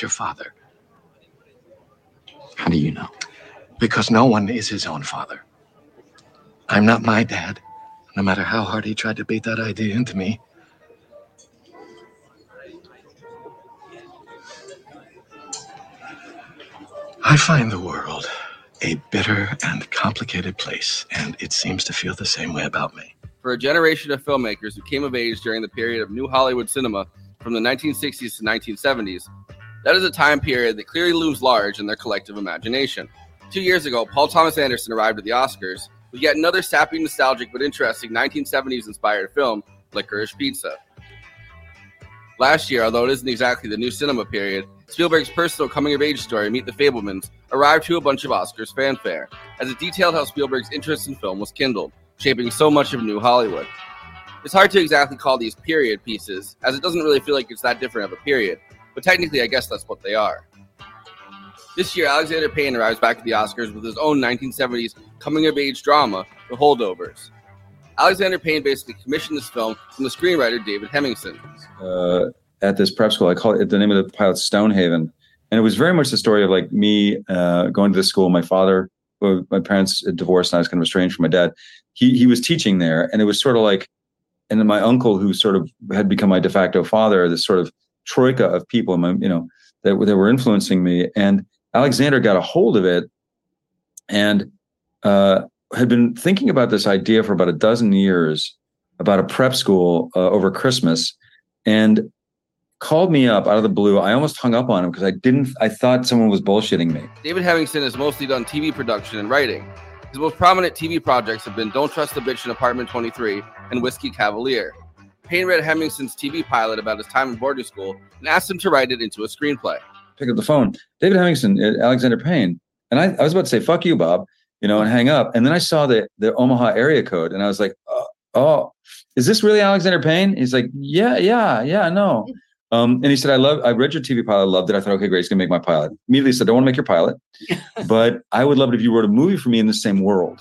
Your father. How do you know? Because no one is his own father. I'm not my dad, no matter how hard he tried to beat that idea into me. I find the world a bitter and complicated place, and it seems to feel the same way about me. For a generation of filmmakers who came of age during the period of New Hollywood cinema from the 1960s to 1970s, that is a time period that clearly looms large in their collective imagination. Two years ago, Paul Thomas Anderson arrived at the Oscars with yet another sappy, nostalgic, but interesting 1970s inspired film, Licorice Pizza. Last year, although it isn't exactly the new cinema period, Spielberg's personal coming of age story, Meet the Fabelmans, arrived to a bunch of Oscars fanfare, as it detailed how Spielberg's interest in film was kindled, shaping so much of New Hollywood. It's hard to exactly call these period pieces, as it doesn't really feel like it's that different of a period, but technically, I guess that's what they are. This year, Alexander Payne arrives back at the Oscars with his own 1970s coming of age drama, The Holdovers. Alexander Payne basically commissioned this film from the screenwriter David Hemingson. Uh, at this prep school, I call it the name of the pilot Stonehaven, and it was very much the story of like me uh, going to the school. My father, my parents divorced, and I was kind of estranged from my dad. He he was teaching there, and it was sort of like, and then my uncle, who sort of had become my de facto father, this sort of troika of people, you know, that that were influencing me, and Alexander got a hold of it, and uh, had been thinking about this idea for about a dozen years about a prep school uh, over Christmas and called me up out of the blue. I almost hung up on him because I didn't, I thought someone was bullshitting me. David Hemingson has mostly done TV production and writing. His most prominent TV projects have been Don't Trust the Bitch in Apartment 23 and Whiskey Cavalier. Payne read Hemingson's TV pilot about his time in boarding school and asked him to write it into a screenplay. Pick up the phone. David Hemingson, uh, Alexander Payne. And I, I was about to say, fuck you, Bob you know, and hang up. And then I saw the the Omaha area code, and I was like, oh, oh is this really Alexander Payne? He's like, yeah, yeah, yeah, no. Um, and he said, I love, I read your TV pilot, I loved it. I thought, okay, great, he's gonna make my pilot. Immediately said, I don't want to make your pilot, but I would love it if you wrote a movie for me in the same world.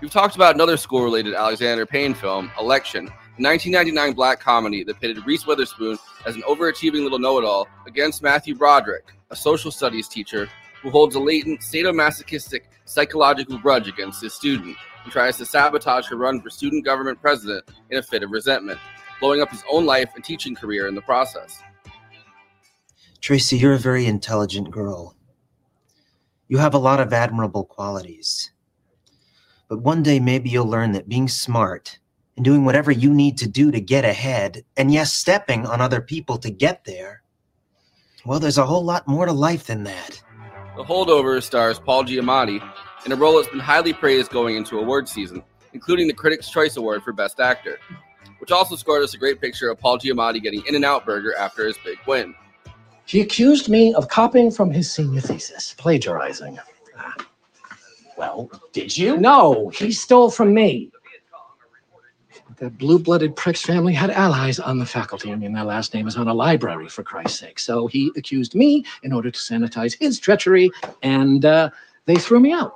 We've talked about another school related Alexander Payne film, Election, a 1999 black comedy that pitted Reese Witherspoon as an overachieving little know it all against Matthew Broderick, a social studies teacher who holds a latent sadomasochistic psychological grudge against his student and tries to sabotage her run for student government president in a fit of resentment, blowing up his own life and teaching career in the process. Tracy, you're a very intelligent girl. You have a lot of admirable qualities. But one day, maybe you'll learn that being smart and doing whatever you need to do to get ahead, and yes, stepping on other people to get there, well, there's a whole lot more to life than that. The Holdover stars Paul Giamatti in a role that's been highly praised going into award season, including the Critics' Choice Award for Best Actor, which also scored us a great picture of Paul Giamatti getting In-N-Out Burger after his big win. He accused me of copying from his senior thesis, plagiarizing. Ah. Well, did you? No, he stole from me. That blue blooded prick's family had allies on the faculty. I mean, their last name is on a library, for Christ's sake. So he accused me in order to sanitize his treachery, and uh, they threw me out.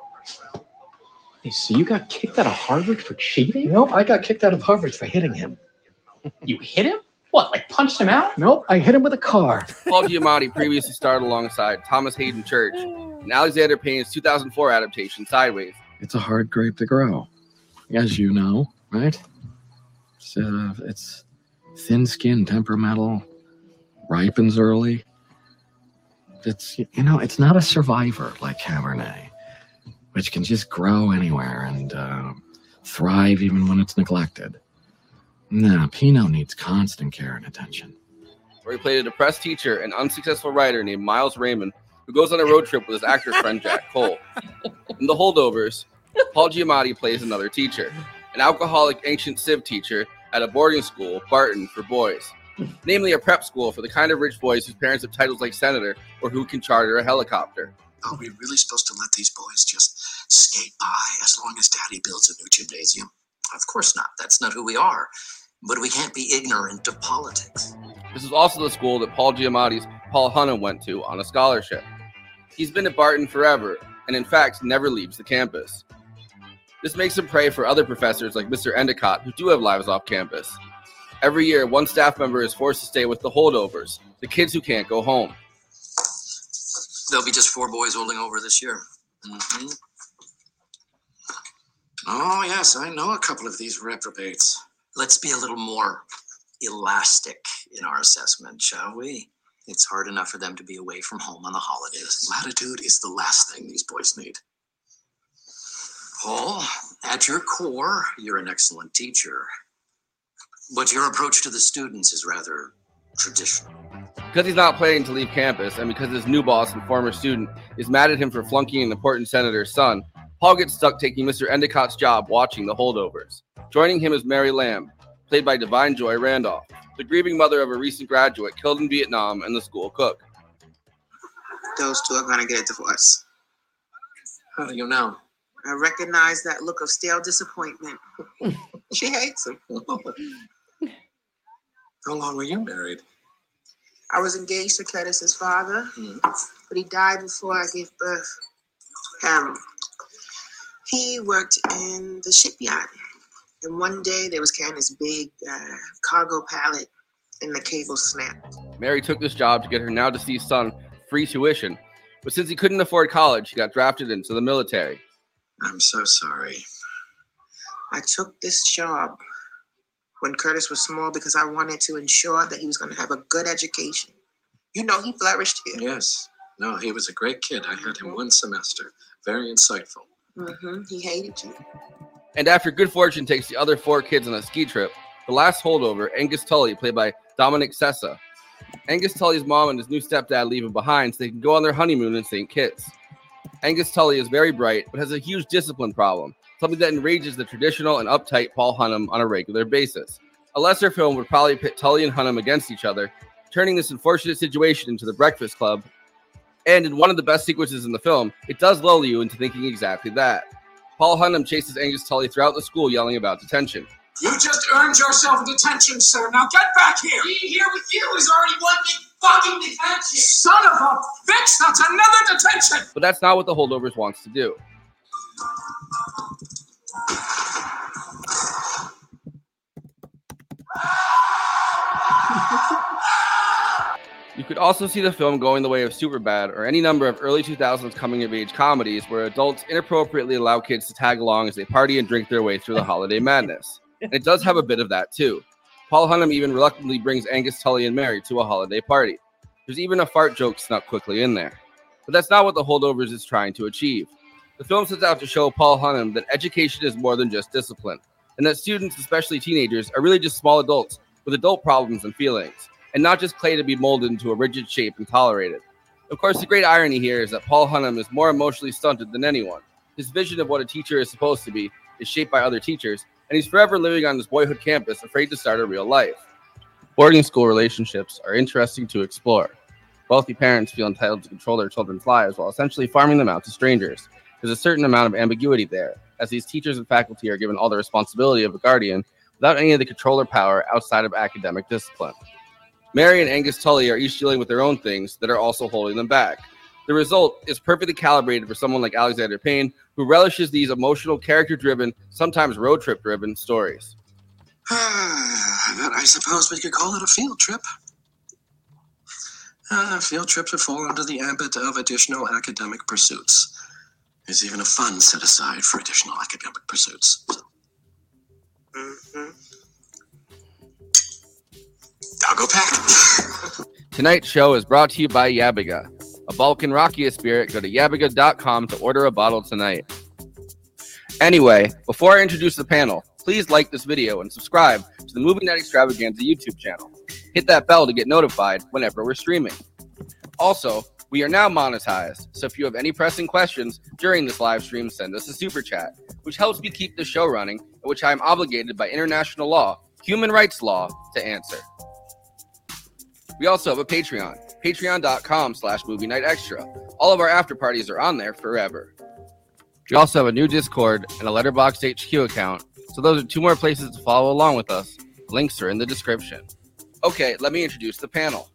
Hey, so you got kicked out of Harvard for cheating? No, I got kicked out of Harvard for hitting him. You hit him? What, like punched him out? Nope, I hit him with a car. Paul Giamatti previously starred alongside Thomas Haden Church in Alexander Payne's 2004 adaptation Sideways. It's a hard grape to grow, as you know, right? It's, uh, it's thin skinned, temperamental, ripens early. It's you know, it's not a survivor like Cabernet, which can just grow anywhere and uh, thrive even when it's neglected. No, Pinot needs constant care and attention. where he played a depressed teacher and unsuccessful writer named Miles Raymond, who goes on a road trip with his actor friend Jack Cole. In The Holdovers, Paul Giamatti plays another teacher, an alcoholic ancient civ teacher at a boarding school, Barton, for boys, namely a prep school for the kind of rich boys whose parents have titles like senator or who can charter a helicopter. Are we really supposed to let these boys just skate by as long as daddy builds a new gymnasium? Of course not. That's not who we are. But we can't be ignorant of politics. This is also the school that Paul Giamatti's Paul Hunham went to on a scholarship. He's been at Barton forever, and in fact never leaves the campus. This makes him pray for other professors like Mr. Endicott who do have lives off campus. Every year, one staff member is forced to stay with the holdovers, the kids who can't go home. There'll be just four boys holding over this year. hmm Oh, yes, I know a couple of these reprobates. Let's be a little more elastic in our assessment, shall we? It's hard enough for them to be away from home on the holidays. Latitude is the last thing these boys need. Paul, at your core, you're an excellent teacher. But your approach to the students is rather traditional. Because he's not planning to leave campus, and because his new boss and former student is mad at him for flunking an important senator's son, Paul gets stuck taking Mr. Endicott's job watching the holdovers. Joining him is Mary Lamb, played by Da'Vine Joy Randolph, the grieving mother of a recent graduate killed in Vietnam and the school cook. Those two are going to get a divorce. How do you know? I recognize that look of stale disappointment. she hates him. How long were you married? I was engaged to Curtis's father, Hmm. but he died before I gave birth. Um, he worked in the shipyard, and one day they was carrying this big uh, cargo pallet, and the cable snapped. Mary took this job to get her now deceased son free tuition, but since he couldn't afford college, he got drafted into the military. I'm so sorry. I took this job when Curtis was small because I wanted to ensure that he was going to have a good education. You know, he flourished here. Yes. No, he was a great kid. I had him one semester. Very insightful. Mm-hmm. He hated you. And after good fortune takes the other four kids on a ski trip, the last holdover, Angus Tully, played by Dominic Sessa. Angus Tully's mom and his new stepdad leave him behind so they can go on their honeymoon in St. Kitts. Angus Tully is very bright, but has a huge discipline problem, something that enrages the traditional and uptight Paul Hunham on a regular basis. A lesser film would probably pit Tully and Hunham against each other, turning this unfortunate situation into the Breakfast Club. And in one of the best sequences in the film, it does lull you into thinking exactly that. Paul Hunham chases Angus Tully throughout the school yelling about detention. You just earned yourself detention, sir. Now get back here. Being here with you is already one big fucking detention. Son of a bitch, that's another detention. But that's not what the holdovers wants to do. You could also see the film going the way of Superbad or any number of early 2000s coming of age comedies where adults inappropriately allow kids to tag along as they party and drink their way through the holiday madness. And it does have a bit of that too. Paul Hunham even reluctantly brings Angus Tully and Mary to a holiday party. There's even a fart joke snuck quickly in there. But that's not what the holdovers is trying to achieve. The film sets out to show Paul Hunham that education is more than just discipline, and that students, especially teenagers, are really just small adults with adult problems and feelings, and not just clay to be molded into a rigid shape and tolerated. Of course, the great irony here is that Paul Hunham is more emotionally stunted than anyone. His vision of what a teacher is supposed to be is shaped by other teachers, and he's forever living on his boyhood campus, afraid to start a real life. Boarding school relationships are interesting to explore. Wealthy parents feel entitled to control their children's lives while essentially farming them out to strangers. There's a certain amount of ambiguity there, as these teachers and faculty are given all the responsibility of a guardian without any of the control or power outside of academic discipline. Mary and Angus Tully are each dealing with their own things that are also holding them back. The result is perfectly calibrated for someone like Alexander Payne, who relishes these emotional, character driven, sometimes road trip driven stories. I suppose we could call it a field trip. Uh, field trips would fall under the ambit of additional academic pursuits. There's even a fund set aside for additional academic pursuits. hmm I'll go pack. Tonight's show is brought to you by Yebiga. A Balkan Rakia spirit, go to yebiga.com to order a bottle tonight. Anyway, before I introduce the panel, please like this video and subscribe to the Movie Night Extravaganza YouTube channel. Hit that bell to get notified whenever we're streaming. Also, we are now monetized, so if you have any pressing questions during this live stream, send us a super chat, which helps me keep the show running, which I am obligated by international law, human rights law, to answer. We also have a Patreon, patreon.com slash movie night extra. All of our after parties are on there forever. We also have a new Discord and a Letterboxd HQ account, so those are two more places to follow along with us. Links are in the description. Okay, let me introduce the panel.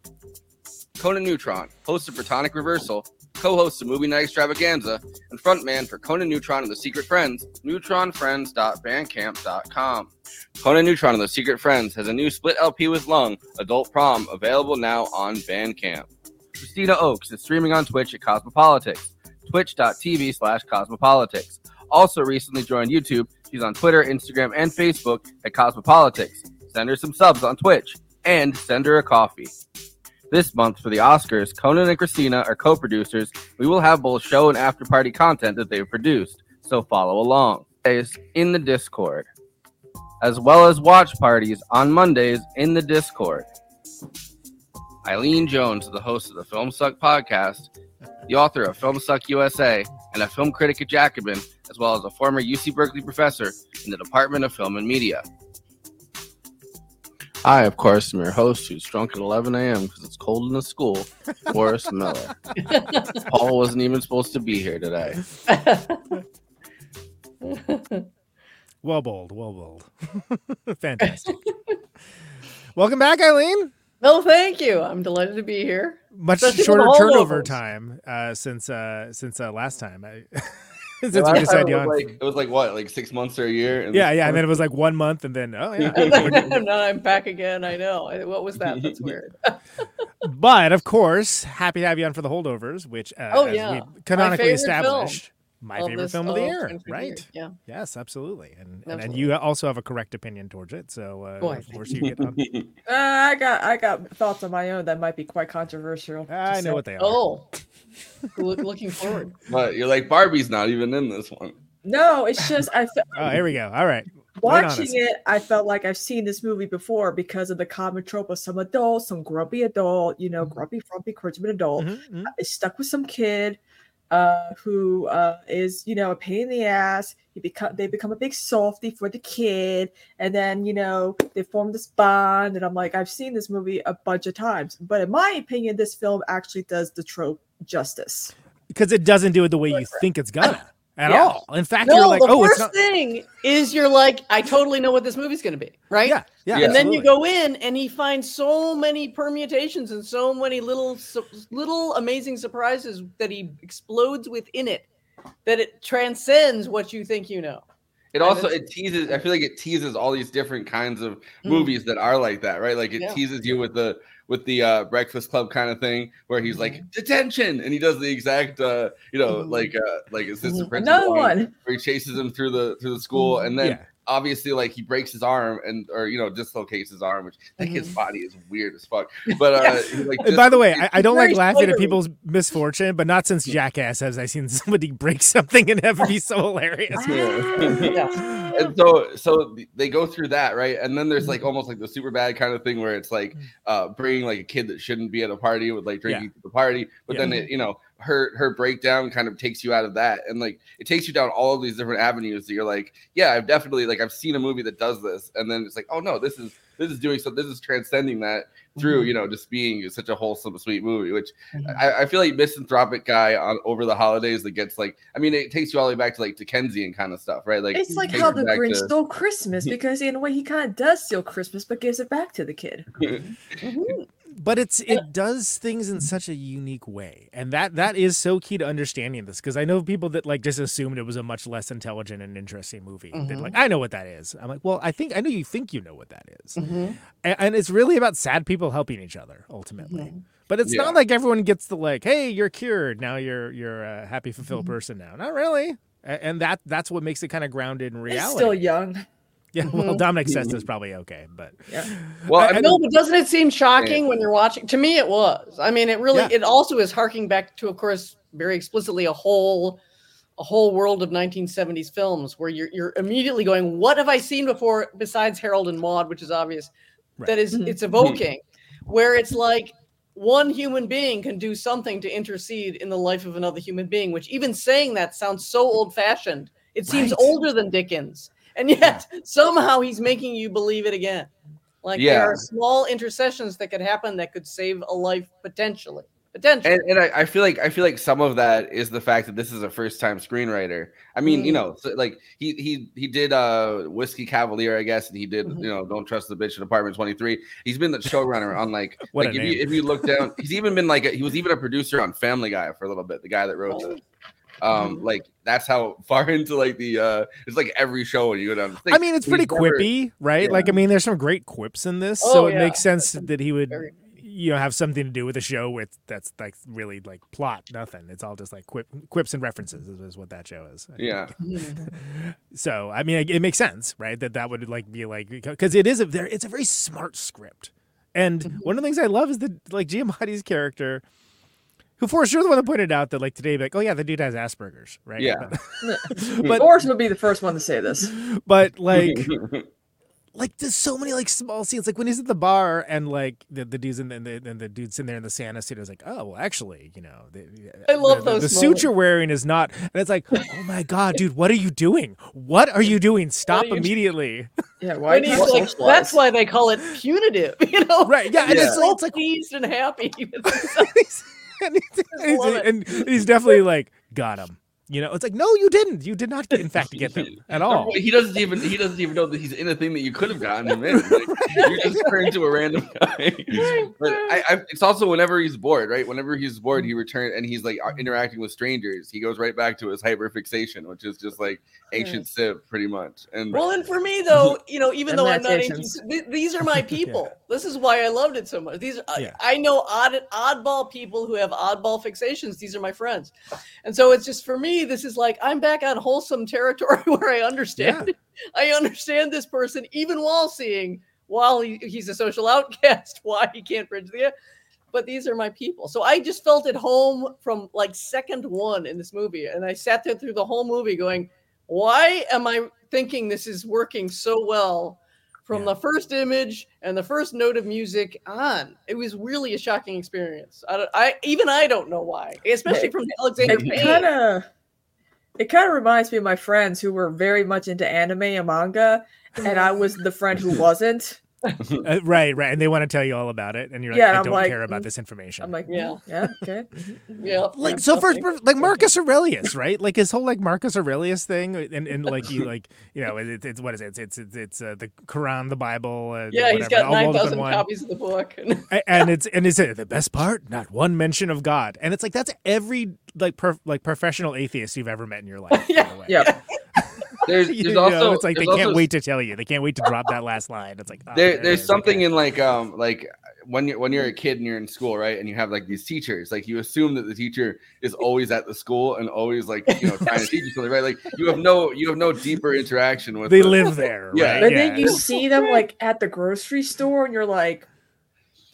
Conan Neutron, host of Protonic Reversal, co-host of Movie Night Extravaganza, and frontman for Conan Neutron and the Secret Friends, neutronfriends.bandcamp.com. Conan Neutron and the Secret Friends has a new split LP with Lung, Adult Prom, available now on Bandcamp. Kristina Oakes is streaming on Twitch at Cosmopolitics, twitch.tv slash Cosmopolitics. Also recently joined YouTube. She's on Twitter, Instagram, and Facebook at Cosmopolitics. Send her some subs on Twitch and send her a coffee. This month for the Oscars, Conan and Kristina are co producers. We will have both show and after party content that they've produced, so follow along. In the Discord, as well as watch parties on Mondays in the Discord. Eileen Jones, the host of the Film Suck podcast, the author of Film Suck USA, and a film critic at Jacobin, as well as a former UC Berkeley professor in the Department of Film and Media. I, of course, am your host who's drunk at 11 a.m. because it's cold in the school, Forrest Miller. Paul wasn't even supposed to be here today. Well bowled, well bowled. Fantastic. Welcome back, Eileen. No, thank you. I'm delighted to be here. Much Especially shorter turnover overs. time uh, since uh, since uh, last time. I, since we last just had you it, on. was like, it was like what, like six months or a year? And yeah, this- yeah, and then it was like one month, and then oh yeah. now I'm back again. I know. What was that? That's weird. but of course, happy to have you on for the holdovers, which uh, Oh, as yeah. we My canonically favorite film established. My of favorite this film of the year, right? years, yeah. Yes, absolutely. And and, and you also have a correct opinion towards it, so uh, Boy, of course you get on. Uh, I got I got thoughts of my own that might be quite controversial. I know say. what they are. Oh, look, looking forward. But you're like Barbie's not even in this one. No, it's just I fe- Oh, here we go. All right. Watching it. I felt like I've seen this movie before because of the common trope of some adult, some grumpy adult, you know, grumpy, frumpy, clergyman adult Mhm, mhm. is stuck with some kid uh who uh is you know a pain in the ass he become they become a big softy for the kid and then you know they form this bond and i'm like i've seen this movie a bunch of times but in my opinion this film actually does the trope justice because it doesn't do it the way you think it's gonna at Yeah. all. In fact, No, you're like, the oh, it's first not. thing is you're like, I totally know what this movie's going to be, right? Yeah, yeah, and then you go in, and he finds so many permutations and so many little, little amazing surprises that he explodes within it, that it transcends what you think you know. It also it teases. I feel like it teases all these different kinds of mm. movies that are like that, right? Like it Yeah. teases you with the with the uh, Breakfast Club kind of thing, where he's like detention, and he does the exact, uh, you know, Mhm. like uh, like assistant principal, another one. Where he chases him through the through the school, and then Yeah. Obviously like he breaks his arm and or you know dislocates his arm, which that kid's Mhm. body is weird as fuck. But uh, he, like And by the way, I, I don't like very laughing at people's misfortune, but not since Jackass has I seen somebody break something and have it be so hilarious. Yeah. and so so they go through that right and then there's like Mm-hmm. almost like the super bad kind of thing where it's like uh bringing like a kid that shouldn't be at a party with like drinking at the party but Yeah. then it you know her her breakdown kind of takes you out of that and like it takes you down all of these different avenues that you're like yeah i've definitely like i've seen a movie that does this and then it's like oh no this is this is doing so this is transcending that through Mm-hmm. you know just being such a wholesome sweet movie which Mhm. I, I feel like misanthropic guy on over the holidays that gets like i mean it takes you all the way back to like Dickensian kind of stuff right like it's like how the grinch to- stole christmas because in a way he kind of does steal christmas but gives it back to the kid Mhm. But it's it does things in such a unique way and that that is so key to understanding this because i know people that like just assumed it was a much less intelligent and interesting movie that Mhm. like i know what that is i'm like well i think i know you think you know what that is. Mhm. A- and, it's really about sad people helping each other ultimately Mhm. but it's Yeah. not like everyone gets the like hey you're cured now you're you're a happy fulfilled Mm-hmm. person now not really and that that's what makes it kind of grounded in He's reality still young yeah well Mhm. dominic says this probably okay but Yeah. Well, I- I mean, No, but doesn't it seem shocking when you're watching? To me, it was. I mean, it really. Yeah. It also is harking back to, of course, very explicitly a whole, a whole world of 1970s films where you're you're immediately going, "What have I seen before besides Harold and Maude?" Which is obvious. Right. That is, Mhm. it's evoking, where it's like one human being can do something to intercede in the life of another human being. Which even saying that sounds so old fashioned. It seems Right. older than Dickens, and yet somehow he's making you believe it again. Like Yeah. there are small intercessions that could happen that could save a life potentially. Potentially. and, and I, I feel like I feel like some of that is the fact that this is a first time screenwriter. I mean, you Mm. know, so, like he he he did uh Whiskey Cavalier, I guess, and he did Mhm. you know Don't Trust the Bitch in Apartment Twenty Three. He's been the showrunner on like like if name. you if you look down, he's even been like a, he was even a producer on Family Guy for a little bit. The guy that wrote it. Um, Mhm. like that's how far into like the uh, it's like every show when you go down. the thing. I mean, it's He's pretty never- quippy, right? Yeah. Like, I mean, there's some great quips in this, Oh, so it yeah. makes sense that he would, Very- you know have something to do with a show with that's like really like plot nothing. It's all just like quip, quips and references is, is what that show is. Yeah. So I mean, it, it makes sense, right? That that would like be like because it is a very it's a very smart script, and Mm-hmm. one of the things I love is that like Giamatti's character, who for sure the one that pointed out that like today, like oh yeah, the dude has Asperger's, right? Yeah. But, but Boris would be the first one to say this. but like like there's so many like small scenes like when he's at the bar and like the, the dude's in the, and the and the dude's in there in the Santa suit is like oh well actually you know the, I love the, the- those the suit you're wearing is not and it's like oh my god dude what are you doing what are you doing stop you- immediately Yeah, When he's like, that's why they call it punitive, you know? Right, yeah, and He's it's so like- it's like- pleased and happy. and, he's, and he's- and he's definitely like got him you know it's like no you didn't you did not in fact get them at all He doesn't even he doesn't even know that he's in a thing that you could have gotten him in. Like, you just turn to a random guy. but I, I, it's also whenever he's bored, right? Whenever he's bored, he returns and he's like uh, interacting with strangers. He goes right back to his hyperfixation, which is just like hmm. ancient civ, pretty much. And Well, and for me though, you know, even though I'm not ancient, th- these are my people. This is why I loved it so much. These I- Yeah. I know odd oddball people who have oddball fixations. These are my friends, and so it's just for me. This is like I'm back on wholesome territory where I understand. I understand this person even while seeing while he, he's a social outcast why he can't bridge the. But these are my people, so I just felt at home from like second one in this movie, and I sat there through the whole movie going, why am I thinking this is working so well from the first image and the first note of music on? It was really a shocking experience. I, don't, I even I don't know why, especially from Alexander It kind of it kind of reminds me of my friends who were very much into anime and manga, and I was the friend who wasn't. Uh, right right and they want to tell you all about it and you're like Yeah, i I'm don't like, care about this information I'm like, Yeah. yeah, yeah, okay. yeah, like so first like Marcus Aurelius, right? Like his whole like Marcus Aurelius thing, and, and like you like you know it, it's what is it? It's it's it's, it's uh, the Quran, the Bible. Uh, yeah, he's whatever, got all nine rolled up in thousand one. copies of the book. A- and it's and it's uh, the best part, not one mention of God, and it's like that's every like per, like professional atheist you've ever met in your life. yeah, yeah. there's, You there's know, also it's like they can't also- wait to tell you. They can't wait to drop that last line. It's like oh, there, there there's is, something okay. in like um like when you're when you're a kid and you're in school right and you have like these teachers like you assume that the teacher is always at the school and always like you know trying to teach you something right like you have no you have no deeper interaction with They the- live there, yeah right? But Yeah. then you see them like at the grocery store, and you're like,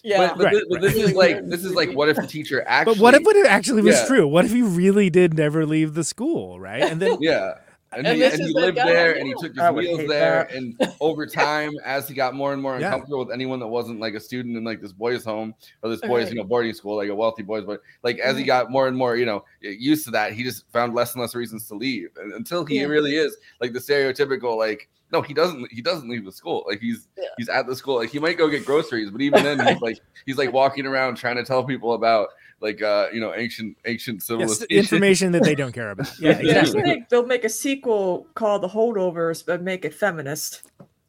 yeah. but, but, Right, thi- but this right. is like this is like what if the teacher actually But what if it actually was Yeah. true? What if he really did never leave the school, right? And then yeah and, And he, and he that lived guy, there and he took his I would meals there that. and over time as he got more and more Yeah. uncomfortable with anyone that wasn't like a student in like this boys home or this boys Right. you know boarding school like a wealthy boys but like as he got more and more you know used to that he just found less and less reasons to leave and until he Yeah. really is like the stereotypical like no he doesn't he doesn't leave the school like he's Yeah. he's at the school like he might go get groceries but even then he's like he's like walking around trying to tell people about like uh you know ancient ancient yes, civilization information that they don't care about. Yeah, yeah, exactly. think they'll make a sequel called The Holdovers, but make it feminist,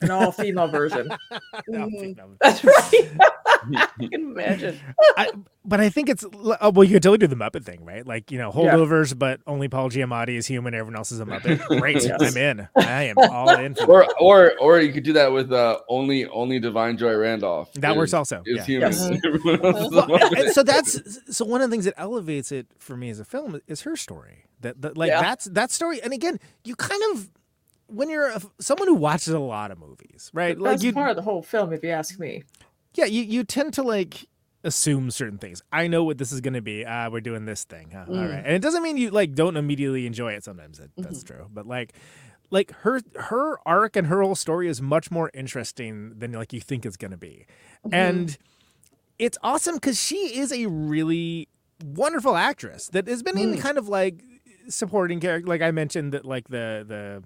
an all female version. That's right. I can imagine. I, but I think it's uh, well, you could totally do the Muppet thing, right? Like you know, Yeah. holdovers, but only Paul Giamatti is human, everyone else is a Muppet. Great, Yes. I'm in. I am all in. For or that. or or you could do that with uh only only Da'Vine Joy Randolph That is- works also, is yeah. human Yes. Everyone else is a Well, Muppet. so that's so one of the things that elevates it for me as a film is her story. That, that like Yeah. that's that story. And again, you kind of when you're a, someone who watches a lot of movies, right? Like That's you, part of the whole film, if you ask me. yeah, you you tend to like assume certain things. I know what this is going to be. Ah, we're doing this thing. Huh? Mm. right, and it doesn't mean you like don't immediately enjoy it. Sometimes that, that's Mm-hmm. true, but like. Like her, her arc and her whole story is much more interesting than like you think it's gonna be, Mm-hmm. and it's awesome because she is a really wonderful actress that has been in Mm. kind of like supporting character. Like I mentioned that like the the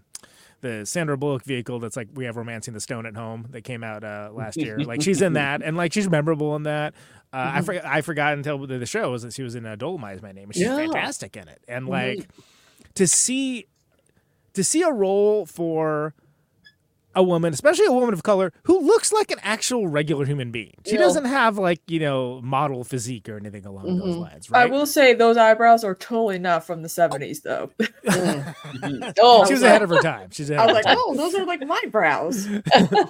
the Sandra Bullock vehicle that's like we have romancing the stone at home that came out uh, last year. like she's in that and like she's memorable in that. Uh, I forgot I forgot until the, the show was that she was in uh, Dolomite is my name. and She's Yeah. fantastic in it. And like to see to see a role for a woman, especially a woman of color, who looks like an actual regular human being. She Yeah. doesn't have like you know model physique or anything along those Mhm. lines, I will say those eyebrows are totally not from the 70s, though. Oh, she was ahead of her time. She's ahead I was like, time. oh, those are like my brows.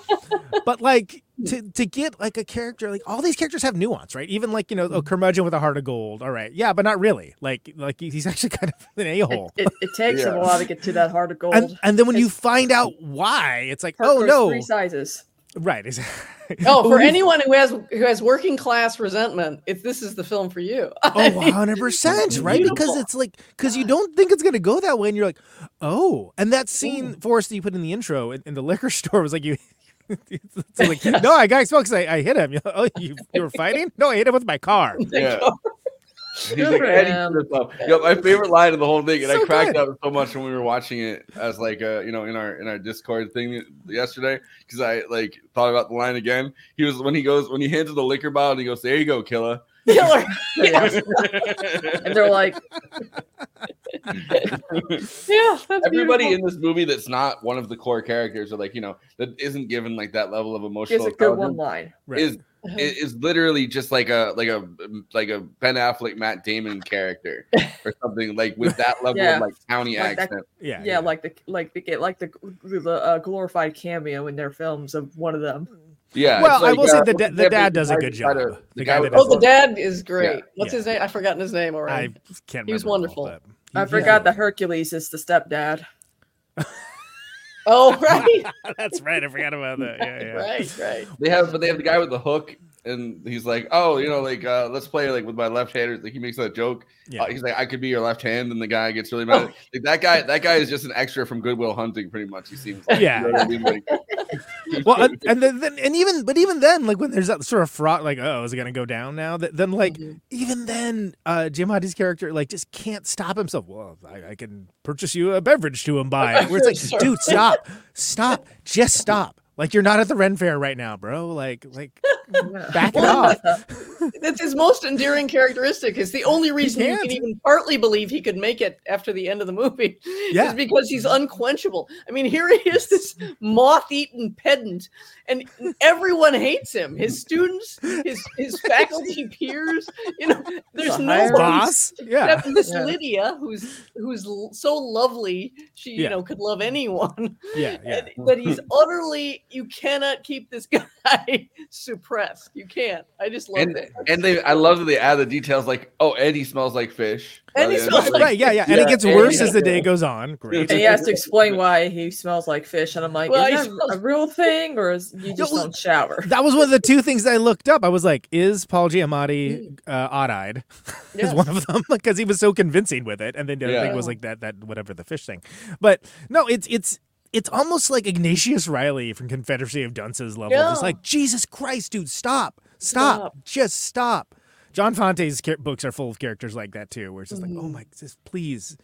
but like to to get like a character like all these characters have nuance, right? Even like you know a curmudgeon with a heart of gold. All right, yeah, but not really. Like like he's actually kind of an a hole. It, it takes him a while to get to that heart of gold. And, and then when you find out why, it's like, oh no, three sizes. right? exactly. Oh, for anyone who has who has working class resentment, if this is the film for you. Oh, 100 percent, right? Because it's like because you don't think it's gonna go that way, and you're like, oh. And that scene, Forrest, that you put in the intro in, in the liquor store was like you. It's like, no, I got exposed because I, I hit him. Oh, you, you were fighting? No, I hit him with my car. Yeah. He's like, Eddie him. did this my favorite line of the whole thing, and I cracked good. up so much when we were watching it as like uh, you know in our in our Discord thing yesterday because I like thought about the line again. He was when he goes when he hands him the liquor bottle and he goes, "There you go, killer." Killer. Yeah. and they're like, Yeah, that's Everybody beautiful. in this movie that's not one of the core characters, or like you know that isn't given like that level of emotional gives a good one line. Right. is is is literally just like a like a like a Ben Affleck Matt Damon character or something like with that level Yeah. of like county Like that- accent. yeah, Yeah, like the like the like the, the uh, glorified cameo in their films of one of them. Yeah. Well, it's I like, will say uh, the da- the dad does a good guy who tried job. to- The The guy guy Oh, the dad is great. Yeah. What's Yeah. his name? I've forgotten his name already. I can't. He was remember, wonderful. but I he- forgot that Hercules is the stepdad. Oh, right, That's right. I forgot about that. Yeah, yeah. right, right. They have, but they have the guy with the hook, and he's like, "Oh, you know, like uh, let's play like with my left hand." Like he makes that joke. Yeah. Uh, he's like, "I could be your left hand," and the guy gets really mad. Like, that guy, that guy is just an extra from Good Will Hunting, pretty much. He seems. Like, Yeah. You know I mean? Like, well, and, and then, then and even but even then, like when there's that sort of fraught, like oh, is it gonna go down now? That then like Mm-hmm. even then, uh, Giamatti's character like just can't stop himself. Well, I, I can purchase you a beverage to him imbibe. Where it's like, Sure. dude, stop, stop, just stop. Like you're not at the Ren Fair right now, bro. Like like back it off. That's his most endearing characteristic. It's the only reason you can't. even partly believe he could make it after the end of the movie. Yeah. Is because he's unquenchable. I mean, here he is, this moth-eaten pedant, and everyone hates him. His students, his his faculty peers. You know, there's The no higher boss. Yeah. except Miss Yeah. Lydia, who's who's so lovely, she you Yeah. know could love anyone. Yeah, yeah. And- but he's utterly. You cannot keep this guy suppressed. You can't. I just love and it. and they, I love that they add the details like, "Oh, Eddie smells like fish." And he Right? smells like- Right, yeah, yeah, and it gets worse yeah. as the day goes on. Great. And he has to explain why he smells like fish, and I'm like, Well, is that smells- a real thing, or is you just well, don't shower? That was one of the two things that I looked up. I was like, "Is Paul Giamatti uh, odd-eyed?" Yes. Is one of them because he was so convincing with it, and then the other Yeah. thing was like that that whatever the fish thing. But no, it's it's it's almost like Ignatius Reilly from Confederacy of Dunces level. Just Yeah. like Jesus Christ, dude, stop, stop, Stop. just stop. John Fante's char- books are full of characters like that too, where it's just Mm-hmm. like, oh my, just please.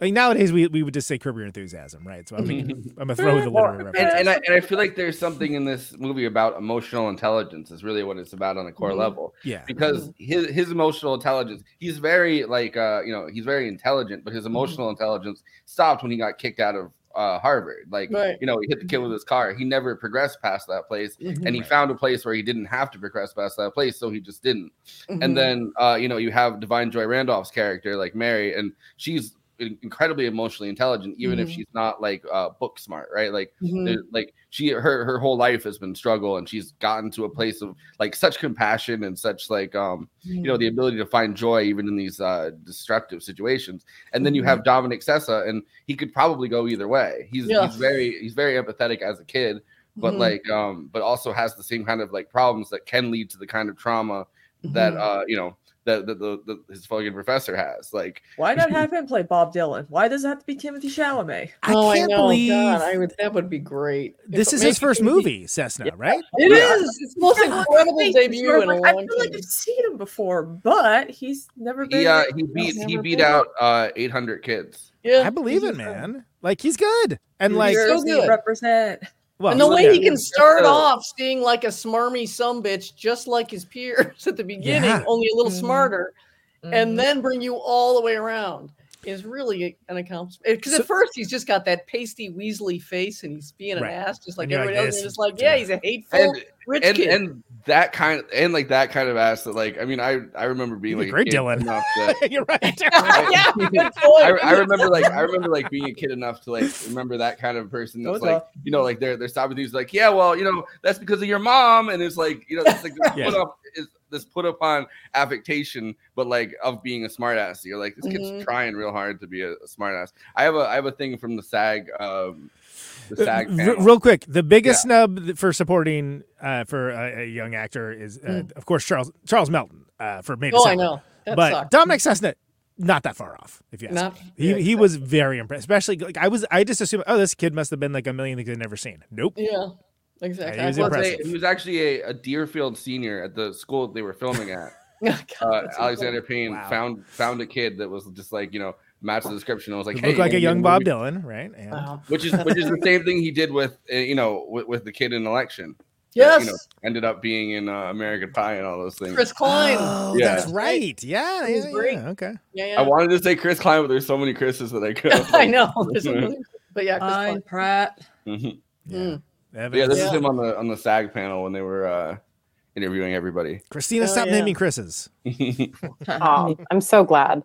Like nowadays, we, we would just say Curb Your Enthusiasm, right? So I'm, making, I'm gonna throw in the literary reference. and, and I and I feel like there's something in this movie about emotional intelligence is really what it's about on a core Mhm. level Yeah, because his his emotional intelligence he's very like uh you know he's very intelligent but his emotional intelligence stopped when he got kicked out of uh Harvard like Right. you know he hit the kid with his car he never progressed past that place Mhm. and he Right. found a place where he didn't have to progress past that place so he just didn't Mhm. and then uh you know you have Da'Vine Joy Randolph's character like mary and she's in- incredibly emotionally intelligent even if Mhm. she's not like uh book smart right like Mhm. like she her her whole life has been struggle and she's gotten to a place of like such compassion and such like um you know the ability to find joy even in these uh destructive situations and then you have dominic sessa and he could probably go either way he's Yeah. he's very he's very empathetic as a kid but Mhm. like um but also has the same kind of like problems that can lead to the kind of trauma that uh you know that the, the, the his fucking professor has like Why not have him play Bob Dylan? Why does it have to be Timothée Chalamet? I oh, can't I know. believe God, I would. That would be great. If this it is his first movie, Sessa, right? It Yeah. is. It's the most Yeah, incredible wait, debut sure, in a like, I long feel like time. I've seen him before, but he's never been. he uh he beat he beat out uh 800 kids Yeah, I believe he's it, man. Like he's good, and New like, so good. represent. Well, and the way yeah. he can start So- off seeing like a smarmy some bitch, just like his peers at the beginning, Yeah. only a little Mhm. smarter, Mhm. and then bring you all the way around is really an accomplishment. Because So- at first he's just got that pasty Weasley face, and he's being an Right. ass, just like And you're like, everybody else. And you're just like, yeah, he's a hateful, and Rich and kid. and that kind of and like that kind of ass that like I mean I I remember being You're like great, Dylan. enough that You're right. yeah, good point. I, I remember like I remember like being a kid enough to like remember that kind of person that's like off. you know like they're they're stopping things like yeah well you know that's because of your mom and it's like you know it's like this Yeah. put up is this put upon affectation but like of being a smartass you're like this kid's Mhm. trying real hard to be a, a smartass I have a I have a thing from the SAG um the Uh, SAG r- real quick, the biggest snub for supporting uh, for a, a young actor is, uh, Mm. of course, Charles Charles Melton uh, for Made Oh, I know. That but sucked. Dominic Sessa, not that far off. If you ask Not- me, he yeah, he was very impressed. Especially like I was, I just assumed, oh, this kid must have been like a million things I'd never seen. Nope. Yeah, exactly. he was I Well, impressive. he was actually a, a Deerfield senior at the school they were filming at. God, uh, Alexander Payne Wow. found found a kid that was just like you know matched the description. I was like, He hey, looked like a young Bob Dylan, right? And Wow. which is which is the same thing he did with uh, you know with, with the kid in election. that, Yes. you know, ended up being in uh, American Pie and all those things. Chris Klein. Oh, Yeah. that's right. Yeah, He was yeah, great. yeah, Okay. Yeah, I wanted to say Chris Klein, but there's so many Chris's that I could. I know. There's but yeah, Chris Fine, Klein. Pratt. Mhm. Yeah. Mm. Yeah, this Yeah. is him on the on the SAG panel when they were uh, interviewing everybody. Kristina, Oh, stop yeah. naming Chris's. Oh, I'm so glad.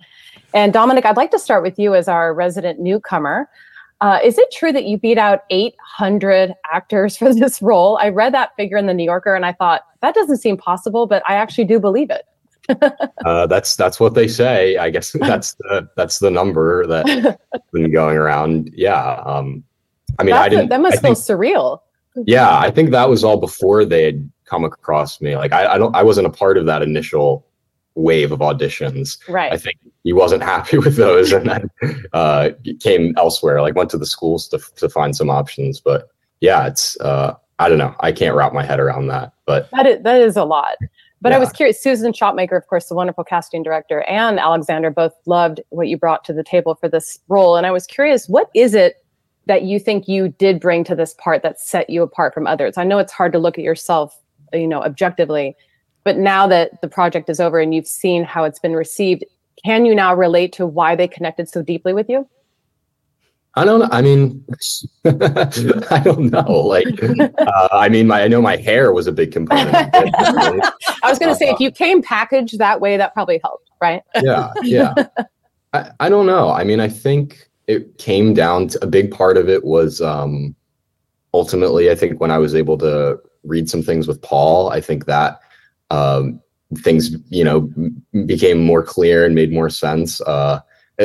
And Dominic, I'd like to start with you as our resident newcomer. Uh, is it true that you beat out 800 actors for this role? I read that figure in the New Yorker and I thought that doesn't seem possible, but I actually do believe it. Uh, that's that's what they say. I guess that's the that's the number that's been going around. Yeah. Um, I mean, I That's- didn't. that must I think- feel surreal. yeah, I think that was all before they had come across me. Like I, I don't, I wasn't a part of that initial wave of auditions. Right. I think he wasn't happy with those, and then uh, came elsewhere. Like went to the schools to to find some options. But yeah, it's uh, I don't know. I can't wrap my head around that. But That is, that is a lot. But I was curious, Susan Shopmaker, of course, the wonderful casting director, and Alexander both loved what you brought to the table for this role. And I was curious, what is it that you think you did bring to this part that set you apart from others? I know it's hard to look at yourself, you know, objectively, but now that the project is over and you've seen how it's been received, can you now relate to why they connected so deeply with you? I don't know. I mean, I don't know. Like, uh, I mean, my I know my hair was a big component. I was going to say, if you came packaged that way, that probably helped, right? yeah, yeah. I, I don't know. I mean, I think it came down to a big part of it was um ultimately I think when I was able to read some things with Paul, I think that um things, you know, became more clear and made more sense. Uh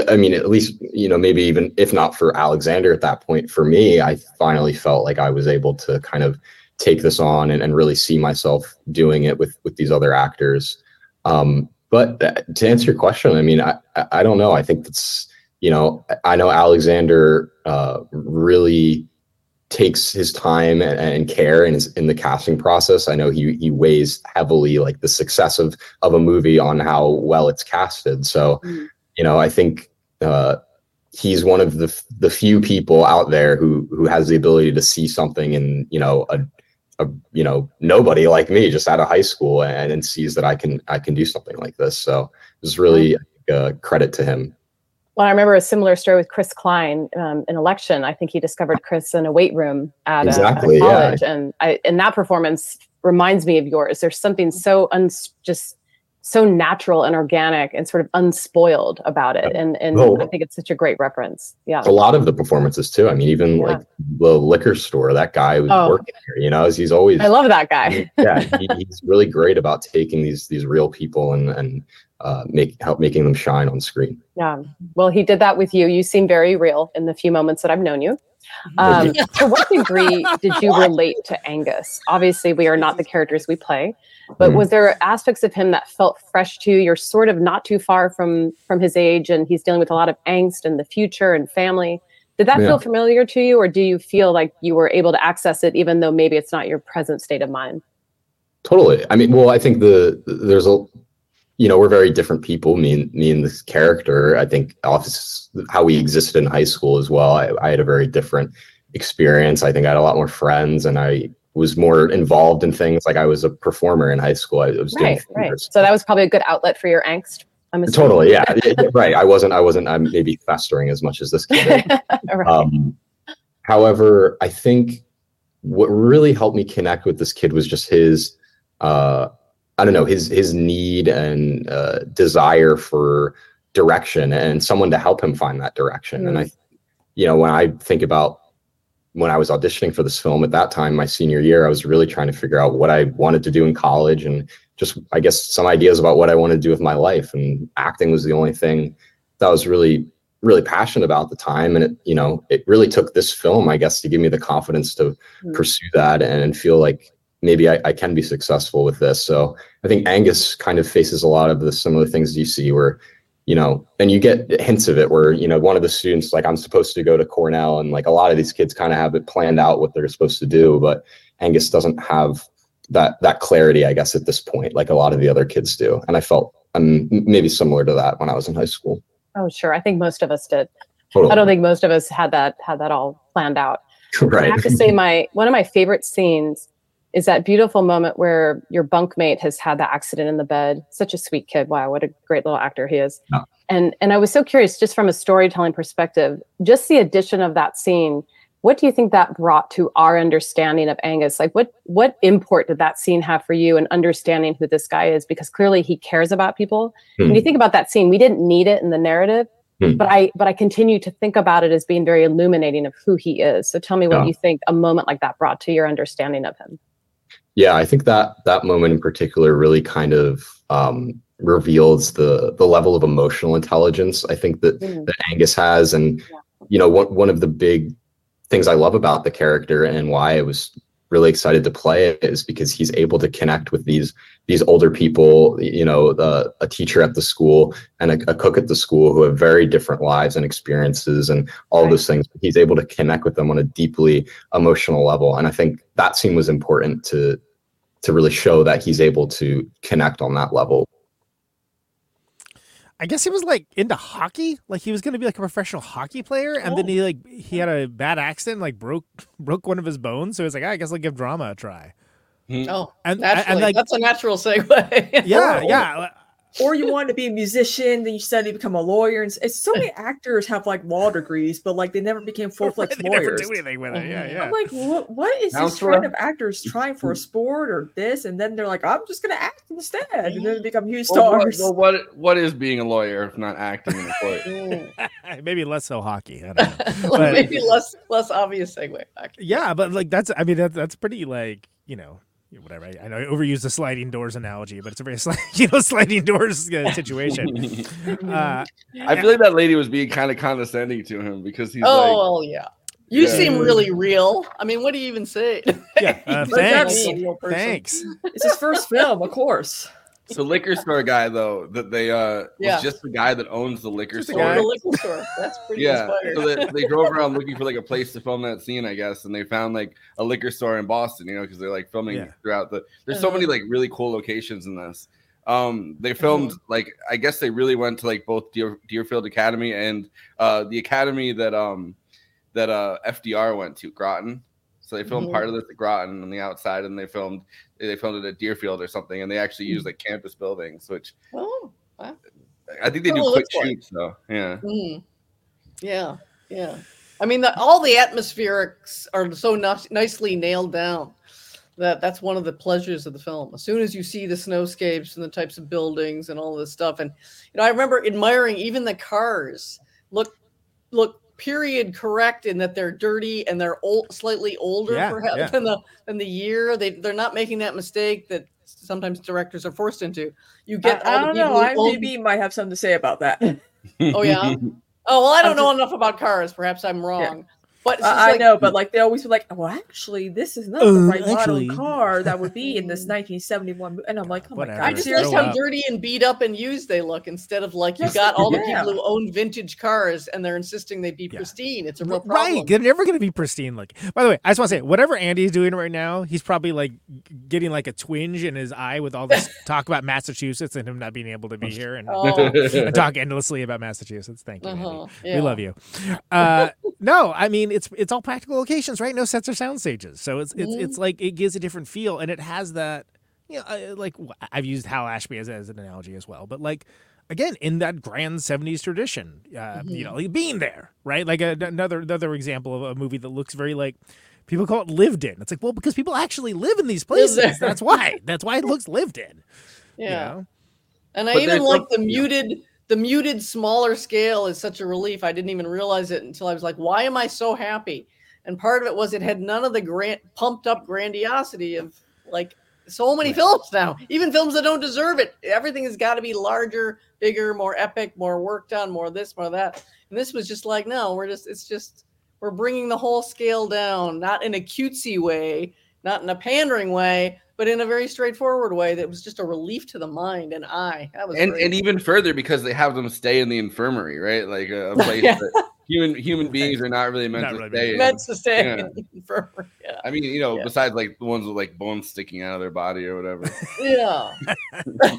I- mean, at least, you know, maybe even if not for Alexander at that point, for me, I finally felt like I was able to kind of take this on and, and really see myself doing it with with these other actors. Um, but uh, to answer your question, I mean, I, I I don't know. I think that's, you know, I know Alexander uh, really takes his time and, and care in his in the casting process. I know he he weighs heavily like the success of of a movie on how well it's casted. So, you know, I think uh, he's one of the the few people out there who who has the ability to see something in you know a a you know nobody like me just out of high school and, and sees that I can I can do something like this. So it's really uh, credit to him. Well, I remember a similar story with Chris Klein um, in election. I think he discovered Chris in a weight room at, a- at a, Exactly, yeah. college, and I, and that performance reminds me of yours. There's something so uns just so natural and organic and sort of unspoiled about it, and and Oh. I think it's such a great reference. Yeah, A lot of the performances too. I mean, even like the liquor store, that guy was Oh. working here. You know, he's always I love that guy. yeah, he, he's really great about taking these these real people and and uh, make help making them shine on screen. Yeah. Well, he did that with you. You seem very real in the few moments that I've known you. Um, to what degree did you relate to Angus? Obviously, we are not the characters we play, but Mhm. was there aspects of him that felt fresh to you? You're sort of not too far from from his age, and he's dealing with a lot of angst and the future and family. Did that Yeah. feel familiar to you, or do you feel like you were able to access it, even though maybe it's not your present state of mind? Totally. I mean, well, I think the there's a you know we're very different people. Me and me and this character. I think office how we existed in high school as well. I, I had a very different experience. I think I had a lot more friends, and I was more involved in things. Like I was a performer in high school. I was doing Right, right. So that was probably a good outlet for your angst. I'm assuming. Totally, yeah, right. I wasn't, I wasn't, I'm maybe festering as much as this kid. Right. Um, however, I think what really helped me connect with this kid was just his uh i don't know his his need and uh desire for direction and someone to help him find that direction. And i you know when i think about when i was auditioning for this film at that time my senior year i was really trying to figure out what i wanted to do in college and just i guess some ideas about what i wanted to do with my life. And acting was the only thing that I was really really passionate about at the time. And it you know it really took this film i guess to give me the confidence to Mm. pursue that and feel like maybe I, I can be successful with this so i think angus kind of faces a lot of the similar things you see where you know and you get hints of it where you know one of the students like i'm supposed to go to cornell and like a lot of these kids kind of have it planned out what they're supposed to do but angus doesn't have that that clarity i guess at this point like a lot of the other kids do and i felt um, maybe similar to that when i was in high school Oh, sure. I think most of us did. Totally. I don't think most of us had that had that all planned out. right I have to say, my one of my favorite scenes is that beautiful moment where your bunkmate has had the accident in the bed. Such a sweet kid. Wow, what a great little actor he is. And and I was so curious, just from a storytelling perspective, just the addition of that scene. What do you think that brought to our understanding of Angus? Like, what what import did that scene have for you in understanding who this guy is? Because clearly he cares about people. When Hmm. you think about that scene, we didn't need it in the narrative, Hmm. but I but I continue to think about it as being very illuminating of who he is. So tell me what Yeah. you think a moment like that brought to your understanding of him. Yeah, I think that that moment in particular really kind of um, reveals the the level of emotional intelligence I think that Mm. that Angus has, and you know, one one of the big things I love about the character and why I was really excited to play it is because he's able to connect with these these older people, you know, the, a teacher at the school and a, a cook at the school who have very different lives and experiences and all those things. He's able to connect with them on a deeply emotional level, and I think that scene was important to to really show that he's able to connect on that level. I guess he was like into hockey. Like he was going to be like a professional hockey player, and then he like he had a bad accident, like broke broke one of his bones. So he was like, "Ah, I guess I'll give drama a try. Oh, And- and, naturally, like- that's a natural segue. Yeah, yeah. Or you want to be a musician, then you study to become a lawyer. And it's so many actors have like law degrees, but like they never became full fledged They never lawyers. do anything with it. Yeah, mm-hmm. yeah. I'm like, what? What is this Counselor? trend of actors trying for a mm-hmm. sport or this, and then they're like, I'm just gonna act instead, and then they become huge Well, what, stars. well, what what is being a lawyer if not acting in a court? Mm. Maybe less so hockey. I don't know. But- maybe less less obvious segue. Back. yeah, but like that's I mean that's that's pretty like you know whatever. I, I know I overused the sliding doors analogy, but it's a very sli- you know sliding doors uh, situation. uh, I feel like that lady was being kind of condescending to him because he's oh like, well, yeah. You Yeah. seem really real. I mean, what do you even say? yeah, uh, thanks, a real person. thanks. It's his first film, of course. So liquor store guy though that they uh Yeah. was just the guy that owns the liquor Just store. the liquor store. That's pretty Yeah, inspired. so they, they drove around looking for like a place to film that scene, I guess, and they found like a liquor store in Boston, you know, because they're like filming Yeah. throughout the. There's so Uh-huh. many like really cool locations in this. Um, they filmed like I guess they really went to like both Deer, Deerfield Academy and uh the academy that um that uh FDR went to Groton. So they filmed Mhm. part of this at Groton on the outside, and they filmed they filmed it at Deerfield or something, and they actually used like campus buildings, which oh, wow. I think they do quick shoots though. Yeah. Mhm. Yeah, yeah. I mean, the, all the atmospherics are so ni- nicely nailed down that that's one of the pleasures of the film. As soon as you see the snowscapes and the types of buildings and all this stuff, and you know, I remember admiring even the cars look look period correct in that they're dirty and they're old, slightly older Yeah, perhaps yeah. than the than the year. They they're not making that mistake that sometimes directors are forced into. You get I, I all don't the know. people who own- might have something to say about that. Oh yeah. Oh well, I don't I'm know enough about cars. Perhaps I'm wrong. But it's just I, I know, but like they always be like, "Well, actually, this is not the Uh, right actually- model car that would be in this 1971." And I'm like, "Oh my god!" I just Grow how up. dirty and beat up and used they look instead of like you Yes, got all the people who own vintage cars and they're insisting they be Yeah. pristine. It's a real problem. Right, they're never going to be pristine Like, By the way, I just want to say, whatever Andy's doing right now, he's probably like getting like a twinge in his eye with all this talk about Massachusetts and him not being able to be here and, Oh. and talk endlessly about Massachusetts. Thank you, Uh-huh, Andy. yeah. We love you. Uh, no, I mean it's it's all practical locations, right? No sets or sound stages, so it's it's Mhm. it's like it gives a different feel, and it has that. You know, uh, like I've used Hal Ashby as, as an analogy as well, but like again in that grand 70s tradition uh, you know like being there right like a, another another example of a movie that looks very like People call it lived in. It's like, well, because people actually live in these places. That's why. That's why it looks lived in. Yeah. know? And I But even there's like some- the muted the muted smaller scale is such a relief. I didn't even realize it until I was like, why am I so happy? And part of it was it had none of the grand pumped up grandiosity of like so many films now, even films that don't deserve it. Everything has got to be larger, bigger, more epic, more work done, more this, more that. And this was just like, no, we're just, it's just, we're bringing the whole scale down, not in a cutesy way, not in a pandering way, but in a very straightforward way that was just a relief to the mind and eye. That was and great. and even further because they have them stay in the infirmary, right? Like uh, a, a place Yeah. that human human beings are not really meant Not to really stay. in. meant to stay Yeah. in the infirmary. Yeah. I mean, you know, Yeah. besides like the ones with like bones sticking out of their body or whatever. Yeah.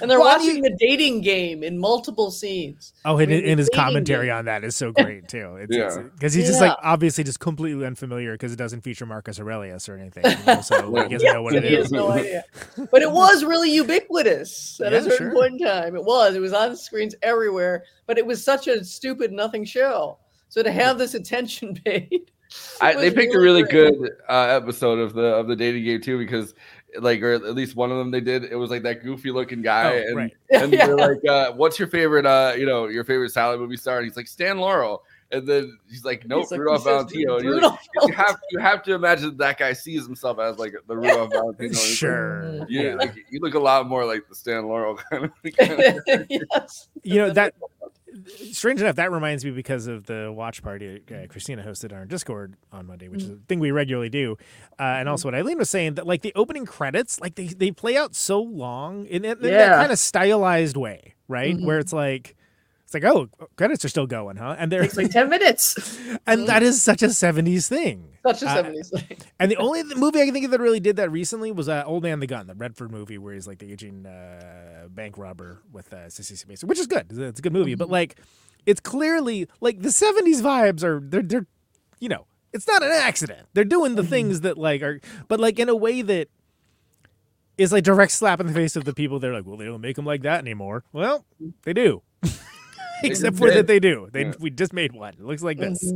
and they're Well, watching the dating game in multiple scenes. Oh, I and, mean, and his commentary game. on that is so great too. It's, Yeah. because he's just like obviously just completely unfamiliar because it doesn't feature Marcus Aurelius or anything. you know, so like, he doesn't Yeah, know what it he is. has no idea. But it was really ubiquitous at Yeah, a certain sure. point in time. It was. It was on screens everywhere. But it was such a stupid nothing show. So to have this attention paid. I, they picked a really great. good uh, episode of the of the dating game too because like or at least one of them they did it was like that goofy looking guy Oh, and, right. and Yeah. they're like uh, what's your favorite uh you know your favorite silent movie star and he's like Stan Laurel and then he's like nope He's like, Rudolph he says Valentino you're like, you have you have to imagine that guy sees himself as like the Rudolph Valentino and it's like, Sure. you, Yeah. like, you look a lot more like the Stan Laurel kind of, kind of yes. you know that strange enough that reminds me because of the watch party uh, Kristina hosted on our discord on monday which is a thing we regularly do. Uh, and also what eileen was saying that like the opening credits like they, they play out so long in, in, in that kind of stylized way right? Where it's like it's like oh credits are still going huh and they're like 10 minutes. and that is such a 70s thing Such a Uh, 70s thing. and the only movie I can think of that really did that recently was uh, Old Man the Gun, the Redford movie where he's like the aging uh, bank robber with uh, Sissy Spacek, which is good. It's a, good movie, but like it's clearly like the '70s vibes are they're they're you know it's not an accident. They're doing the things that like are, but like in a way that is like direct slap in the face of the people. They're like, well, they don't make them like that anymore. Well, they do. Except for did. that they do. They Yeah. we just made one. It looks like this.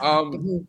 Um,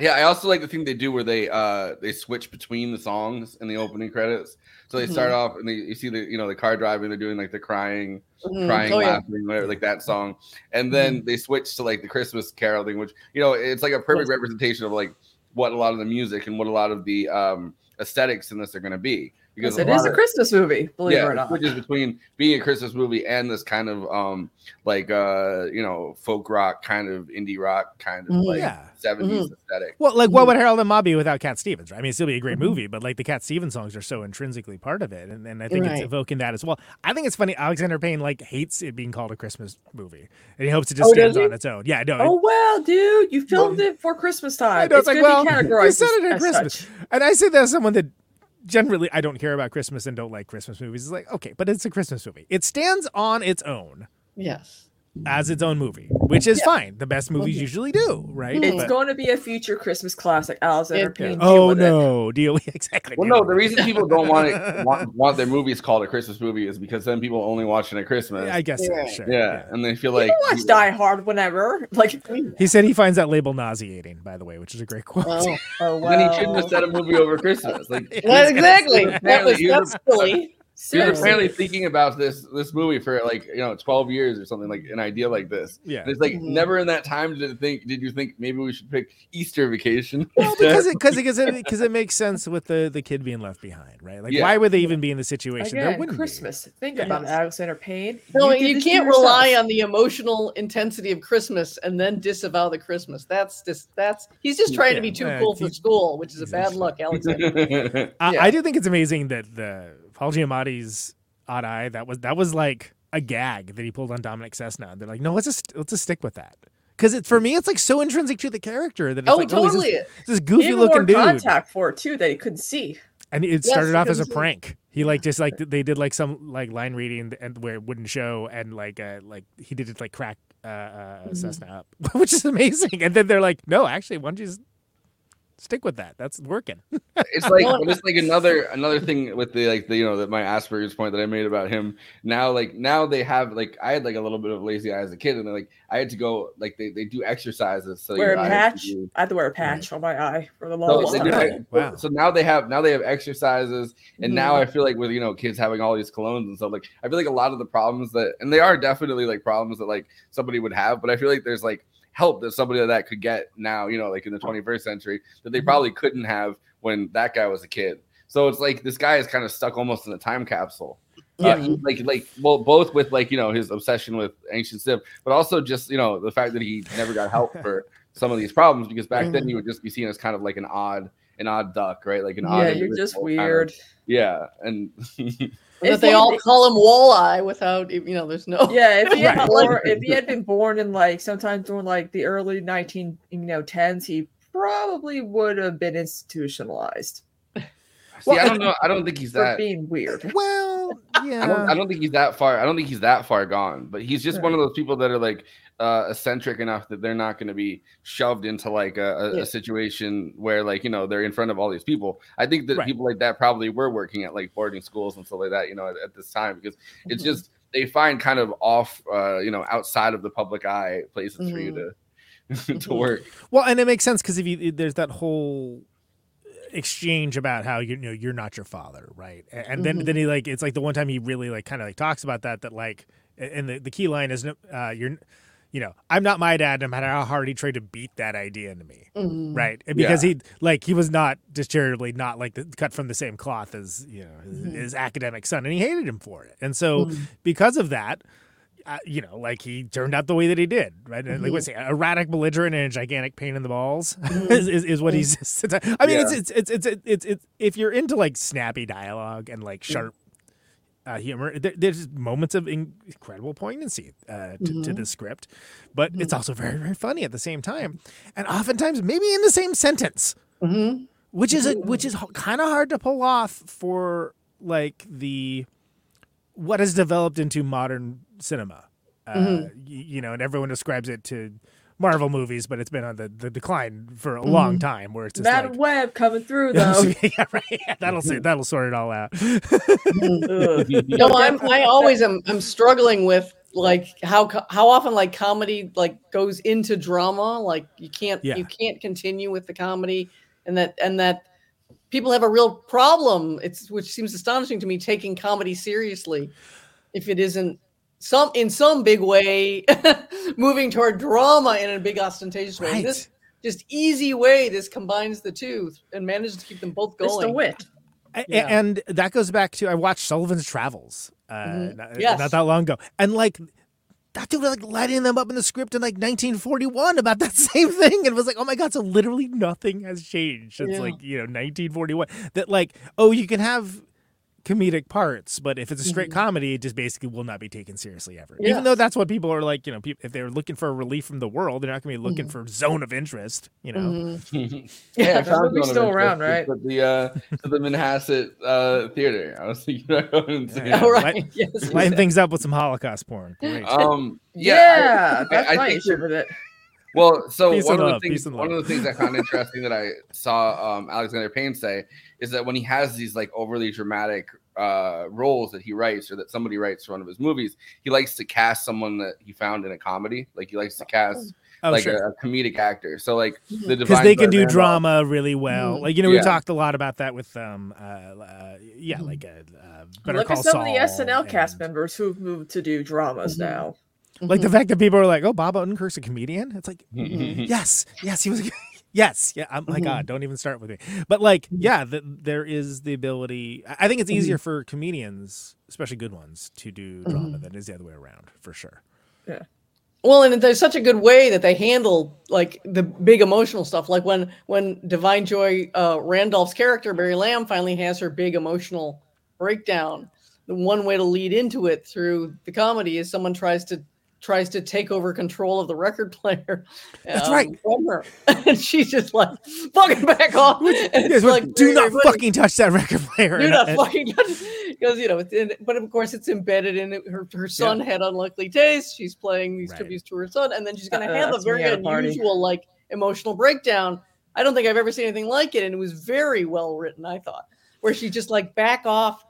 yeah, I also like the thing they do where they uh they switch between the songs in the opening credits. So they start off and they, you see the you know the car driving, they're doing like the crying, Mhm. crying, Oh, yeah. laughing, whatever, like that song, and then they switch to like the Christmas Carol thing, which you know it's like a perfect representation of like what a lot of the music and what a lot of the um aesthetics in this are going to be because Because it lot is a of- Christmas movie, believe yeah, it or not. which is between being a Christmas movie and this kind of um like uh you know folk rock kind of indie rock kind of Mhm. like Yeah. 70s aesthetic. Well, like what would Harold and Maude be without Cat Stevens? Right? I mean, it'd still be a great movie, but like the Cat Stevens songs are so intrinsically part of it, and, and I think it's evoking that as well. I think it's funny. Alexander Payne like hates it being called a Christmas movie, and he hopes it just Oh, stands on its own. Yeah, no. Oh well, dude, you filmed it for Christmas time. I know, it's like, gonna well, be we said it as- at Christmas, such. and I say that as someone that generally I don't care about Christmas and don't like Christmas movies. It's like okay, but it's a Christmas movie. It stands on its own Yes. As its own movie, which is fine. The best movies usually do, right? Mm-hmm. It's But- going to be a future Christmas classic. Alexander It- Payne. oh with it. no, deal exactly. Well, no, the reason people don't want it want, want their movies called a Christmas movie is because then people only watch it at Christmas. I guess so, Yeah. sure. yeah, and they feel You like watch Die Hard whenever. Like, He said he finds that label nauseating, by the way, which is a great quote. Oh, oh then he wow. shouldn't have set a movie over Christmas. Like Well, exactly. That was he was that's a- silly. He was apparently thinking about this this movie for like you know 12 years or something like an idea like this. Yeah. And it's like Mhm. never in that time did think did you think maybe we should pick Easter vacation? Well, because it because it, because it, because it makes sense with the the kid being left behind, right? Like, Yeah. why would they even be in the situation? there Again, wouldn't be. Christmas. Think Yeah. about it, Alexander Payne. No, did you can't rely on the emotional intensity of Christmas and then disavow the Christmas. That's just that's he's just trying to be too Yeah, cool for school, which is a bad luck, Alexander. I, Yeah. I do think it's amazing that the Paul Giamatti's odd eye that was that was like a gag that he pulled on Dominic Sessa. And they're like, no, let's just let's just stick with that because it for me it's like so intrinsic to the character that it's Oh, like, oh, totally. this, this goofy even looking dude. contact for it too that he couldn't see. And it Yes, started off as a prank. He like just like they did like some like line reading and where it wouldn't show and like uh like he did it like crack uh, uh Mm-hmm. Sessa up, which is amazing. And then they're like, no, actually, why don't you just Stick with that. That's working. it's like it's like another another thing with the like the you know that my Asperger's point that I made about him. Now like now they have like I had like a little bit of lazy eye as a kid, and like I had to go like they, they do exercises. So wear a patch. do- I had to wear a patch on my eye for the So, longest they do time. ex- so now they have now they have exercises, and now Mhm. I feel like with you know kids having all these colognes and stuff, like I feel like a lot of the problems that and they are definitely like problems that like somebody would have, but I feel like there's like help that somebody like that could get now, you know, like in the 21st century that they probably couldn't have when that guy was a kid. So it's like this guy is kind of stuck almost in a time capsule. Yeah. Uh, like like well both with like you know his obsession with ancient civ, but also just you know the fact that he never got help for some of these problems because back then Mhm. you would just be seen as kind of like an odd an odd duck, right? Like an Yeah, odd. you're just individual, kind of- weird. yeah, and that they all call him Walleye without you know. There's no Yeah, if he had Right. born, if he had been born in like sometime during like the early nineteen you know tens, he probably would have been institutionalized. See, I don't know. I don't think he's that. being weird. Well, yeah. I don't, I don't think he's that far. I don't think he's that far gone. But he's just Yeah. one of those people that are like uh, eccentric enough that they're not going to be shoved into like a, a, Yeah. a situation where like you know they're in front of all these people. I think that Right. people like that probably were working at like boarding schools and stuff like that. You know, at, at this time because it's Mhm. just they find kind of off, uh, you know, outside of the public eye places for you to to work. Well, and it makes sense because if you there's that whole exchange about how you know you're not your father, right? A- And then Mhm. then he like it's like the one time he really like kind of like talks about that that like and the, the key line is uh you're you know I'm not my dad no matter how hard he tried to beat that idea into me. Mhm. Right, And because Yeah. he like he was not just charitably not like the, cut from the same cloth as you know his, Mhm. his academic son, and he hated him for it. And so Mhm. because of that, uh, you know, like he turned out the way that he did, right? And like what's he, erratic, belligerent, and a gigantic pain in the balls is, is, is what he's. I mean, it's, Yeah. it's it's it's it's it's it's if you're into like snappy dialogue and like sharp. Uh, humor. There, there's moments of incredible poignancy uh, to, to Mhm. the script, but it's also very, very funny at the same time, and oftentimes maybe in the same sentence which is a, which is kind of hard to pull off for like the what has developed into modern cinema. Uh, Mhm. y- you know, and everyone describes it to Marvel movies, but it's been on the, the decline for a long Mhm. time. Where it's just Madam like, Web coming through though. yeah, right. Yeah, that'll say, that'll sort it all out. No, I'm I always am I'm struggling with like how how often like comedy like goes into drama like you can't Yeah. you can't continue with the comedy and that and that people have a real problem it's which seems astonishing to me taking comedy seriously if it isn't some in some big way moving toward drama in a big ostentatious way Right. this just easy way this combines the two and manages to keep them both It's going the wit. A- Yeah. And that goes back to I watched Sullivan's Travels uh, Mhm. not, Yes. not that long ago, and like that dude was like lighting them up in the script in like 1941 about that same thing, and it was like, oh my god, so literally nothing has changed since Yeah. like you know 1941. That like oh you can have comedic parts, but if it's a straight Mhm. comedy, it just basically will not be taken seriously ever. Yeah. Even though that's what people are like, you know, peop if they're looking for a relief from the world, they're not going to be looking Mhm. for zone of interest, you know. Mhm. yeah, that movie's still around, right? At the uh, to the Manhasset uh, theater. I was thinking about going to see Yeah. it. Light- right yes Lighten things up with some Holocaust porn. Great. Um, Yeah, yeah, I- that's I my think issue with it. Well, so Peace one and of the love, things peace and one of the things I found interesting that I saw um, Alexander Payne say is that when he has these like overly dramatic uh, roles that he writes or that somebody writes for one of his movies, he likes to cast someone that he found in a comedy. Like he likes to cast Oh, like sure. a, a comedic actor. So like Mhm. the because they can do Randolph- drama really well. Mhm. Like you know, we talked a lot about that with um, uh, uh yeah, Mhm. like uh, uh, Better Look Call at some of the Saul SNL cast members who've moved to do dramas Mhm. now. Like the fact that people are like, "Oh, Bob Odenkirk's a comedian." It's like, Mhm. yes, yes, he was. yes, yeah. Oh my Mhm. God, don't even start with me. But like, yeah, the, there is the ability. I I think it's easier for comedians, especially good ones, to do drama than it is the other way around, for sure. Yeah. Well, and there's such a good way that they handle like the big emotional stuff. Like when when Da'Vine Joy uh, Randolph's character Mary Lamb finally has her big emotional breakdown. The one way to lead into it through the comedy is someone tries to tries to take over control of the record player. That's um, right. From her, and she's just like fucking back off. It's like do not fucking touch that record player. Do not fucking touch because you know, it's in, but of course it's embedded in it. Her her son had unlikely taste. She's playing these Right. tributes to her son, and then she's going to Uh, have a very at a party. unusual like emotional breakdown I don't think I've ever seen anything like it, and it was very well written. I thought, where she just like back off,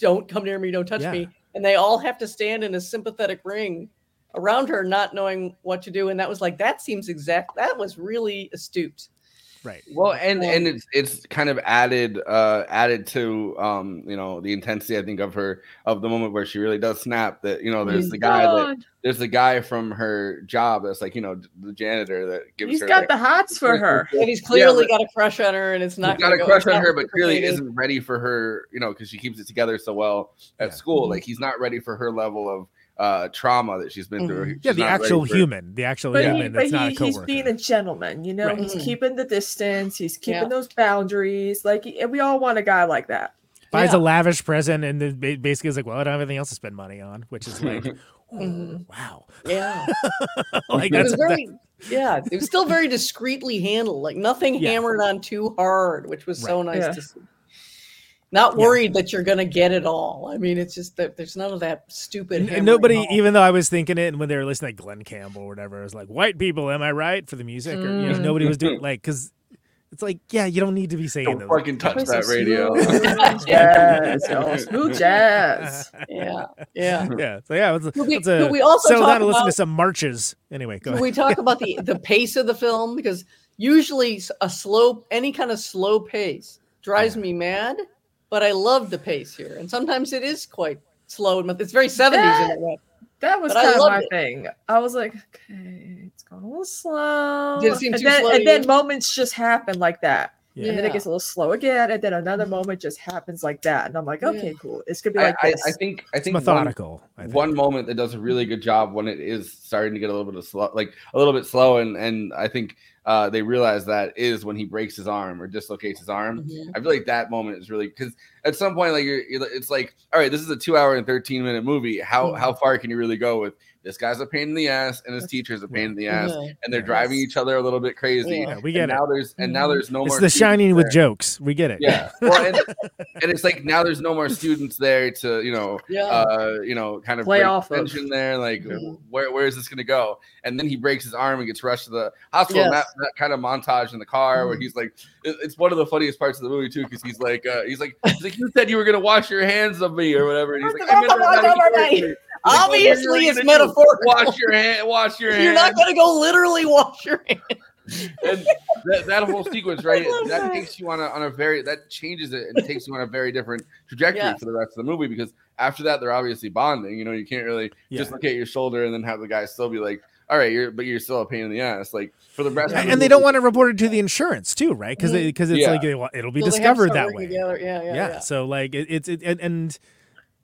don't come near me, don't touch Yeah. me, and they all have to stand in a sympathetic ring around her, not knowing what to do. And that was like that seems exact. That was really astute. Right. Well, and Um, and it's it's kind of added uh added to um you know the intensity I think of her of the moment where she really does snap that you know there's He's the guy that there's the guy from her job that's like you know the janitor that gives He's her got like, the hots for her. And he's clearly but- got a crush on her, and it's not He's got a go- crush on her, but clearly reciprocated. isn't ready for her, you know, because she keeps it together so well at school. Like he's not ready for her level of uh trauma that she's been through. Yeah, She's the actual human, the actual But, human he, that's but not he, a he's being a gentleman, you know. Right. He's Mhm. keeping the distance. He's keeping Yeah. those boundaries. Like, and we all want a guy like that. Buys Yeah. a lavish present and then basically is like, well, I don't have anything else to spend money on, which is like, Mhm. wow. Yeah. like it that's was very yeah it was still very discreetly handled like nothing Yeah. hammered on too hard which was so nice Yeah. to see not Yeah. worried that you're gonna get it all i mean it's just that there's none of that stupid And, and nobody, home. even though I was thinking it, and when they were listening to Glen Campbell or whatever, it was like, white people, am I right for the music? Or, you know, Mm. nobody was doing like, because it's like, yeah, you don't need to be saying Don't those. fucking touch that some radio. smooth jazz, yo, smooth jazz. yeah yeah yeah. So yeah, let's, we- let's uh, we also settle talk down and listen to about- some marches. Anyway, go Can ahead. we talk about the the pace of the film because usually s- a slow any kind of slow pace drives me mad but i love the pace here and sometimes it is quite slow and it's very 70s in a way That was But kind of my it. thing. I was like, okay, it's going a little slow. Did it seem and too then, slow and then moments just happen like that. Yeah. And then it gets a little slow again, and then another mm-hmm. moment just happens like that. And I'm like, okay, Yeah. cool. It's gonna be like I, this. I think I It's think one- methodical. I think. one moment that does a really good job when it is starting to get a little bit of slow, like a little bit slow, and and I think uh, they realize that is when he breaks his arm or dislocates his arm. Mhm. I feel like that moment is really because at some point, like you're, you're, it's like, all right, this is a two hour and thirteen minute movie. How Mhm. how far can you really go with this guy's a pain in the ass and his teacher's a pain in the ass, Yeah. and they're driving each other a little bit crazy. Yeah, we and get it. now there's and now there's no It's more. the students shining with there. jokes. We get it. Yeah, well, and, and it's like now there's no more students there to you know, Yeah. uh, you know, kind of Play break off of. tension there. Like, Mhm. where where is this going to go? And then he breaks his arm and gets rushed to the hospital. And that, Yes. That kind of montage in the car where Mhm. he's like, it's one of the funniest parts of the movie too, because he's like, uh, he's like, he's like, you said you were going to wash your hands of me or whatever. And he's like, I meant that metaphorically. He's like, "What were you Obviously, gonna it's metaphorical. Wash your hand. Wash your hands. You're not going to go literally wash your hands. and that, that whole sequence, right? That that. takes you on a on a very that changes it and takes you on a very different trajectory for the rest of the movie because after that they're obviously bonding. You know, you can't really Yeah. just look at your shoulder and then have the guy still be like, "All right, you're but you're still a pain in the ass." Like for the rest, of the And they don't want to report it to the insurance too, right? Because because it's Yeah. like it'll be So they have to discovered that way. Yeah, yeah, yeah, yeah. so like it, it's it, and and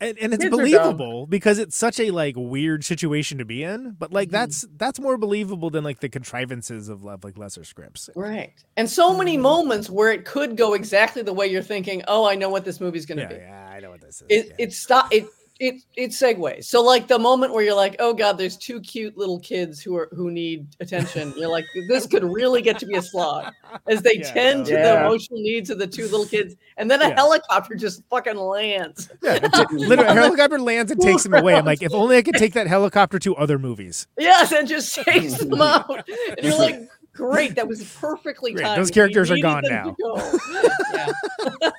and, and it's Kids believable because it's such a like weird situation to be in but Mm-hmm. like that's that's more believable than like the contrivances of love like lesser scripts Right. And so many moments where it could go exactly the way you're thinking, oh, I know what this movie's going to yeah be. yeah i know what this is It, yeah. it stop it it it segues. So like the moment where you're like, oh god, there's two cute little kids who are who need attention. You're like, this could really get to be a slog as they Yeah, tend to the emotional needs of the two little kids, and then a Yeah. helicopter just fucking lands. yeah, t- literally, a helicopter lands and takes them away. I'm like, if only I could take that helicopter to other movies. Yes, and just takes them out. And you're like, great, that was perfectly Great, timed. those characters are gone now. go.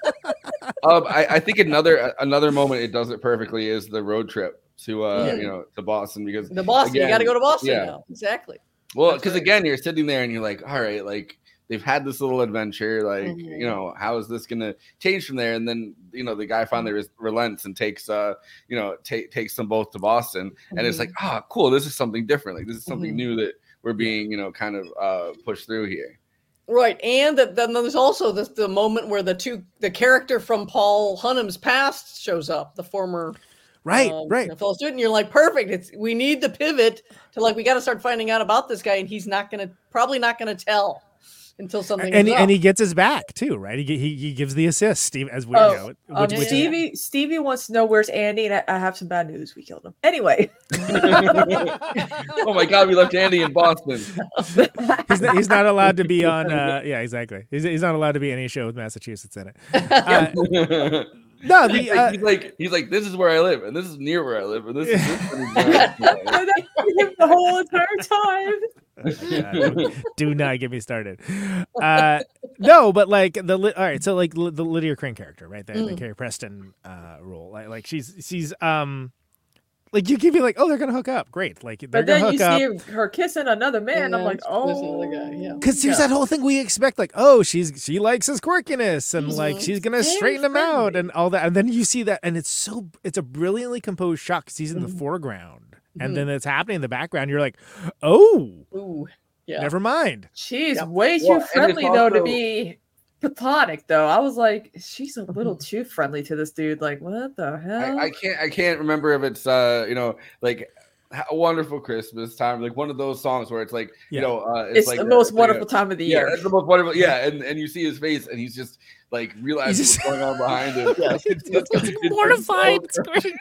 Um, I, I think another another moment it does it perfectly is the road trip to uh Yeah. you know to Boston because The Boston, you got to go to Boston yeah. now. Exactly. Well, because right. again, you're sitting there and you're like, all right, like they've had this little adventure, like Mhm. you know, how is this gonna change from there? And then you know, the guy finally res- relents and takes, uh, you know, ta- takes them both to Boston, and it's like, ah, cool, this is something different. Like this is something Mhm. new that we're being, you know, kind of uh pushed through here. Right, and that then there's also this the moment where the two the character from Paul Hunham's past shows up, the former Right, um, right. fellow student. You're like, perfect. It's we need the pivot to like we got to start finding out about this guy, and he's not gonna probably not gonna tell until something. And is and he gets his back too, right? He, he, he gives the assist, Steve, as we Oh, know. it, Um, which- which is- Stevie Stevie wants to know where's Andy, and I, I have some bad news. We killed him. Anyway, oh my God, we left Andy in Boston. he's, not, he's not allowed to be on. Uh, yeah, exactly. He's, he's not allowed to be any show with Massachusetts in it. Uh, No, the he's, like, uh, he's like he's like this is where I live, and this is near where I live, and this is this is where I live." the whole entire time. God, do not get me started. Uh, no, but like the all right, so like the Lydia Crane character, right? The, the Mm. Carrie Preston uh, role, like like she's she's um like you give me like oh they're gonna hook up, great, like they're But gonna then hook you up. see her kissing another man. I'm Yeah, like, there's oh, another guy, yeah. Because there's that whole thing we expect, like, oh, she's she likes his quirkiness, and like Mhm. she's gonna Very straighten him out, and all that, and then you see that, and it's so it's a brilliantly composed shot because he's in the foreground, and Mhm. then it's happening in the background. You're like, oh, Ooh, yeah. never mind. She's Yep. way too Well, and it's friendly though to be platonic. Though I was like, she's a little too friendly to this dude. Like, what the hell? I, I can't I can't remember if it's uh you know like wonderful Christmas time like one of those songs where it's like Yeah. you know uh, it's like the a- most like a- wonderful time of the yeah year. it's the most wonderful yeah and and you see his face and he's just like realizing just- what's going on behind him Yes. It's- it's- it's- it's Mortified. It's great.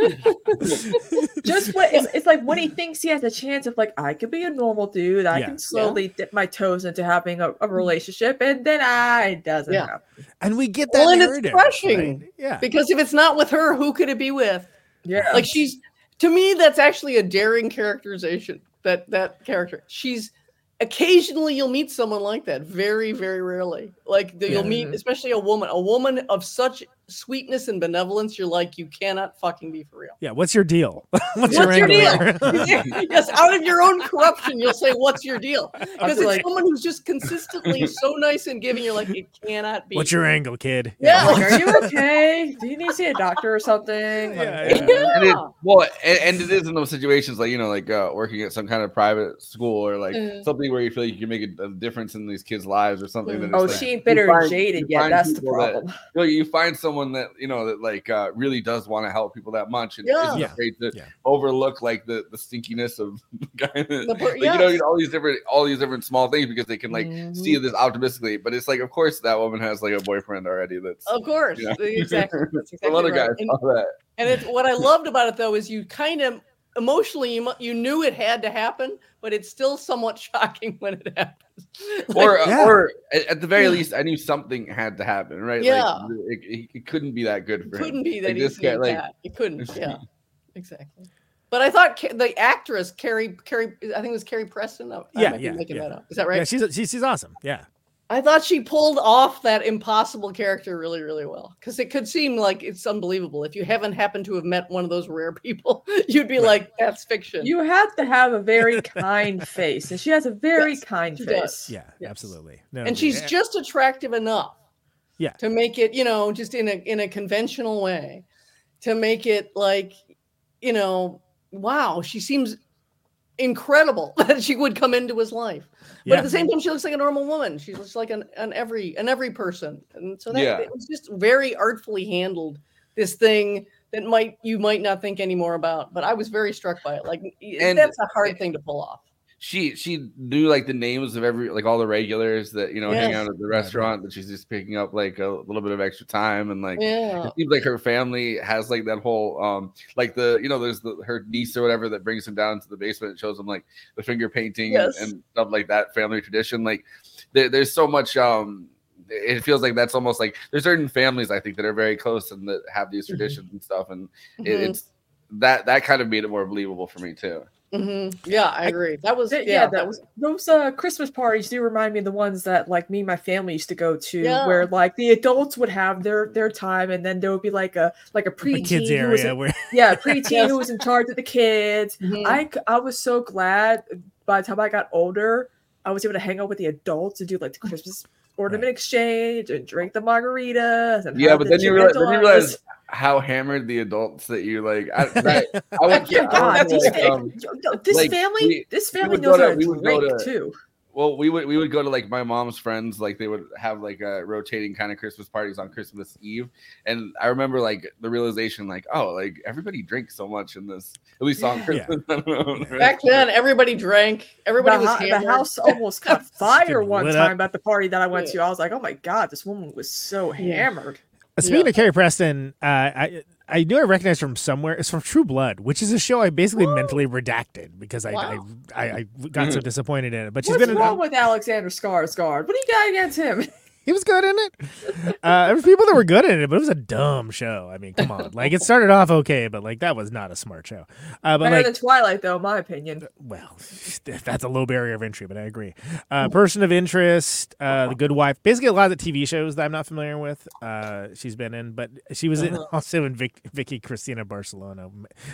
Just what it's, it's like when he thinks he has a chance of like I could be a normal dude. I Yeah. can slowly dip my toes into having a, a relationship, and then I it doesn't Yeah. happen. and we get that Well, and it's crushing. right? Yeah, Because if it's not with her, who could it be with? Yeah, Like she's to me, that's actually a daring characterization. That that character. She's occasionally you'll meet someone like that. Very, very rarely. Like the, you'll meet, especially a woman, a woman of such sweetness and benevolence. You're like, you cannot fucking be for real. yeah. What's your deal? what's, What's your deal? yes, out of your own corruption, you'll say, "What's your deal?" Because it's like- someone who's just consistently so nice and giving. You're like, it cannot be. what's your angle, kid? Yeah. Like, are you okay? Do you need to see a doctor or something? Like, Yeah, and it, well, and, and it is in those situations like you know, like uh, working at some kind of private school or like Mm. something where you feel like you can make a, a difference in these kids' lives or something. Mm. that Oh, like, she ain't bitter and find- jaded yet. That's the people that- problem. you, know, you find someone that you know that like uh, really does want to help people that much and Yeah. isn't Yeah. afraid to Yeah. overlook like the the stinkiness of the guy. That, The per- like, you know, all these different all these different small things because they can like see Mhm. this optimistically. But it's like, of course, that woman has like a boyfriend already. That's Of course, you know? exactly. That's Some other exactly guys. And- saw that. And it's what I loved about it though is you kind of emotionally you you knew it had to happen, but it's still somewhat shocking when it happens. or uh, Yeah. or at, the very Yeah. least, I knew something had to happen, right? Yeah. like, it, it, it couldn't be that good it for him. couldn't be that Like, he's this guy, like. It couldn't. Yeah, exactly. But I thought the actress Carrie Carrie I think it was Carrie Preston. I, I Yeah, yeah, making yeah. that up. Is that right? Yeah, she's she's, she's awesome. Yeah, I thought she pulled off that impossible character really, really well. Because it could seem like it's unbelievable. If you haven't happened to have met one of those rare people, you'd be like, that's fiction. You have to have a very kind face, and she has a very Yes, kind face. does. yeah, Yes. absolutely. No, and she's yeah. just attractive enough Yeah. to make it, you know, just in a in a conventional way, to make it like, you know, wow, she seems incredible that she would come into his life. But Yeah. at the same time, she looks like a normal woman. She looks like an, an every an every person. And so that Yeah. it was just very artfully handled, this thing that might you might not think any more about. But I was very struck by it. Like And- that's a hard thing to pull off. She she knew like the names of every like all the regulars that you know hang out at the restaurant that she's just picking up like a little bit of extra time and like Yeah. it seems like her family has like that whole um like the you know there's the her niece or whatever that brings him down to the basement and shows him like the finger painting and- Yes. and, stuff like that family tradition like there, there's so much um it feels like that's almost like there's certain families I think that are very close and that have these Mm-hmm. traditions and stuff and it, Mhm. it's that that kind of made it more believable for me too. Mhm. Yeah, I agree. That was Th- yeah, yeah, that that was those uh, Christmas parties do remind me of the ones that like me and my family used to go to, Yeah. where like the adults would have their their time, and then there would be like a like a the preteen kids who was area in- where yeah preteen Yes. who was in charge of the kids. Mhm. I was so glad by the time I got older, I was able to hang out with the adults and do like the Christmas ornament exchange and drink the margaritas. And Yeah, but the then you realize, then you realize enchiladas. How hammered the adults that you like. I, that, I went, Yeah, God, went to, these like, um, yo- yo, this like, family, we- this family knows to- how to we drink to- too. well, we would we would go to like my mom's friends, like they would have like a rotating kind of Christmas parties on Christmas Eve, and I remember like the realization, like oh, like everybody drinks so much in this, at least on Yeah. Christmas. I don't know, right? back then everybody drank. Everybody the, was hou- the house almost caught fire one lit up. time at the party that I went Yeah. to. I was like, oh my god, this woman was so Yeah. hammered. Speaking Yeah. of Carrie Preston, uh, I I knew I recognized from somewhere. It's from True Blood, which is a show I basically mentally redacted because I, Wow. I, I I got so disappointed in it. But she's What's been in, wrong with Alexander Skarsgård? What do you got against him? he was good in it. Uh, there was people that were good in it, but it was a dumb show. I mean, come on. Like it started off okay, but like that was not a smart show. Uh, but Better like, than Twilight, though, in my opinion. well, that's a low barrier of entry, but I agree. Uh, Person of Interest, uh, The Good Wife, basically a lot of the TV shows that I'm not familiar with. Uh, she's been in, but she was in, Uh-huh. also in Vic, Vicky Cristina Barcelona,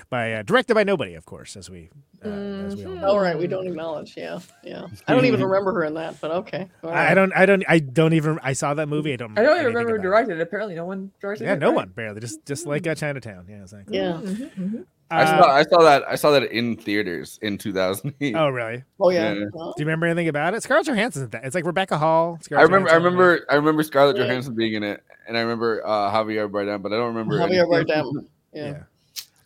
by uh, directed by nobody, of course, as we uh, as we all know. All right, we don't acknowledge. Yeah, yeah. I don't even remember her in that, but okay. Right. I don't, I don't, I don't even. I saw that movie. I don't. I don't even remember who directed it. Apparently, no one directed Yeah, it. Yeah, no right? one barely. Just, just like uh, Chinatown. Yeah, exactly. Yeah. Mm-hmm, I Uh, saw I saw that I saw that in theaters in 2008. Oh, really? Oh yeah. Do you remember anything about it? Scarlett Johansson's in that. It's like Rebecca Hall. Scarlett I Scarlett remember I Johansson. remember I remember Scarlett Yeah. Johansson being in it, and I remember uh, Javier Bardem, but I don't remember. Javier anything. Bardem. Yeah.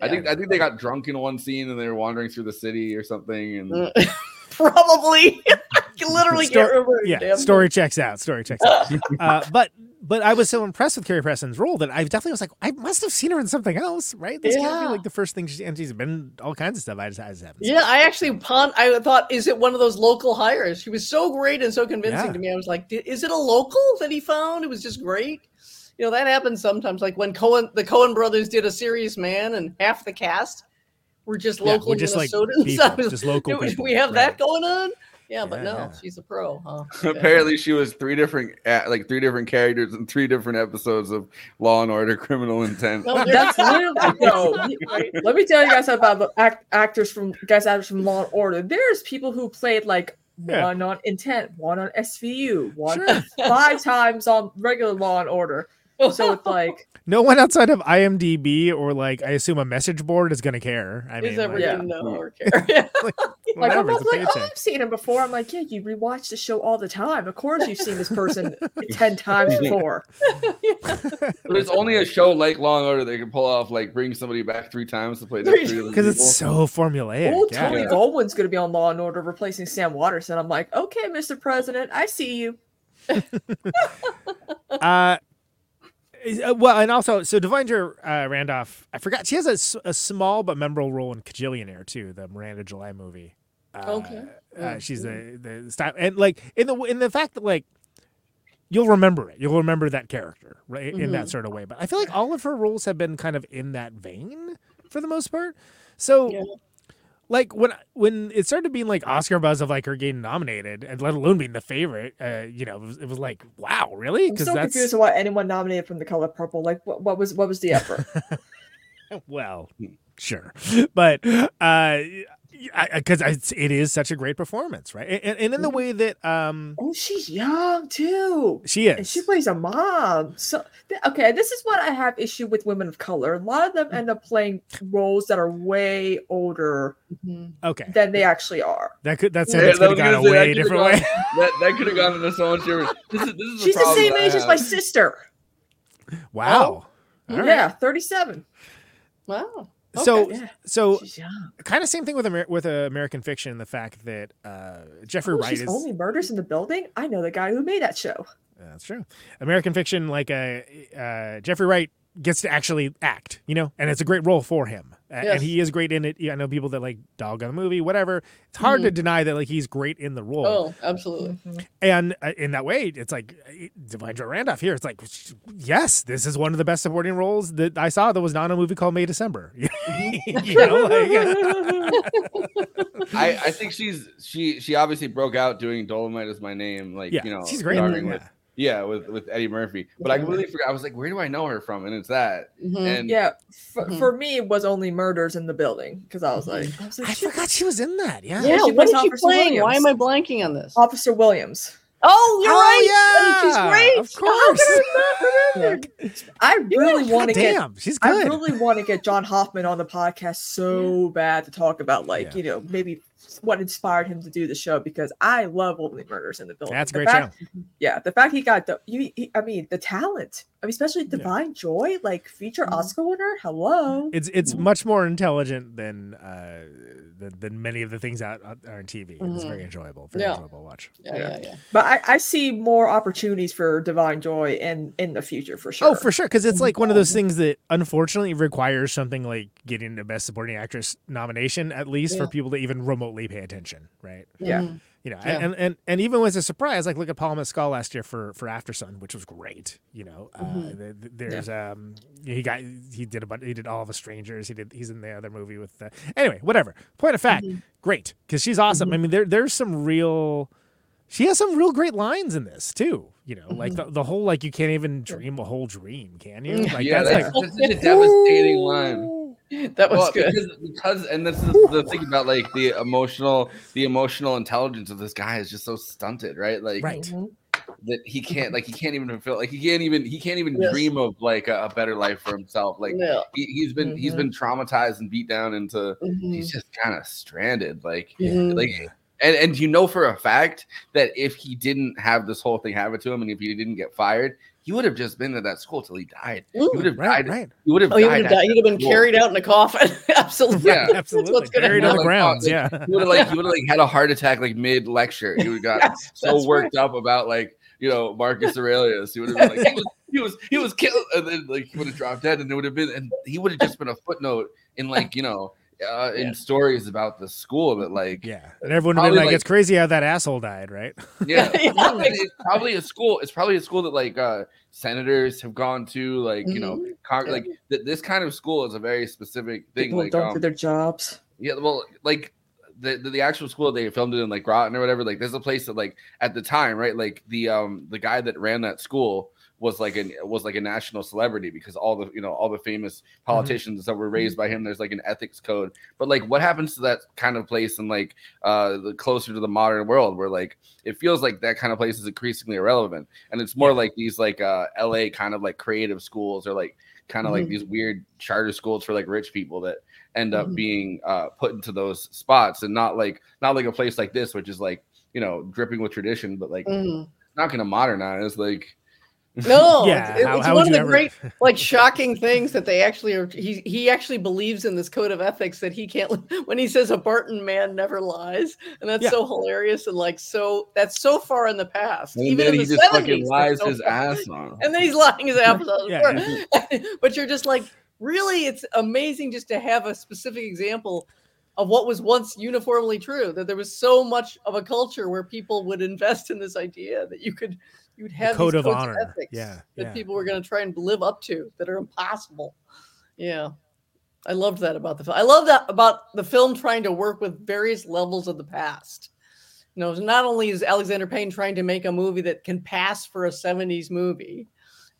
I think I think they got drunk in one scene and they were wandering through the city or something. And Uh, Probably. Literally Sto- can't remember. Yeah, story checks out. Story checks out. uh, but but I was so impressed with Carrie Preston's role that I definitely was like, I must have seen her in something else, right? This can't be like the first thing she and she's been all kinds of stuff. I just, I just haven't. Yeah, I actually pon- I thought, is it one of those local hires? She was so great and so convincing Yeah. to me. I was like, is it a local that he found? It was just great. You know, that happens sometimes. Like when Coen, the Coen brothers did a Serious Man, and half the cast were just Yeah, local we're just, like, Minnesotans. people, just local we- people, We have right. that going on. Yeah, but Yeah, no, she's a pro, huh? apparently she was three different like three different characters in three different episodes of Law and Order: Criminal Intent. No, That's literally no. Let me tell you guys about the act, actors from guys actors from Law and Order. There's people who played like Yeah. one on Intent, one on SVU, one Sure. five times on regular Law and Order. So it's like No one outside of IMDb or like I assume a message board is gonna care. I mean, Is ever like, gonna know or care? like I'm whatever, not it's a like, oh, paycheck. I've seen him before. I'm like, yeah, you rewatch the show all the time. Of course, you've seen this person ten times before. There's only a show like Law and Order that can pull off like bring somebody back three times to play the Three- three because it's so formulaic. Oh, yeah. Tony Goldwyn's going to be on Law and Order replacing Sam Waterston. I'm like, okay, Mr. President, I see you. Uh, well, and also, so Da'Vine Joy uh, Randolph, I forgot she has a small but memorable role in Kajillionaire too, the Miranda July movie. Uh, Okay. uh, she's the the style, and like in the in the fact that like you'll remember it, you'll remember that character, right, in that Mhm. sort of way. But I feel like all of her roles have been kind of in that vein for the most part. So. Yeah. Like when when it started being like Oscar buzz of like her getting nominated, and let alone being the favorite, uh, you know, it was, it was like, wow, really? I'm so confused on why anyone nominated from the color purple. Like, what, what was what was the effort? well, sure, but uh, because it's it is such a great performance, right? And, and in the mm-hmm. way that um, oh, she's young too. she And is, she plays a mom. So th- okay, this is what I have issue with women of color. A lot of them mm. end up playing roles that are way older mm-hmm. okay, than they actually are. that could that Yeah, sentence that could have gone gonna a way different gone- way. That that could have gone in a much different. This is this is She's the problem same age as my sister. Wow. Oh. All right. Yeah, thirty-seven. Wow. So Yeah, so kind of same thing with Amer- with uh, American Fiction. The fact that uh, Jeffrey Oh, Wright she's is only murders in the building. I know the guy who made that show. That's true. American Fiction, like uh, uh, Jeffrey Wright gets to actually act, you know, and it's a great role for him, Yes. and he is great in it. I know people that like dog on the movie, whatever. It's hard to Mhm. deny that like he's great in the role, Oh, absolutely. and uh, in that way, it's like Da'Vine Joy Randolph here. It's like, yes, this is one of the best supporting roles that I saw that was not in a movie called May December. you know, like, I, I think she's she she obviously broke out doing Dolomite is my name, like Yeah, you know, she's great in starring that, with yeah with with Eddie Murphy. But I completely forgot. I was like, where do I know her from? And it's that. Mhm. And Yeah, for, Mhm. for me, it was only murders in the building because I was like, I was like, I shit. forgot she was in that. Yeah. Yeah, she what plays is she Officer playing? Why am I blanking on this? Officer Williams. Oh, you're Oh, right. yeah, she's great. of course. could I Yeah. I really God want to get. damn, she's I really want to get John Hoffman on the podcast so bad to talk about, like Yeah. you know, maybe what inspired him to do the show because I love Only Murders in the Building. That's a The great fact- show. Yeah, the fact he got the you, he, I mean, the talent. I mean, especially Da'Vine Joy, like feature Mm-hmm. Oscar winner. Hello. It's it's much more intelligent than uh than, than many of the things out, are on TV. It's Mhm. very enjoyable. Very Yeah. enjoyable to watch. Yeah, yeah, yeah. But I, I see more opportunities for Da'Vine Joy in in the future for sure. Oh, for sure, because it's like one of those things that unfortunately requires something like getting the Best Supporting Actress nomination, at least for people to even remotely pay attention, right? Yeah. Mhm. You know, Yeah. and, and and even was a surprise. Like look at Paul Mescal last year for for Aftersun, which was great. You know, uh, Mhm. th- th- there's um he got he did a bunch he did all of us strangers. He did he's in the other movie with uh, anyway whatever. Point of fact, great because she's awesome. I mean there there's some real. She has some real great lines in this too. You know, like the, the whole like you can't even dream a whole dream, can you? Like yeah, that's that's, like such a devastating line. That was Well, good. because, because and this is the thing about like the emotional the emotional intelligence of this guy is just so stunted, right? Like right. that he can't like he can't even feel like he can't even he can't even Yes. dream of like a, a better life for himself. Like Yeah. he, he's been he's Mhm. been traumatized and beat down into Mhm. he's just kind of stranded. Like Mhm. like and and you know for a fact that if he didn't have this whole thing happen to him and if he didn't get fired, he would have just been at that school till he died. He would have right, died. right. He would have Oh, he would died. have died. He'd have been school. carried out in a coffin. Absolutely. Yeah, That's absolutely. what's gonna on the happen. grounds. like, Yeah. He would have like he would have like had a heart attack like mid lecture. He would have got Yes, so that's worked up about like you know Marcus Aurelius. He would have been like he was he was he was killed, and then like he would have dropped dead, and it would have been and he would have just been a footnote in like you know uh, in stories about the school that like Yeah, and everyone would be like, like- "It's crazy how that asshole died," right? yeah, Yeah. probably- it's probably a school. It's probably a school that like uh senators have gone to, like you know, Mhm. con- Yeah. like th- this kind of school is a very specific thing. People like don't um, do their jobs. Yeah, well, like the, the the actual school they filmed it in like Groton or whatever. Like, there's a place that like at the time, right? Like the um the guy that ran that school was like an was like a national celebrity because all the you know all the famous politicians that were raised by him. There's like an ethics code, but like what happens to that kind of place and like uh the closer to the modern world where like it feels like that kind of place is increasingly irrelevant, and it's more like these like uh L.A. kind of like creative schools or like kind of like Mhm. these weird charter schools for like rich people that end up Mhm. being uh, put into those spots and not like not like a place like this which is like you know dripping with tradition but like Mhm. not gonna modernize like No, Yeah, it's, how- it's how one of the ever- great, like, shocking things that they actually are. He he actually believes in this code of ethics that he can't. When he says a Barton man never lies, and that's Yeah. so hilarious and like so that's so far in the past. and Even then in he the just 70s, fucking that's lies so his far. ass off and then he's lying his ass off. Yeah, but you're just like, really, it's amazing just to have a specific example of what was once uniformly true. That there was so much of a culture where people would invest in this idea that you could you would have code these of honor. ethics Yeah, that yeah. people were going to try and live up to that are impossible. Yeah. I loved that about the film. I love that about the film trying to work with various levels of the past. You know, not only is Alexander Payne trying to make a movie that can pass for a 70s movie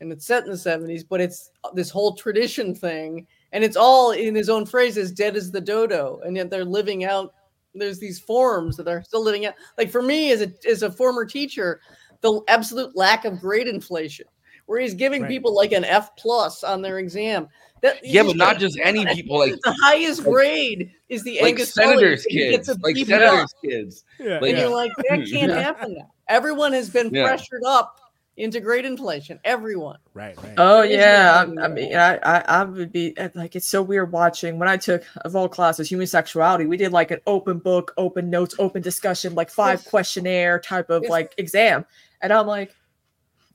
and it's set in the 70s, but it's uh, this whole tradition thing. And it's all in his own phrase as dead as the dodo. And yet they're living out, there's these forms that are still living out. Like for me as a as a former teacher, the absolute lack of grade inflation, where he's giving Right. people like an F plus on their exam. That yeah but not just any people like the highest grade is the like Angus senators Tully, gets kids a like B senators plus. kids Yeah, Like- And yeah. you're like, that can't Yeah. happen now. Everyone has been Yeah. pressured up into grade inflation. Everyone. right, right. Oh yeah, I, I mean, I, I I would be uh, like, it's so weird watching when I took of all classes human sexuality. We did like an open book, open notes, open discussion, like five Yes. questionnaire type of Yes. like exam, and I'm like,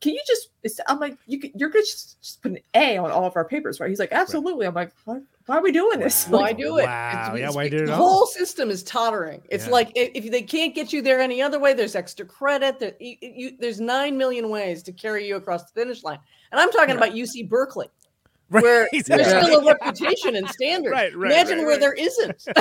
can you just? I'm like, you could, you're good. Just, just put an A on all of our papers, right? He's like, absolutely. I'm like, why, why are we doing this? Wow. Why do it? Wow, It's- yeah, it's- why do it The whole system is tottering. It's Yeah. like if they can't get you there any other way, there's extra credit. There, you, you, there's nine million ways to carry you across the finish line. And I'm talking about UC Berkeley, Right. where there's still a reputation and standards. Right, right, Imagine right, where there isn't.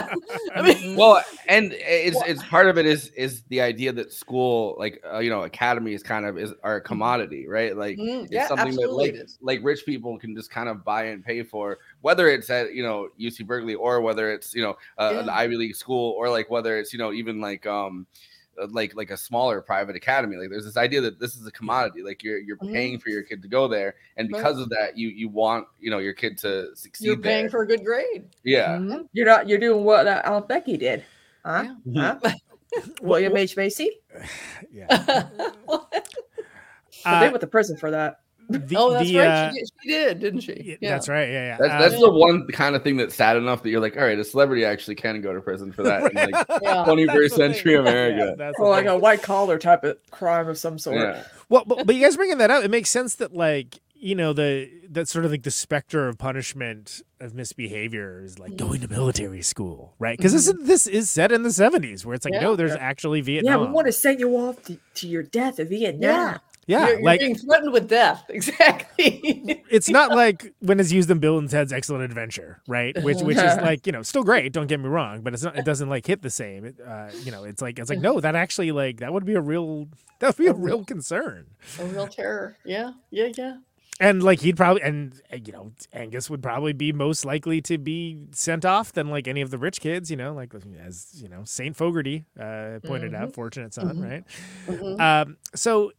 I mean, well and it's it's part of it is is the idea that school like uh, you know academy is kind of is are a commodity right? Like Mm, it's yeah, something that like like rich people can just kind of buy and pay for whether it's at you know uc berkeley or whether it's you know uh, an ivy league school or like whether it's you know even like um uh, like like a smaller private academy like there's this idea that this is a commodity like you're you're Mhm. paying for your kid to go there and Right. because of that you you want you know your kid to succeed You're paying there. for a good grade. yeah Mhm. You're not. You're doing what uh, Alan Becky did, huh? Yeah. Huh? William H Macy. Yeah. But Uh, they went to prison for that. The, oh, that's the, right. uh, she, did, she did, didn't she? yeah, That's right. Yeah, yeah. That's that's the one kind of thing that's sad enough that you're like, all right, a celebrity actually can go to prison for that in like Yeah. 21st century thing. America. Yeah, that's like thing. a white collar type of crime of some sort. Yeah. Well, but, but you guys bringing that up, it makes sense that like you know the that sort of like the specter of punishment of misbehavior is like going to military school, right? Because this is this is set in the seventies where it's like Yeah. no, there's actually Vietnam. Yeah, we want to send you off to, to your death in Vietnam. Yeah. You're, you're like- being threatened with death. Exactly. it's not like when it's used in Bill and Ted's Excellent Adventure, right? Which which is like you know still great. Don't get me wrong, but it's not. It doesn't like hit the same. It, uh, you know, it's like it's like no, that actually like that would be a real that would be a real concern. a real terror. Yeah, yeah, yeah. And like he'd probably and uh, you know Angus would probably be most likely to be sent off than like any of the rich kids. You know, like as you know Saint Fogerty uh, pointed out, Mhm. fortunate son, Mhm. right? Mhm. Um, so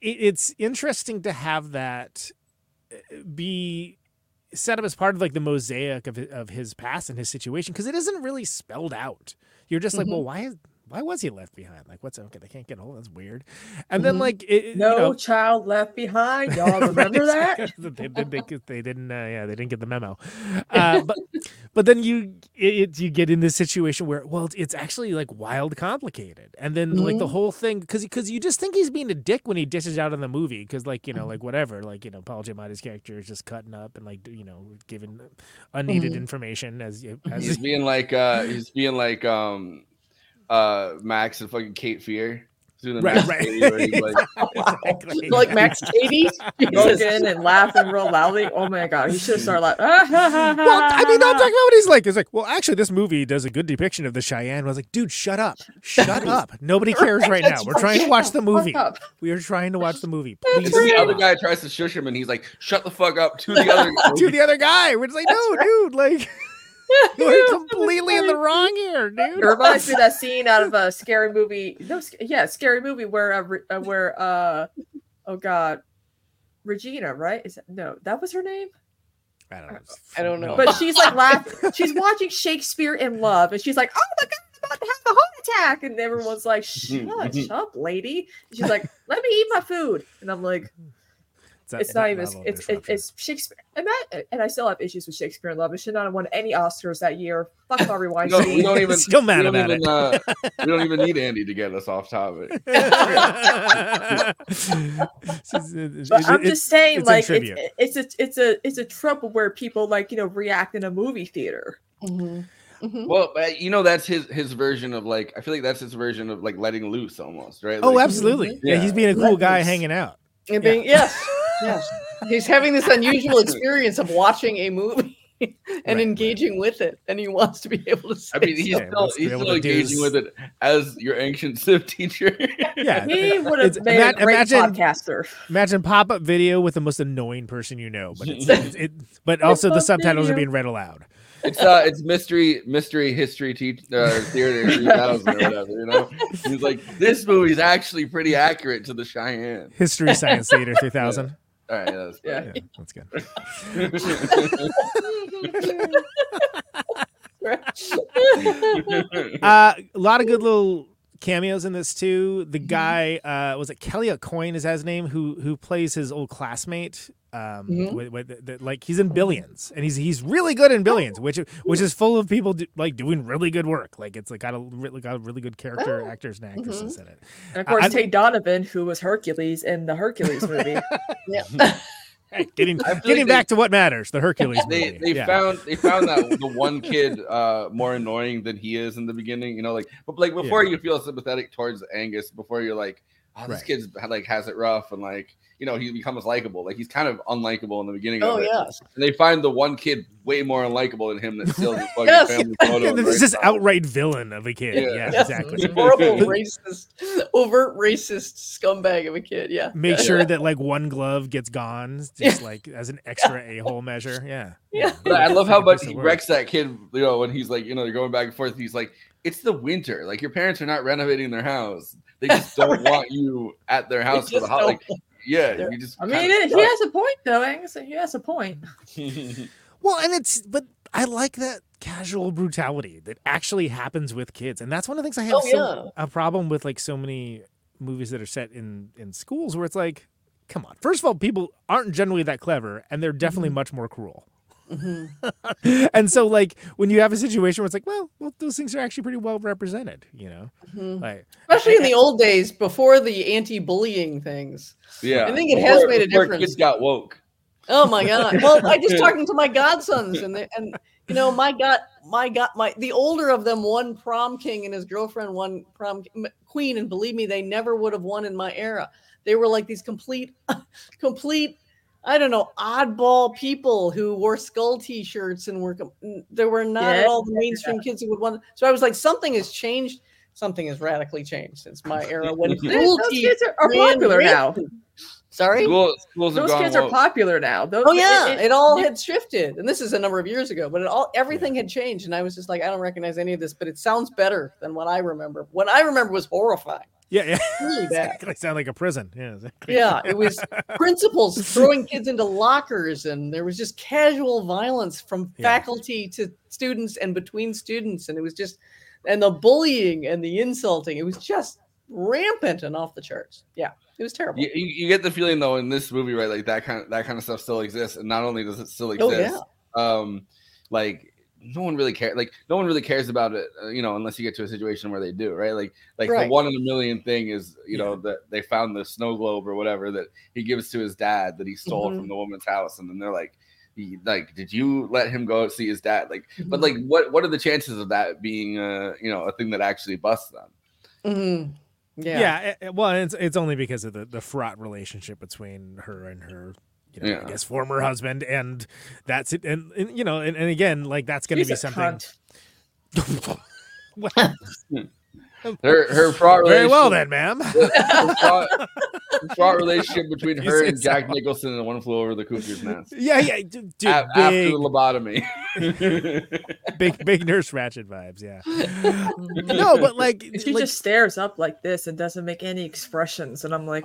it's interesting to have that uh, be set up as part of like the mosaic of of his past and his situation because it isn't really spelled out. You're just like, Mhm. well, why is why was he left behind? Like, what's okay? They can't get hold. That's weird. And then Mhm. like, it, it- No you know, child left behind. Y'all remember that? they, they, they, they didn't. Uh, yeah, they didn't get the memo. Uh, but but then you it, you get in this situation where well, it's, it's actually like wild complicated, and then like the Mhm. whole thing because because you just think he's being a dick when he dishes out in the movie because like you know like whatever like you know Paul Giamatti's character is just cutting up and like you know giving unneeded Mhm. information as you as He's being like uh he's being like um uh Max and fucking Cape Fear. He's doing the Right, Max right. Cady where he's like, like Max Cady. Smoking and laughing real loudly. Oh my god, he should have started like. Ha, ha, Well, I mean, no, I'm talking about what he's like. It's like, well, actually, this movie does a good depiction of the Cheyenne. I was like, dude, shut up, shut up. Nobody cares right now. We're trying to watch the movie. We are trying to watch the movie. Please, the other guy tries to shush him and he's like, shut the fuck up to the other guy. to the other guy. We're just like, no, dude, like you're completely in the wrong here, dude. It reminds me of that scene out of a scary movie. No, yeah, scary movie where uh, uh, where uh oh god, Regina, right? Is that, no, that was her name. I don't know. I don't know. But she's like laughing. She's watching Shakespeare in Love, and she's like, "Oh my god, I'm about to have a heart attack!" And everyone's like, "Shut up, lady." And she's like, "Let me eat my food," and I'm like. That- It's not even. It's it's, it's Shakespeare, and that, and I still have issues with Shakespeare in Love. It should not have won any Oscars that year. Fuck Harvey We Weinstein. don't, we don't even Still mad we don't about even, it. Uh, we don't even need Andy to get us off topic. But I'm just saying, like, it's, tribute. it's a it's a it's a trouble where people like you know react in a movie theater. Mm-hmm. Mm-hmm. Well, uh, you know that's his his version of like I feel like that's his version of like letting loose almost, right? oh, Like- absolutely. Mm-hmm. Yeah, he's being a cool guy hanging out. And being, yes, yes. He's having this unusual experience of watching a movie and engaging with it, and he wants to be able to. Say I mean, he's something. still, he's still engaging with it as your ancient Civ teacher. Yeah, He would have It's- made ima- a great imagine- podcaster. Imagine pop up video with the most annoying person you know, but it's, it's it, but also the Pop-up subtitles are being read aloud. It's uh, it's mystery, mystery history te- uh, theater 3000 or whatever. You know, he's like, this movie's actually pretty accurate to the Cheyenne. History Science Theater 3000. All right, yeah, that's Yeah. Yeah, that's good. uh, a lot of good little cameos in this too. The guy uh, was it Kelly AuCoin is that his name who who plays his old classmate. Um, Mhm. with, with the, the- like he's in Billions, and he's he's really good in Billions, which which is full of people do, like doing really good work. Like it's like got a really got really good character actors and actresses in it. And of course, I- Tate Donovan, who was Hercules in the Hercules movie. yeah. Hey, getting getting back to what matters, the Hercules they movie. they yeah. found they found that the one kid uh more annoying than he is in the beginning you know like but like before you feel sympathetic towards angus before you're like oh this Right. kid's like has it rough and like you know he becomes likable like he's kind of unlikable in the beginning Oh, of it yes. and they find the one kid way more unlikable than him that steals his fucking Yes. family photo And and this breaks is outright villain of a kid. Yeah. Yeah, Yes, exactly. this horrible racist, overt racist scumbag of a kid. Yeah. Make Yeah. sure that like one glove gets gone, just like as an extra a hole measure. Yeah. Yeah. But I love how much he wrecks that kid, you know, when he's like, you know, they're going back and forth. He's like, it's the winter. Like your parents are not renovating their house. They just don't want you at their house for the just holiday. Like, don't. Yeah, you just. I mean, it, he has a point, though. Angus. He has a point. Well, and it's but I like that casual brutality that actually happens with kids, and that's one of the things I have Oh, so, a problem with. Like so many movies that are set in in schools, where it's like, come on. First of all, people aren't generally that clever, and they're definitely mm-hmm. much more cruel. and so, like when you have a situation where it's like, well, well, those things are actually pretty well represented, you know, Mhm. like Especially in the old days before the anti-bullying things. Yeah, I think it has made a before difference. Kids got woke. Oh my god! Well, I just talking to my godsons, and they, and you know, my god, my god, my the older of them won prom king, and his girlfriend won prom queen, and believe me, they never would have won in my era. They were like these complete, complete. I don't know, oddball people who wore skull T-shirts and were. There were not Yeah. at all the mainstream kids who would want. So I was like, something has changed. Something has radically changed since my era when Those kids are, are ran popular now. Sorry. School, schools Those gone kids are popular now. Those, Oh yeah, it, it- all it- had shifted, and this is a number of years ago. But it all everything had changed, and I was just like, I don't recognize any of this, but it sounds better than what I remember. What I remember was horrifying. Yeah, yeah. Really bad. exactly. Sound like a prison. Yeah. exactly. Yeah, it was principals throwing kids into lockers, and there was just casual violence from Yeah. faculty to students and between students, and it was just, and the bullying and the insulting. It was just rampant and off the charts. Yeah, it was terrible. You, you, you get the feeling though in this movie, right? Like that kind of that kind of stuff still exists, and not only does it still exist, Oh, exist, um, like no one really cares. Like no one really cares about it, uh, you know, unless you get to a situation where they do, right? Like like Right. the one in a million thing is, you know, that they found the snow globe or whatever that he gives to his dad that he stole Mhm. from the woman's house, and then they're like. he- Like, did you let him go see his dad? Like, but Mhm. like, what what are the chances of that being, uh, you know, a thing that actually busts them? Mhm. Yeah. Yeah. it- it- well, it's it's only because of the the fraught relationship between her and her. You know, Yeah. I guess former husband, and that's it. And, and you know, and, and again, like that's going to be a something. Well, Her her fraught very well relationship- then, ma'am. the fraught, fraught relationship between her and Jack so. Nicholson and One Flew Over the Cuckoo's Nest. yeah, yeah, dude, dude, A- after big, the lobotomy. big, big Nurse Ratched vibes. Yeah. no, but like, she like- just stares up like this and doesn't make any expressions, and I'm like,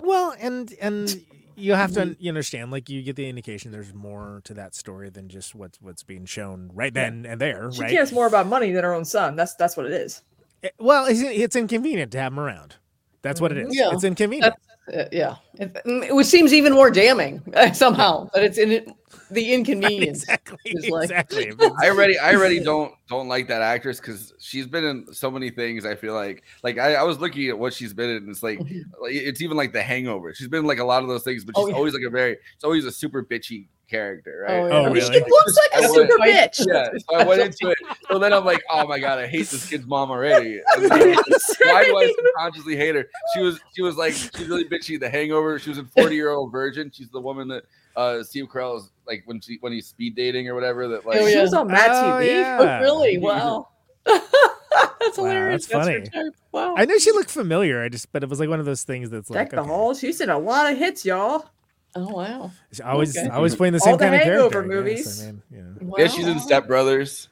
Well, and and you have to you understand, like you get the indication there's more to that story than just what's what's being shown right then and there, she right? cares more about money than her own son. That's that's what it is. Eh, Well, it's, it's inconvenient to have him around. That's what it is. Yeah, it's inconvenient. Uh, yeah, it, it was- seems even more damning somehow But it's in it, the inconvenience. exactly. is like- exactly. I already I already don't don't like that actress because she's been in so many things. I feel like like I, I was looking at what she's been in. And it's like mm-hmm. like, it's even like The Hangover. She's been in, like a lot of those things, but oh, she's Oh, yeah. always like a very it's always a super bitchy character, right? Oh, oh yeah. Oh, really? She looks like I a went- super bitch. Yeah, so I went into it. So then I'm like, oh my god, I hate this kid's mom already. I'm like, Why do I subconsciously hate her? She was she was like she's really bitchy. The Hangover. She was in Forty Year Old Virgin. She's the woman that uh Steve Carell is like when she when he's speed dating or whatever. That like Oh, She was on Mad Oh, TV. yeah. Oh, really? Wow. that's hilarious. that's her funny. type. Wow. I knew she looked familiar. I just, but it was like one of those things that's like Deck the okay. Hall. She's in a lot of hits, y'all. oh wow. She's always, Okay. always playing the same All same the kind of Hangover character. I guess. movies. I mean, you know. wow. yeah, she's in Step Brothers.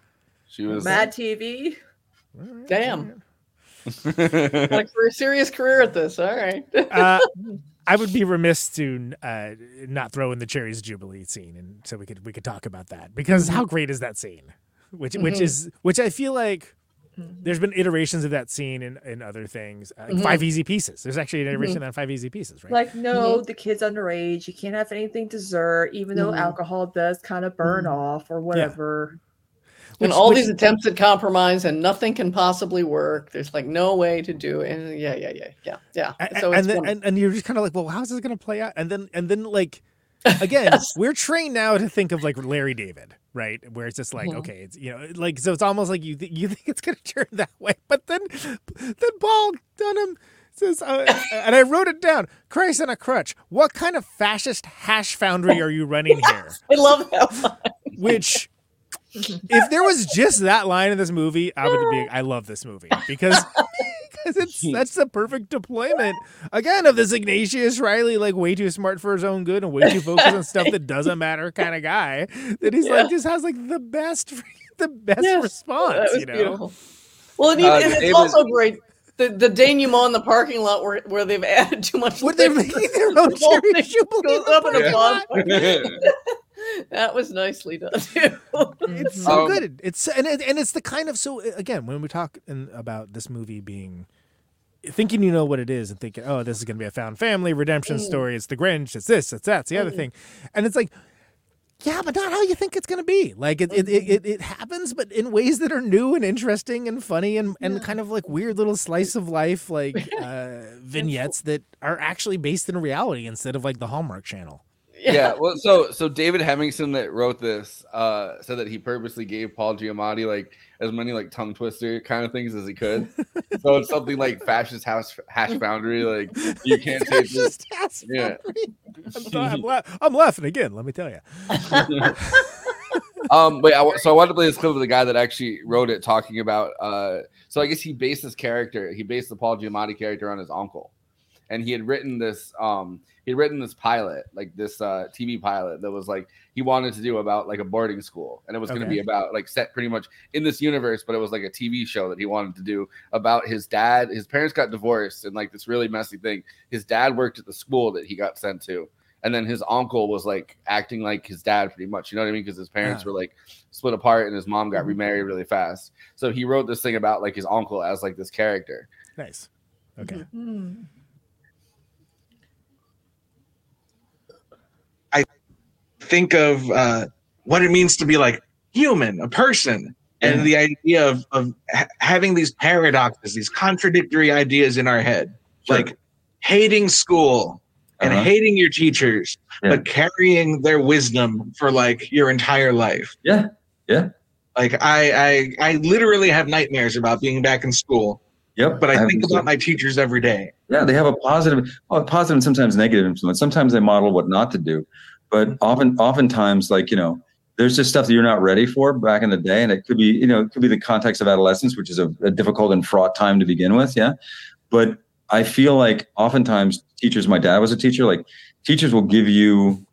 She was Mad TV. All right, Damn. all Got a serious career at this. All right. right. Uh, I would be remiss to uh, not throw in the cherries jubilee scene, and so we could we could talk about that because how great is that scene? Which which Mhm. is which I feel like there's been iterations of that scene in, in other things. Uh, Mhm. Five Easy Pieces. There's actually an iteration of that Five Easy Pieces, right? Like, no, the kid's underage. You can't have anything dessert, even though Mhm. alcohol does kind of burn off or whatever. And Which- all which- these attempts at compromise and nothing can possibly work. There's like no way to do it. And yeah, yeah, yeah, yeah, yeah. A- So and then, and, and you're just kind of like, well, how's this going to play out? And then and then like again, we're trained now to think of like Larry David, right? Where it's just like, Mhm. okay, it's you know, like so it's almost like you th- you think it's going to turn that way, but then then Paul Hunham says, uh, and I wrote it down. Christ on a crutch. What kind of fascist hash foundry are you running here? I love that line. Which. If there was just that line in this movie, I would be. I love this movie because because it's that's the perfect deployment again of this Ignatius Reilly, like way too smart for his own good and way too focused on stuff that doesn't matter kind of guy. That he's Yeah. like just has like the best, the best Yes, response. That was you know, beautiful. Well, and, Uh, even, and it's David- also great. The, the denouement in the parking lot where, where they've added too much. What they're liquor. making their own The whole cherry thing jubilee goes up in a bonfire. That was nicely done too. it's so Um, good. It's and it, and it's the kind of so again when we talk in, about this movie being thinking you know what it is and thinking oh this is going to be a found family redemption Mm. story it's the Grinch it's this it's that it's the other Mm. thing and it's like yeah but not how you think it's going to be like it, it, it, it, it happens but in ways that are new and interesting and funny and, and kind of like weird little slice of life like uh, vignettes that are actually based in reality instead of like the Hallmark channel Yeah. Well, so so David Hemingson that wrote this uh said that he purposely gave Paul Giamatti like as many like tongue twister kind of things as he could. so it's something like fascist house hash boundary. Like you can't say this. Fascist hash Yeah. I'm, th- I'm, la- I'm laughing again. Let me tell you. um wait I, so i wanted to play this clip of the guy that actually wrote it talking about uh so i guess he based his character he based the paul giamatti character on his uncle and he had written this um he had written this pilot like this uh tv pilot that was like he wanted to do about like a boarding school. And it was going to be about like set pretty much in this universe but it was like a tv show that he wanted to do about his dad. His parents got divorced and like this really messy thing. His dad worked at the school that he got sent to. And then his uncle was like acting like his dad pretty much you know what i mean? Because his parents Yeah. were like split apart and his mom got remarried really fast. So he wrote this thing about like his uncle as like this character. Nice. Okay. Hmm. Think of uh, what it means to be like human, a person, and the idea of of ha- having these paradoxes, these contradictory ideas in our head, like hating school and Uh-huh. hating your teachers, Yeah. but carrying their wisdom for like your entire life. Yeah, yeah. Like I, I, I literally have nightmares about being back in school. Yep. But I have think about my teachers every day. Yeah, they have a positive, well, positive and sometimes negative influence. Sometimes they model what not to do, but often, oftentimes, like you know, there's just stuff that you're not ready for back in the day, and it could be, you know, it could be the context of adolescence, which is a, a difficult and fraught time to begin with. Yeah, but I feel like oftentimes teachers, my dad was a teacher, like teachers will give you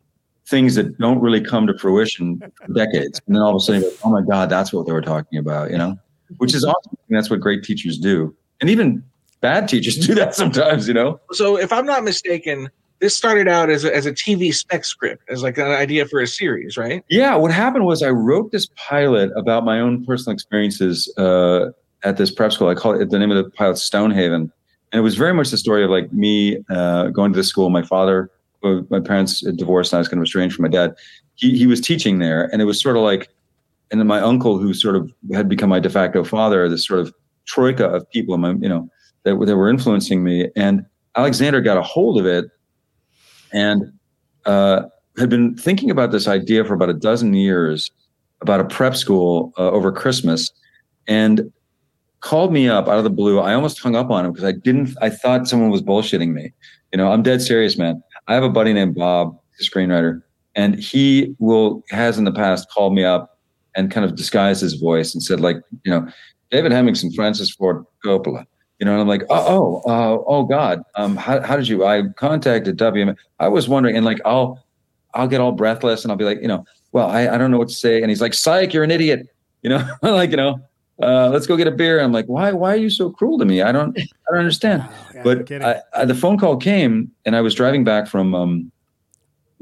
things that don't really come to fruition for decades, and then all of a sudden, like, oh my god, that's what they were talking about, you know, which is awesome. That's what great teachers do, and even bad teachers do that sometimes, you know. So if I'm not mistaken, this started out as a, as a TV spec script, as like an idea for a series, right? Yeah, what happened was I wrote this pilot about my own personal experiences uh, at this prep school. I call it the name of the pilot Stonehaven, and it was very much the story of like me uh, going to this school. My father, my parents divorced, and I was kind of estranged from my dad. He he was teaching there, and it was sort of like, and then my uncle, who sort of had become my de facto father, this sort of troika of people, my you know, that that were influencing me, and Alexander got a hold of it, and uh, had been thinking about this idea for about a dozen years about a prep school uh, over Christmas and called me up out of the blue. I almost hung up on him because I didn't, I thought someone was bullshitting me. You know, I'm dead serious, man. I have a buddy named Bob, a screenwriter, and he will, has in the past called me up and kind of disguised his voice and said, like, you know, David Hemingson, Francis Ford Coppola. You know, and I'm like, oh, oh, uh, oh, God. Um, how, how did you? I contacted WM. I was wondering, and like, I'll, I'll get all breathless, and I'll be like, you know, well, I, I don't know what to say. And he's like, psych, you're an idiot. You know, like, you know, uh, let's go get a beer. And I'm like, why, why are you so cruel to me? I don't, I don't understand. but I, I, the phone call came, and I was driving back from, um,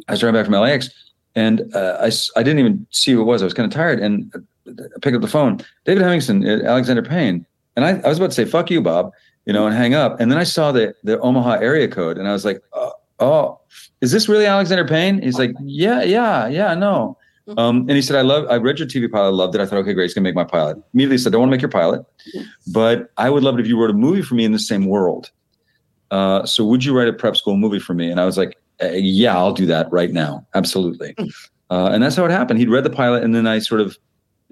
I was driving back from LAX, and uh, I, I didn't even see who it was. I was kind of tired, and I pick up the phone. David Hemingson, uh, Alexander Payne, and I, I was about to say "fuck you, Bob," you know, and hang up. And then I saw the the Omaha area code, and I was like, "Oh, oh is this really Alexander Payne?" He's like, "Yeah, yeah, yeah, no." Um, and he said, "I love. I read your TV pilot. I loved it. I thought, okay, great, he's gonna make my pilot." Immediately said, "I don't want to make your pilot, but I would love it if you wrote a movie for me in the same world." Uh, so would you write a prep school movie for me? And I was like, uh, yeah, I'll do that right now. Absolutely. Uh, and that's how it happened. He'd read the pilot and then I sort of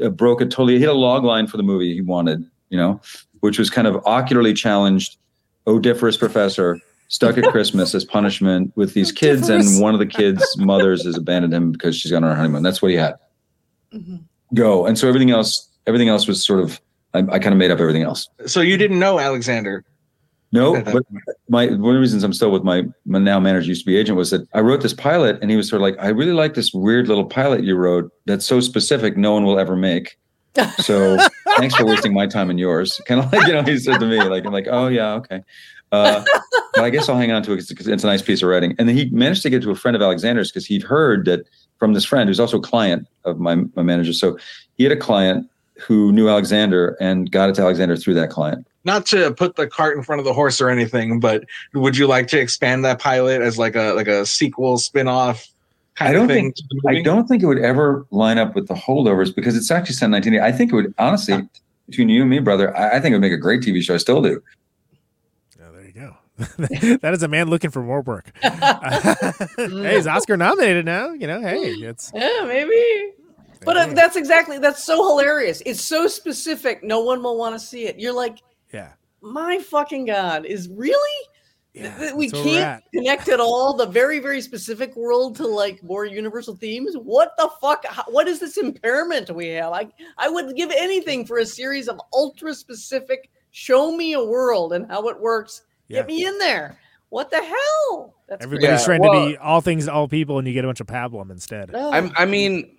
uh, broke it totally. He hit a log line for the movie he wanted, you know, which was kind of ocularly challenged, odiferous professor stuck at Christmas as punishment with these kids. And one of the kids' mothers has abandoned him because she's gone on her honeymoon. That's what he had. Mm-hmm. Go. And so everything else, everything else was sort of, I, I kind of made up everything else. So you didn't know Alexander. No, but my one of the reasons I'm still with my, my now manager used to be agent was that I wrote this pilot and he was sort of like, I really like this weird little pilot you wrote that's so specific no one will ever make. So thanks for wasting my time and yours. Kind of like, you know, he said to me, like, I'm like, oh yeah, okay. Uh, but I guess I'll hang on to it because it's a nice piece of writing. And then he managed to get to a friend of Alexander's because he'd heard that from this friend who's also a client of my, my manager. So he had a client who knew Alexander and got it to Alexander through that client. Not to put the cart in front of the horse or anything, but would you like to expand that pilot as like a like a sequel spin-off I don't of thing? think to the movie? I don't think it would ever line up with the holdovers because it's actually set in 1980. I think it would honestly between you and me, brother. I, I think it would make a great TV show. I still do. Oh, there you go. that is a man looking for more work. hey, he's Oscar nominated now. You know, hey, it's Yeah, maybe. But uh, that's exactly that's so hilarious. It's so specific. No one will want to see it. You're like, yeah. my fucking god, is really. Th- th- we that's where we're can't connect at all the very very specific world to like more universal themes? What the fuck? What is this impairment we have? I i would give anything for a series of ultra specific show me a world and how it works. Get me in there. What the hell? That's everybody's Yeah, trying well- to be all things all people, and you get a bunch of pablum instead. I'm, I mean,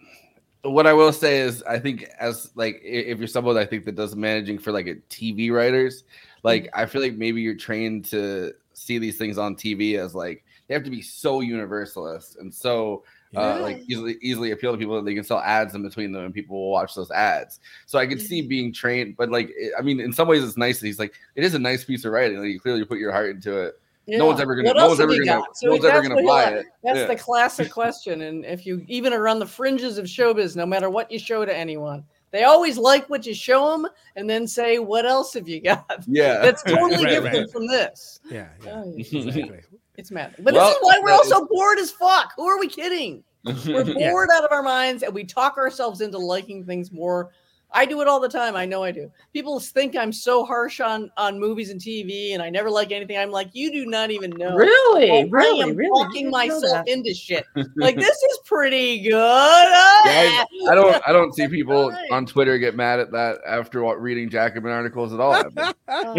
what I will say is, I think as like if you're someone I think that does managing for like a TV writers, like mm. I feel like maybe you're trained to see these things on TV as like they have to be so universalist and so uh, Yeah. like easily easily appeal to people that they can sell ads in between them and people will watch those ads. So I could see being trained, but like it- I mean, in some ways it's nice that he's like it is a nice piece of writing. Like you clearly put your heart into it. No one's ever gonna. What No one's ever gonna. So No one's ever gonna buy it. That's Yeah. the classic question. And if you even are on the fringes of showbiz, no matter what you show to anyone, they always like what you show them and then say, "What else have you got?" Yeah. that's totally Right, different right. from this. Yeah, Oh, exactly. It's mad. But Well, this is why we're that also bored as fuck. Who are we kidding? We're Yeah. bored out of our minds and we talk ourselves into liking things more. I do it all the time. I know I do. People think I'm so harsh on on movies and TV and I never like anything. I'm like, you do not even know. Really? I Really? am Really? talking You didn't know myself that. into shit. Like this is pretty good. Yeah, I, I don't. I don't see people on Twitter get mad at that after what, reading Jacobin articles at all. Oh.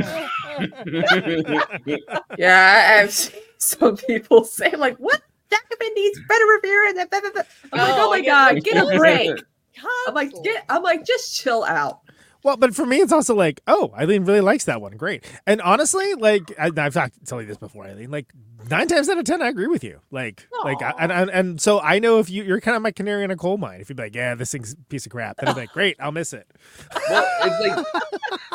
yeah, I- I've seen some people say like, "What? Jacobin needs better review." And that, blah, blah, blah." I'm like, Oh, "Oh my god, get a break!" I'm like, "Get," I'm like, "Just chill out." Well, but for me, it's also like, oh, Eileen really likes that one. Great. And honestly, like I, I've talked told you this before, Eileen. Like nine times out of ten, I agree with you. Like, like, I, and, and and so I know if you you're kind of my canary in a coal mine. If you're like, yeah, this thing's a piece of crap, then I'm like, great, I'll miss it. well, it's like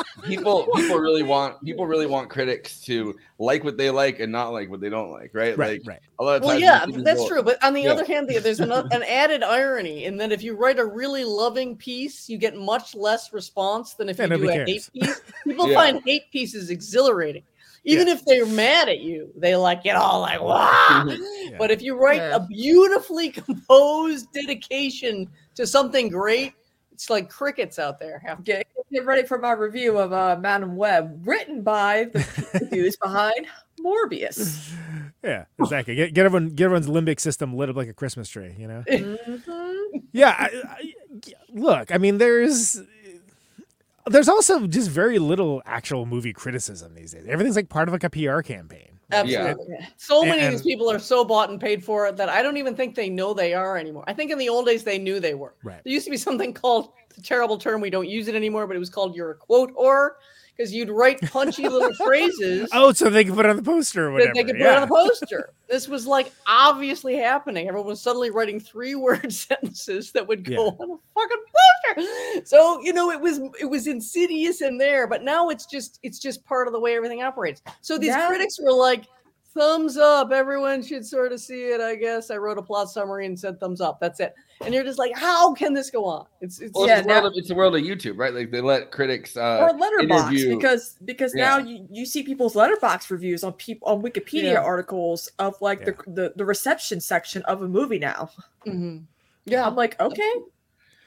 people. People really want. People really want critics to like what they like and not like what they don't like. Right. Right, Like right. a lot of Well, yeah, that's people- true. But on the Yeah. other hand, there's an, an added irony in that if you write a really loving piece, you get much less response than if Yeah, you do a cares. hate piece. People Yeah. find hate pieces exhilarating. Even if they're mad at you, they like get all like wow. But if you write a beautifully composed dedication to something great, it's like crickets out there. Get, get ready for my review of uh, Madame Web, written by the dudes behind Morbius. Yeah, exactly. Get, get everyone, get everyone's limbic system lit up like a Christmas tree. You know. Mm-hmm. yeah. I, I, look, I mean, there's there's also just very little actual movie criticism these days. Everything's like part of like a PR campaign. Absolutely. So many of these people are so bought and paid for it that I don't even think they know they are anymore. I think in the old days they knew they were. Right. There used to be something called it's a terrible term. We don't use it anymore, but it was called you're a quote or because you'd write punchy little phrases. Oh, so they could put it on the poster or whatever. they could put yeah. on the poster. This was like obviously happening. Everyone was suddenly writing three word sentences that would go Yeah. on a fucking poster. So you know it was it was insidious in there, but now it's just it's just part of the way everything operates. So these Now- critics were like, thumbs up. Everyone should sort of see it. I guess I wrote a plot summary and said thumbs up. That's it. And you're just like, how can this go on? It's it's Well, Yeah, it's, the world now- of, it's the world of YouTube, right? Like they let critics uh, or Letterboxd interview- because because Yeah. now you, you see people's Letterboxd reviews on people on Wikipedia Yeah. articles of like the, the the reception section of a movie now. Mhm. Yeah, I'm like, okay.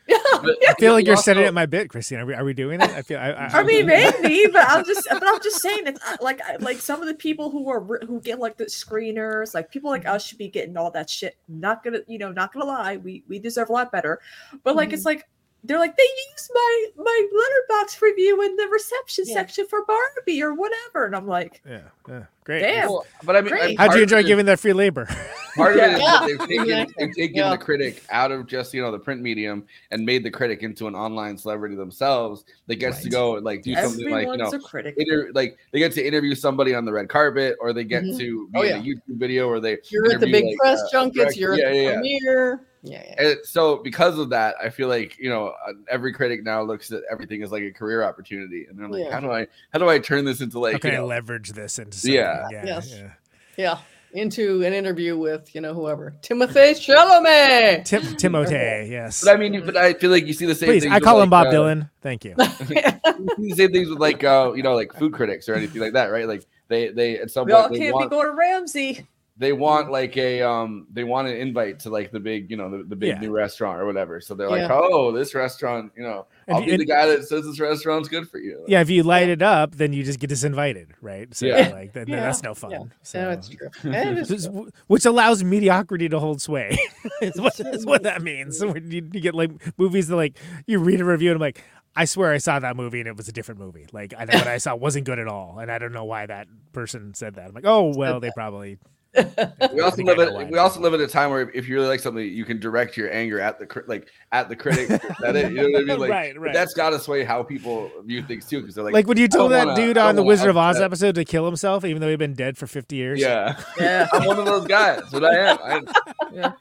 I feel like you're Also- setting up my bit, Kristina. Are we, are we doing it? I feel. I, I, I mean, maybe, but I'm just, but I'm just saying that, uh, like, like some of the people who are who get like the screeners, like people like us should be getting all that shit. Not gonna, you know, not gonna lie, we we deserve a lot better. But like, it's like they're like they use my my Letterboxd review in the reception section for Barbie or whatever, and I'm like, yeah, yeah, great. damn. Well, but I mean, Great. How'd you enjoy it is- giving that free labor? Part of it is Yeah. that they've taken, Exactly. they've taken Yeah. the critic out of just you know the print medium and made the critic into an online celebrity themselves that gets to Right. go like do something like you know a critic. inter- like they get to interview somebody on the red carpet or they get Mhm. to be Oh, in yeah. a YouTube video or they You're at the big like, press uh, junkets. director- You're yeah, at the yeah, yeah. premiere. Yeah, yeah. And so because of that, I feel like you know uh, every critic now looks at everything as like a career opportunity, and they're like, Yeah. how do I how do I turn this into How like can you I know, leverage this into something? Yeah. yeah, Yes. yeah. Yeah, into an interview with you know whoever Timothée Chalamet. Tim, Timote, yes. But I mean, but I feel like you see the same. Thing. Please, things I with, call him like, Bob uh, Dylan. Thank you. you see the same things with like uh, you know like food critics or anything like that, right? Like they they at some We all point they can't want, be Gordon Ramsay. They want like a um they want an invite to like the big you know the, the big Yeah. new restaurant or whatever. So they're Yeah. like, oh, this restaurant, you know, If I'll you- be the guy that says this restaurant's good for you. Yeah, if you light it up, then you just get disinvited, right? So Yeah. like then, Yeah, that's no fun. yeah. So, Yeah, that's true. That is which allows mediocrity to hold sway. is, what, is what that means. So when you, you get like movies that like you read a review and I'm like, I swear I saw that movie and it was a different movie. Like I know what I saw wasn't good at all, and I don't know why that person said that. I'm like, oh well, they probably. We also live know at we also live at a time where if you really like something, you can direct your anger at the like at the critic. at it, you know what I mean? Like, Right, right. That's got to sway how people view things too, because they're like, Like, when you told that wanna- dude on the Wizard of Oz upset- episode to kill himself, even though he'd been dead for 50 years. Yeah, Yeah. I'm one of those guys. That's what I am. I,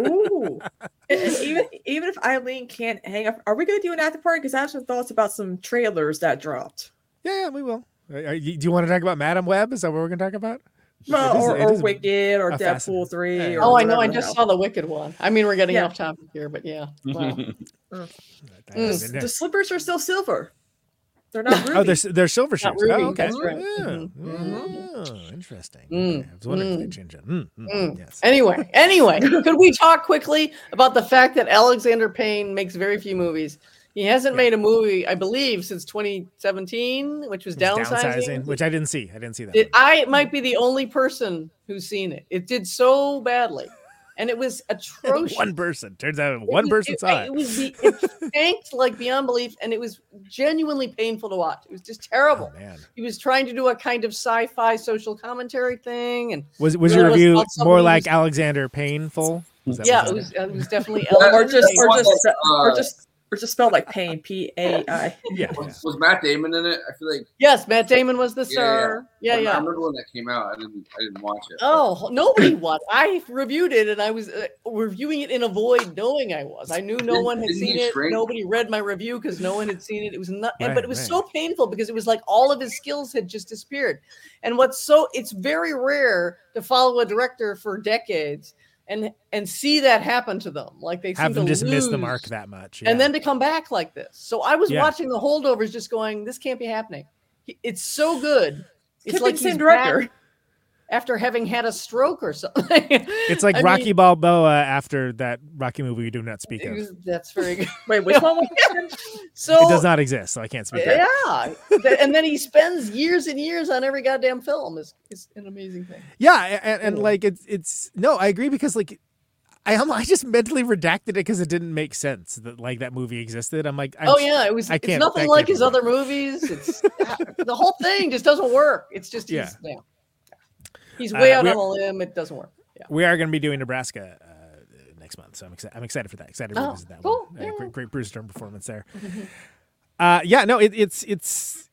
Ooh. And- and even even if Eileen can't hang up, are we going to do an after party? Because I have some thoughts about some trailers that dropped. Yeah, yeah, we will. Are do you want to talk about Madame Web? Is that what we're going to talk about? Well, It is- or, or is Wicked or Deadpool three. Yeah. Or Oh, I know. I just else. saw the Wicked one. I mean, we're getting Yeah. off topic here, but yeah. Wow. Mm. Mm. The slippers are still silver. They're not ruby. Oh, they're, they're silver shoes. Oh, okay. that's right. Yeah. Mhm. Oh, interesting. Mm, Okay. I was wondering if mm. they changed it. Mm, mm, Mm. Yes. Anyway, anyway, could we talk quickly about the fact that Alexander Payne makes very few movies? He hasn't made a movie, I believe, since 2017, which was It was downsizing. which I didn't see. I didn't see that. It, I might be the only person who's seen it. It did so badly, and it was atrocious. one person. Turns out It one was- person it, saw it. It was the it tanked like beyond belief, and it was genuinely painful to watch. It was just terrible. Oh, man. He was trying to do a kind of sci-fi social commentary thing, and Was was your review about more like who's- Alexander Painful? Yeah, it was, it was definitely or just or Payne. just or Uh, just or just spelled like pain. P A I. Yeah. was, was Matt Damon in it? I feel like Yes, Matt Damon was the yeah, star. Yeah, I, yeah. I remember when that came out. I didn't I didn't watch it. Oh, nobody was. I reviewed it, and I was uh, reviewing it in a void, knowing I was. I knew no Didn't- one had seen it. shrink? Nobody read my review because no one had seen it. It was not, Right, but it was right. so painful because it was like all of his skills had just disappeared. And what's so it's very rare to follow a director for decades and and see that happen to them. Like they have seem them to just miss the mark that much. and then to come back like this. So I was Yeah. watching the holdovers, just going, "This can't be happening." It's so good. It's Could like the same he's director. back after having had a stroke or something. it's like I Rocky mean, Balboa after that Rocky movie we do not speak of. that's very good. Wait, which one was it? So it does not exist, so I can't speak. of yeah, Th- and then he spends years and years on every goddamn film. is is an amazing thing. Yeah, and, and Yeah. like it's it's no, I agree because like I am I just mentally redacted it because it didn't make sense that like that movie existed. I'm like, I'm, oh yeah, it was. I It's can't. nothing that like can't be his right. other movies. It's the whole thing just doesn't work. It's just Yeah. yeah. He's Uh, way out on a limb. It doesn't work. Yeah. We are going to be doing Nebraska uh, next month, so I'm excited. I'm excited for that. Excited to Oh, revisit that cool. one. Yeah. great, great Bruce Dern performance there. Uh, yeah, no, it, it's it's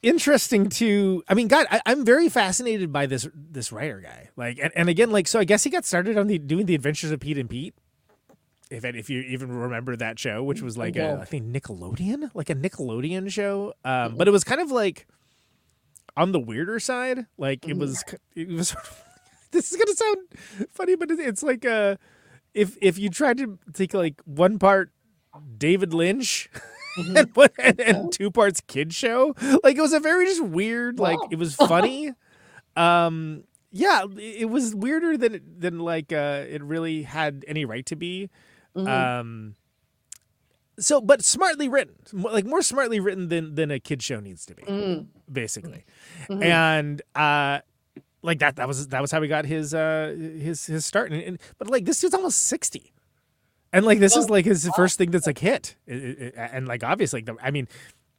interesting to. I mean, God, I, I'm very fascinated by this this writer guy. Like, and, and again, like, so I guess he got started on the doing the Adventures of Pete and Pete. If if you even remember that show, which was like a No. I think Nickelodeon, like a Nickelodeon show, um, but it was kind of like on the weirder side. Like it was, it was. this is gonna sound funny, but it's like uh, if if you tried to take like one part David Lynch and, one, and, and two parts kid show, like it was a very just weird. Like it was funny. um, yeah, it was weirder than than like uh, it really had any right to be. Mhm. Um. So, but smartly written, like more smartly written than than a kid show needs to be, Mhm. basically. Mhm. And uh, like that, that was that was how he got his uh his his start. And, and but like this dude's almost sixty, and like this is Oh, like his first thing that's like hit, It- it- it- and like obviously, the, I mean,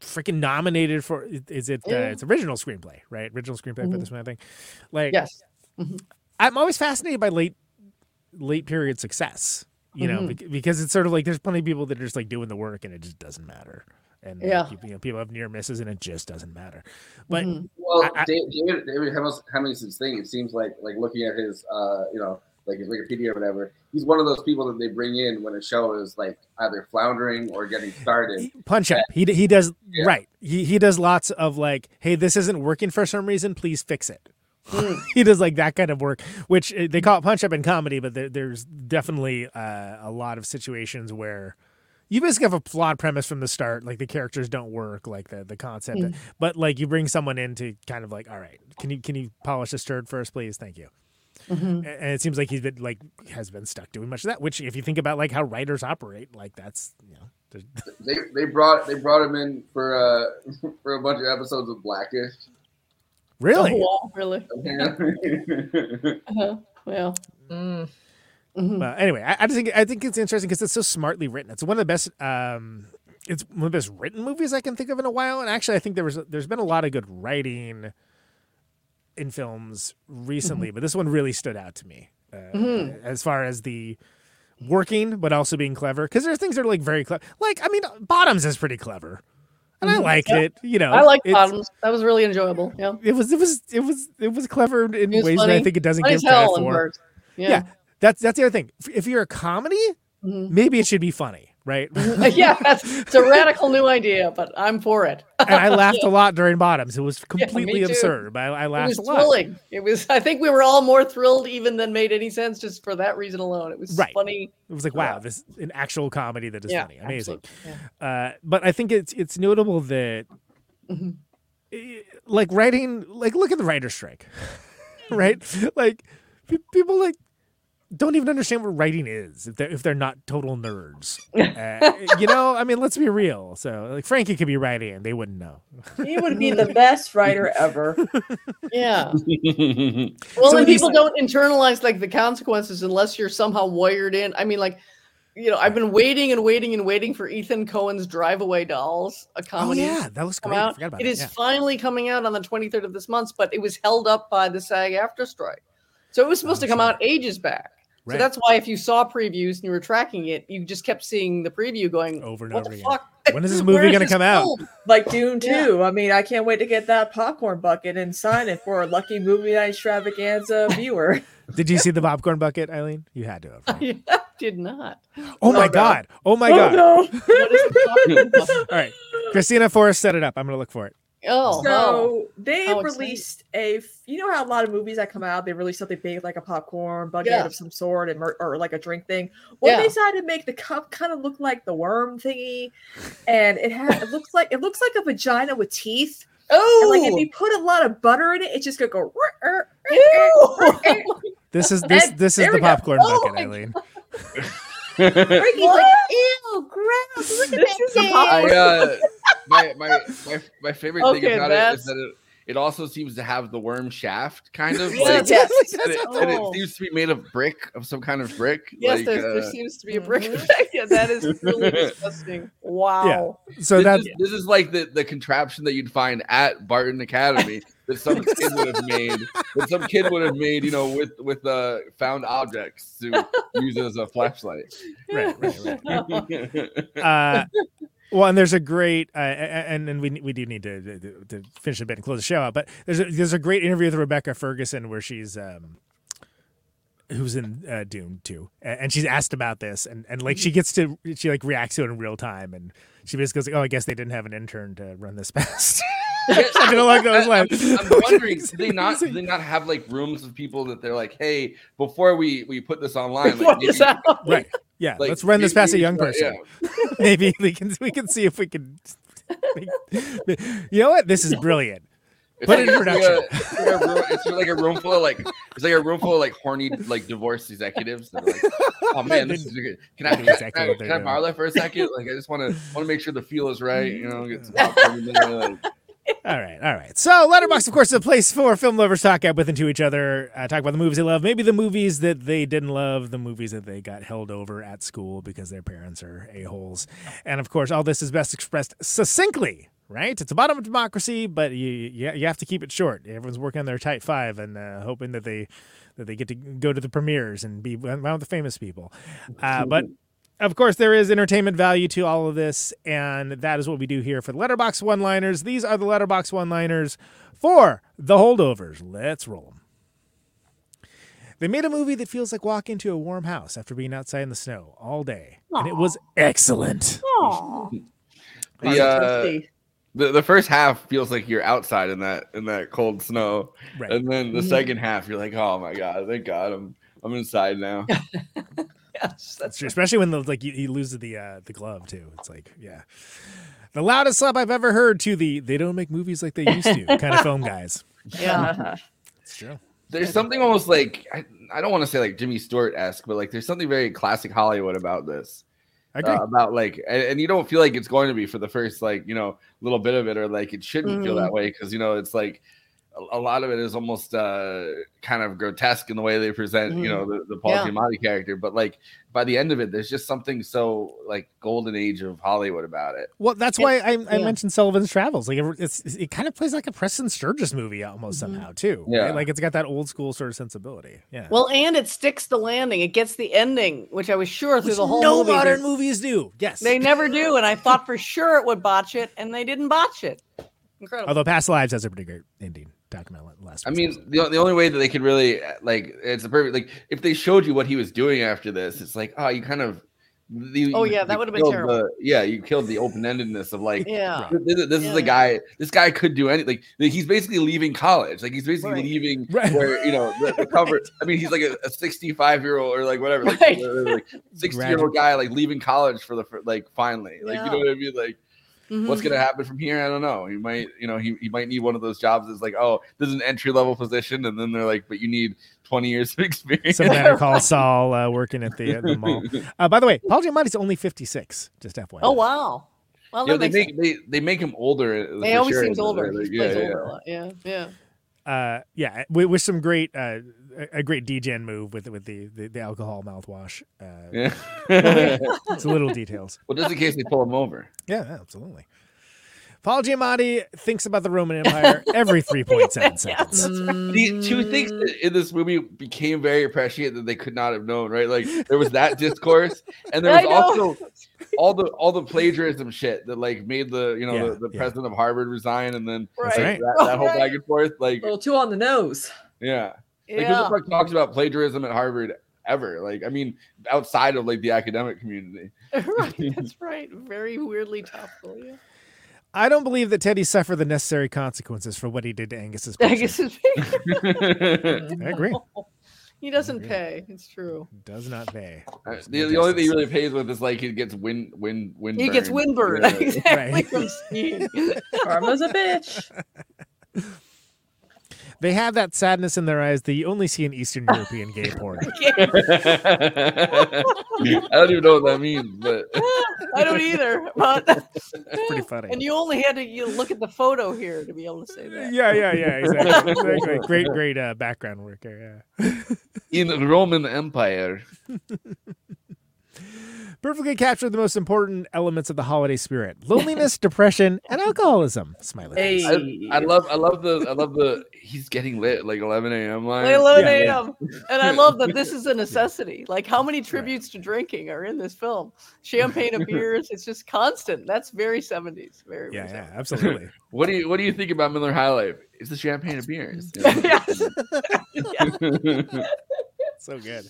freaking nominated for is it uh, Yeah. it's original screenplay, right? Original screenplay for Mhm. this one thing. Like, Yes. Mhm. I'm always fascinated by late late period success. You know, Mhm. bec- because it's sort of like there's plenty of people that are just like doing the work and it just doesn't matter. And Yeah. people, you know, people have near misses and it just doesn't matter. But Mhm. Well, I- I- David, David, David Hemmings- Hemings' thing, it seems like like looking at his, uh, you know, like his Wikipedia or whatever. He's one of those people that they bring in when a show is like either floundering or getting started. punch up. He he does Yeah. right. He he does lots of like, hey, this isn't working for some reason. Please fix it. Mm. he does like that kind of work, which uh, they call it punch up in comedy, but there, there's definitely uh, a lot of situations where you basically have a flawed premise from the start. Like the characters don't work, like the the concept. Mm. But like you bring someone in to kind of like, all right, can you can you polish this turd first, please? Thank you. Mhm. And it seems like he's been like has been stuck doing much of that. Which, if you think about like how writers operate, like that's you know. They they brought they brought him in for uh for a bunch of episodes of Blackish. Really? Oh, wow, really? Uh-huh. Yeah. Mhm. Well, anyway, I, I just think I think it's interesting because it's so smartly written. It's one of the best. Um, it's one of the best written movies I can think of in a while. And actually, I think there was there's been a lot of good writing in films recently, but this one really stood out to me uh, Mhm. as far as the working, but also being clever. Because there's things that are like very clever. Like I mean, Bottoms is pretty clever, and I liked Yeah. it. You know, I like it's- Bottoms. That was really enjoyable. Yeah. It was it was it was it was clever in was ways that I think it doesn't Funny give credit for. Yeah. yeah, that's that's the other thing. If- you're a comedy, Mhm. maybe it should be funny, right? yeah, that's, it's a radical new idea, but I'm for it. and I laughed a lot during Bottoms. It was completely too. absurd, I, I It laughed was a lot. thrilling. It was. I think we were all more thrilled even than made any sense just for that reason alone. It was Right. funny. It was like, wow, this is an actual comedy that is Yeah, funny, amazing. Uh, but I think it's it's notable that, Mm-hmm. eh, like writing, like look at the writer's strike, right? Like people like don't even understand what writing is if they're if they're not total nerds. Uh, you know, I mean, let's be real. So like Frankie could be writing, and they wouldn't know. He would be the best writer ever. Yeah. Well, So and when he's people don't internalize like the consequences unless you're somehow wired in. I mean, like, you know, I've been waiting and waiting and waiting for Ethan Coen's Drive Away Dolls, a comedy. Oh, yeah, that looks to come great. I out. forgot about It that, is yeah. finally coming out on the 23rd of this month, but it was held up by the SAG-AFTRA strike. So it was supposed to come out ages back. Right. So that's why if you saw previews and you were tracking it, you just kept seeing the preview going over and what over the again. fuck? When is this movie going to this come out? Like Dune 2. I mean, I can't wait to get that popcorn bucket and sign it for a lucky movie night extravaganza viewer. Did you see the popcorn bucket, Eileen? You had to have. right? I did not. Oh my oh, no. god! Oh my Oh, god! no. What is the popcorn All right, Kristina Forrest set it up. I'm gonna look for it. Oh, oh, so they How exciting. released a f- you know how a lot of movies that come out they release something big like a popcorn bucket Yeah. of some sort and mer- or like a drink thing well Yeah. they decided to make the cup kind of look like the worm thingy and it has it looks like it looks like a vagina with teeth Oh, like if you put a lot of butter in it it's just gonna go This is this this is the we go. popcorn Oh bucket, my Eileen. Frankie's like ew gross look at This is that pop- thing." I, uh, my, my my my favorite thing about it that's- is that it, it also seems to have the worm shaft, kind of. Yes, like, yes. and, it, and it Oh. seems to be made of brick of some kind of brick. Yes, like, there's, there uh, seems to be a brick. Yeah, that is really disgusting. Wow. So this, that's is, this is like the, the contraption that you'd find at Barton Academy that some kid would have made. That some kid would have made, you know, with with uh, found objects to use as a flashlight. right, right, right. Uh, well, and there's a great, uh, and and we we do need to, to, to finish a bit and close the show out. But there's a, there's a great interview with Rebecca Ferguson where she's um, who's in uh, Dune too, and, and she's asked about this, and and like she gets to she like reacts to it in real time, and she basically goes like, "Oh, I guess they didn't have an intern to run this past." Something along those I- I'm. I'm wondering, do they not do they not have like rooms of people that they're like, hey, before we we put this online, Before like, this out. right? Yeah, Like, let's run this past a young person. yeah. Maybe we can we can see if we can. you know what? This is brilliant. It's Put like, it in it's like a- it's like room, it's like a room full of like it's like a room full of like horny like divorced executives like, oh man, this is good. Can I, can, exactly I, can they're I borrow that for a second? Like I just want to want to make sure the feel is right. You know, All right, all right. So, Letterboxd, of course, is a place for film lovers to talk out with and to each other, uh, talk about the movies they love, maybe the movies that they didn't love, the movies that they got held over at school because their parents are a-holes. And, of course, all this is best expressed succinctly, right? It's a bottom of democracy, but you, you, you have to keep it short. Everyone's working on their tight five and uh, hoping that they that they get to go to the premieres and be of the famous people. Uh, but of course, there is entertainment value to all of this, and that is what we do here for the Letterboxd One Liners. These are the Letterboxd One Liners for the holdovers. Let's roll them. They made a movie that feels like walking into a warm house after being outside in the snow all day, and it was excellent. the, uh, the the first half feels like you're outside in that in that cold snow, Right. and then the Mhm. second half you're like, oh my god, thank God, I'm I'm inside now. Yes, That's true, especially when the like he, he loses the uh, the glove too. It's like yeah, the loudest slap I've ever heard to the they don't make movies like they used to kind of film guys. Yeah. It's true. There's something almost like I, I don't want to say like Jimmy Stewart esque, but like there's something very classic Hollywood about this. I agree. Uh, about like, and, and you don't feel like it's going to be for the first like you know little bit of it, or like it shouldn't feel Mhm. that way because you know it's like a, a lot of it is almost uh kind of grotesque in the way they present you know the, the Paul Yeah. Giamatti character, but like by the end of it, there's just something so like golden age of Hollywood about it. Well, that's why I, I yeah. mentioned Sullivan's Travels. Like it- it's it kind of plays like a Preston Sturges movie almost somehow too. Yeah. right? like it's got that old school sort of sensibility. Yeah. Well, and it sticks the landing. It gets the ending, which I was sure through the whole no movie. modern they- movies do. Yes. They never do, and I thought for sure it would botch it, and they didn't botch it. Incredible. Although Past Lives has a pretty great ending. Talking about last. I week's mean, the, the only way that they could really like it's a perfect like if they showed you what he was doing after this, it's like oh, you kind of. You, Oh, yeah, that you would've been killed terrible. the- yeah, you killed the open endedness of like, Yeah. this, this is Yeah. a guy. This guy could do anything. Like, like, he's basically leaving college. Like he's basically Right. leaving Right. where you know the, the cover. I mean, he's like a, a sixty-five year old or like whatever, like, Right. like sixty year old guy like leaving college for the fir- like finally. Like you know what I mean? Like what's Mhm. gonna happen from here? I don't know. He might, you know, he, he might need one of those jobs that's like, oh, this is an entry level position, and then they're like, but you need 20 years of experience. Some Better Call Saul uh, working at the, uh, the mall. Uh, by the way, Paul Giamatti's only 56. Just FYI. Oh wow. Well, Yeah, they makes make they, they make him older. uh, He always sure. seems older. Like, He yeah, plays yeah, older a. Yeah, yeah. uh, yeah, with, with some great, uh, a- a great DGen move with with the the, the alcohol mouthwash. Uh, Yeah. it's little details. Well, just in case they pull him over. Yeah, yeah, absolutely. Paul Giamatti thinks about the Roman Empire every 3.7 seconds. The two things in this movie became very prescient that they could not have known, right? Like there was that discourse, and there was also all the all the plagiarism shit that like made the you know Yeah, the, the yeah. president of Harvard resign, and then Right. like, that, that whole Right. back and forth, like A little too on the nose. yeah, like who the fuck talks about plagiarism at Harvard ever? Like I mean, outside of like the academic community. right, that's right. Very weirdly topical. Yeah. I don't believe that Teddy suffered the necessary consequences for what he did to Angus's I picture. guess it's I agree. he doesn't pay. It's true. Does not pay. Uh, The, the only thing he really pays with is like he gets wind wind wind. He gets windburn Yeah. exactly Right. from. Karma's a bitch. They have that sadness in their eyes that you only see in Eastern European gay porn. I don't even know what that means, but I don't either. But pretty funny. And you only had to you look at the photo here to be able to say that. Yeah, yeah, yeah, exactly. exactly. Great, great uh, background worker. Yeah. in the Roman Empire. Perfectly captured the most important elements of the holiday spirit: loneliness, depression, and alcoholism. Smiley. Hey. I, I love I love the I love the he's getting lit at like 11 a.m. line. Like 11 Yeah, a.m. And I love that this is a necessity. Like how many tributes to drinking are in this film? Champagne and beers. It's just constant. That's very 70s. Very, Yeah, very yeah, absolutely. What do you what do you think about Miller High Life? It's the champagne of beers. Yes. so good.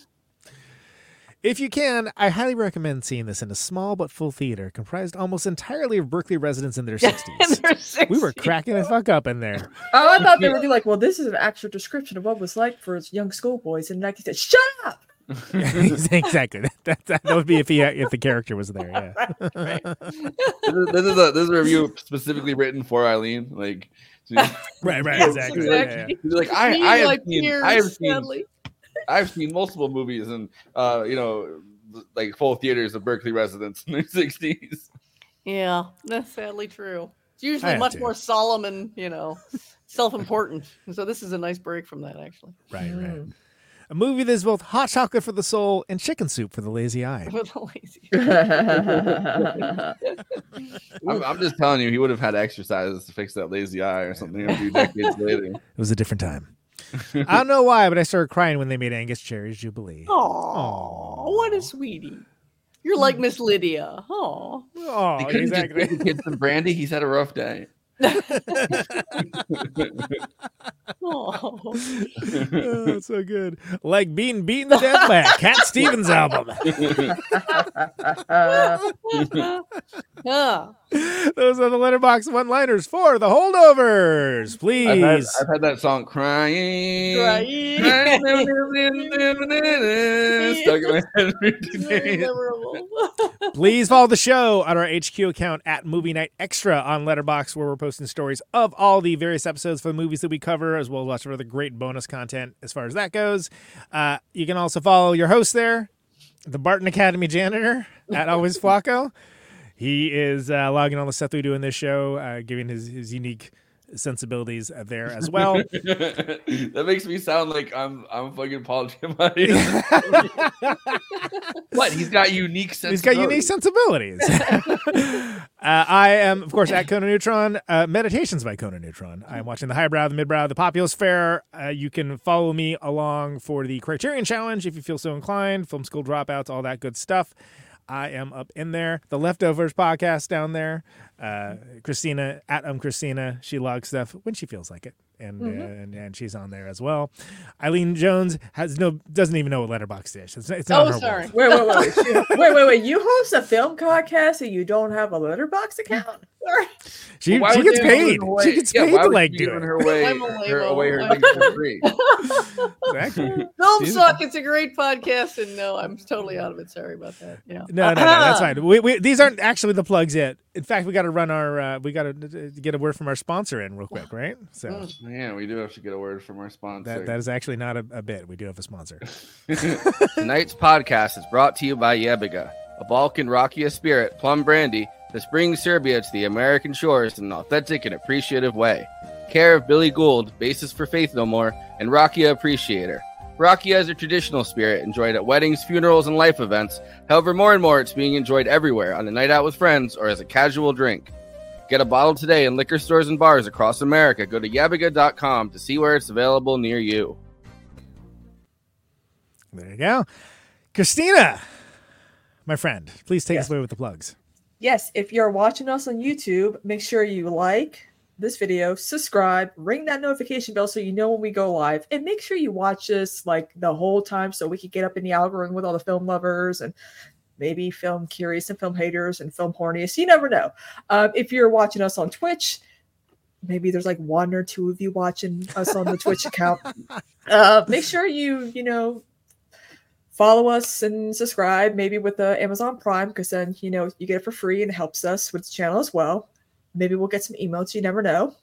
If you can, I highly recommend seeing this in a small but full theater comprised almost entirely of Berkeley residents in their 60s. We were cracking the fuck up in there. Oh, I thought they would be like, well, this is an actual description of what it was like for young schoolboys in 1960. Shut up! exactly. That, that, that would be if he if the character was there. Yeah. this, is, this is a this is a review specifically written for Eileen. Like she's- Right, right, exactly. she's Yeah, like, yeah. she's like, I, I have like seen I have seen sadly. I've seen multiple movies and uh you know like full theaters of Berkeley residents in their 60s. Yeah, that's sadly true. It's usually much to. more solemn and, you know, self-important. So this is a nice break from that actually. Right, right. A movie that is both hot chocolate for the soul and chicken soup for the lazy eye. For the lazy. I'm, I'm just telling you, he would have had exercises to fix that lazy eye or something a few decades later. It was a different time. I don't know why, but I started crying when they made Angus Cherry's Jubilee. Oh, what a sweetie. You're like Miss Lydia. Oh. Oh, He couldn't exactly. just give the kids some brandy. He's had a rough day. Oh. oh, so good. Like being beaten to death by a Cat Stevens album. yeah. Those are the letterboxd one-liners for the holdovers. Please. I've had, I've had that song crying. Stuck in my head for days. Please follow the show on our HQ account at Movie Night Extra on Letterboxd, where we're posting stories of all the various episodes for the movies that we cover, as well as lots of other great bonus content as far as that goes. Uh, you can also follow your host there, the Barton Academy janitor at Always Flacco. He is uh, logging all the stuff we do in this show, uh, giving his, his unique sensibilities uh, there as well. that makes me sound like I'm I'm fucking Paul Giamatti. what? He's got unique He's got unique sensibilities. uh, I am, of course, at Conan Neutron. Uh, Meditations by Conan Neutron. I'm watching the highbrow, the midbrow, the populous fair. Uh, you can follow me along for the Criterion Challenge if you feel so inclined. Film school dropouts, all that good stuff. I am up in there. The Leftovers podcast down there. Uh, Kristina at um Kristina. She logs stuff when she feels like it, and, uh, Mhm. and and she's on there as well. Eileen Jones has no doesn't even know what Letterboxd is. It's, it's not Oh, her sorry. wall. Wait, wait, wait, wait, wait, wait, wait. You host a film podcast and you don't have a letterboxd account? Sorry. She, Why she gets paid. She gets yeah, paid to like you do it. her away, I'm her, away her label. things for free. Exactly. Film She's- suck. It's a great podcast, and no, I'm totally out of it. Sorry about that. Yeah. No, no, no, that's fine. We, we, these aren't actually the plugs yet. In fact, we got to run our, uh, we got to get a word from our sponsor in real quick, right? So Man, we do have to get a word from our sponsor. that, that is actually not a, a bit. We do have a sponsor. Tonight's podcast is brought to you by Yebiga, a Balkan Rakia spirit plum brandy that brings Serbia to the American shores in an authentic and appreciative way. Care of Billy Gould, basis for Faith No More, and Rakia Appreciator. Rakia is a traditional spirit enjoyed at weddings, funerals, and life events. However, more and more it's being enjoyed everywhere on a night out with friends or as a casual drink. Get a bottle today in liquor stores and bars across America. Go to yebiga.com to see where it's available near you. There you go. Kristina, my friend, please take us away with the plugs. Yes, if you're watching us on YouTube, make sure you like this video, subscribe, ring that notification bell so you know when we go live, and make sure you watch us like the whole time so we can get up in the algorithm with all the film lovers and maybe film curious and film haters and film horniest. You never know. Uh, if you're watching us on Twitch, maybe there's like one or two of you watching us on the Twitch account. Uh, make sure you, you know, follow us and subscribe maybe with the amazon prime because then you know you get it for free and it helps us with the channel as well maybe we'll get some emotes you never know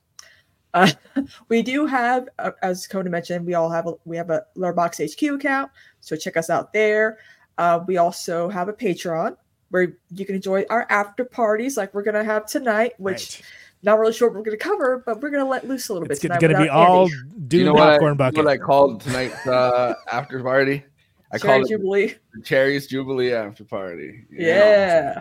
uh, we do have uh, as Conan mentioned we all have a we have a Letterboxd hq account so check us out there uh, we also have a patreon where you can enjoy our after parties like we're gonna have tonight which not really sure what we're gonna cover but we're gonna let loose a little It's bit It's going to be all Andy. doom you know what I, popcorn bucket. what I called tonight's uh, after party? I Cherry called Jubilee. the Cherries Jubilee after party. yeah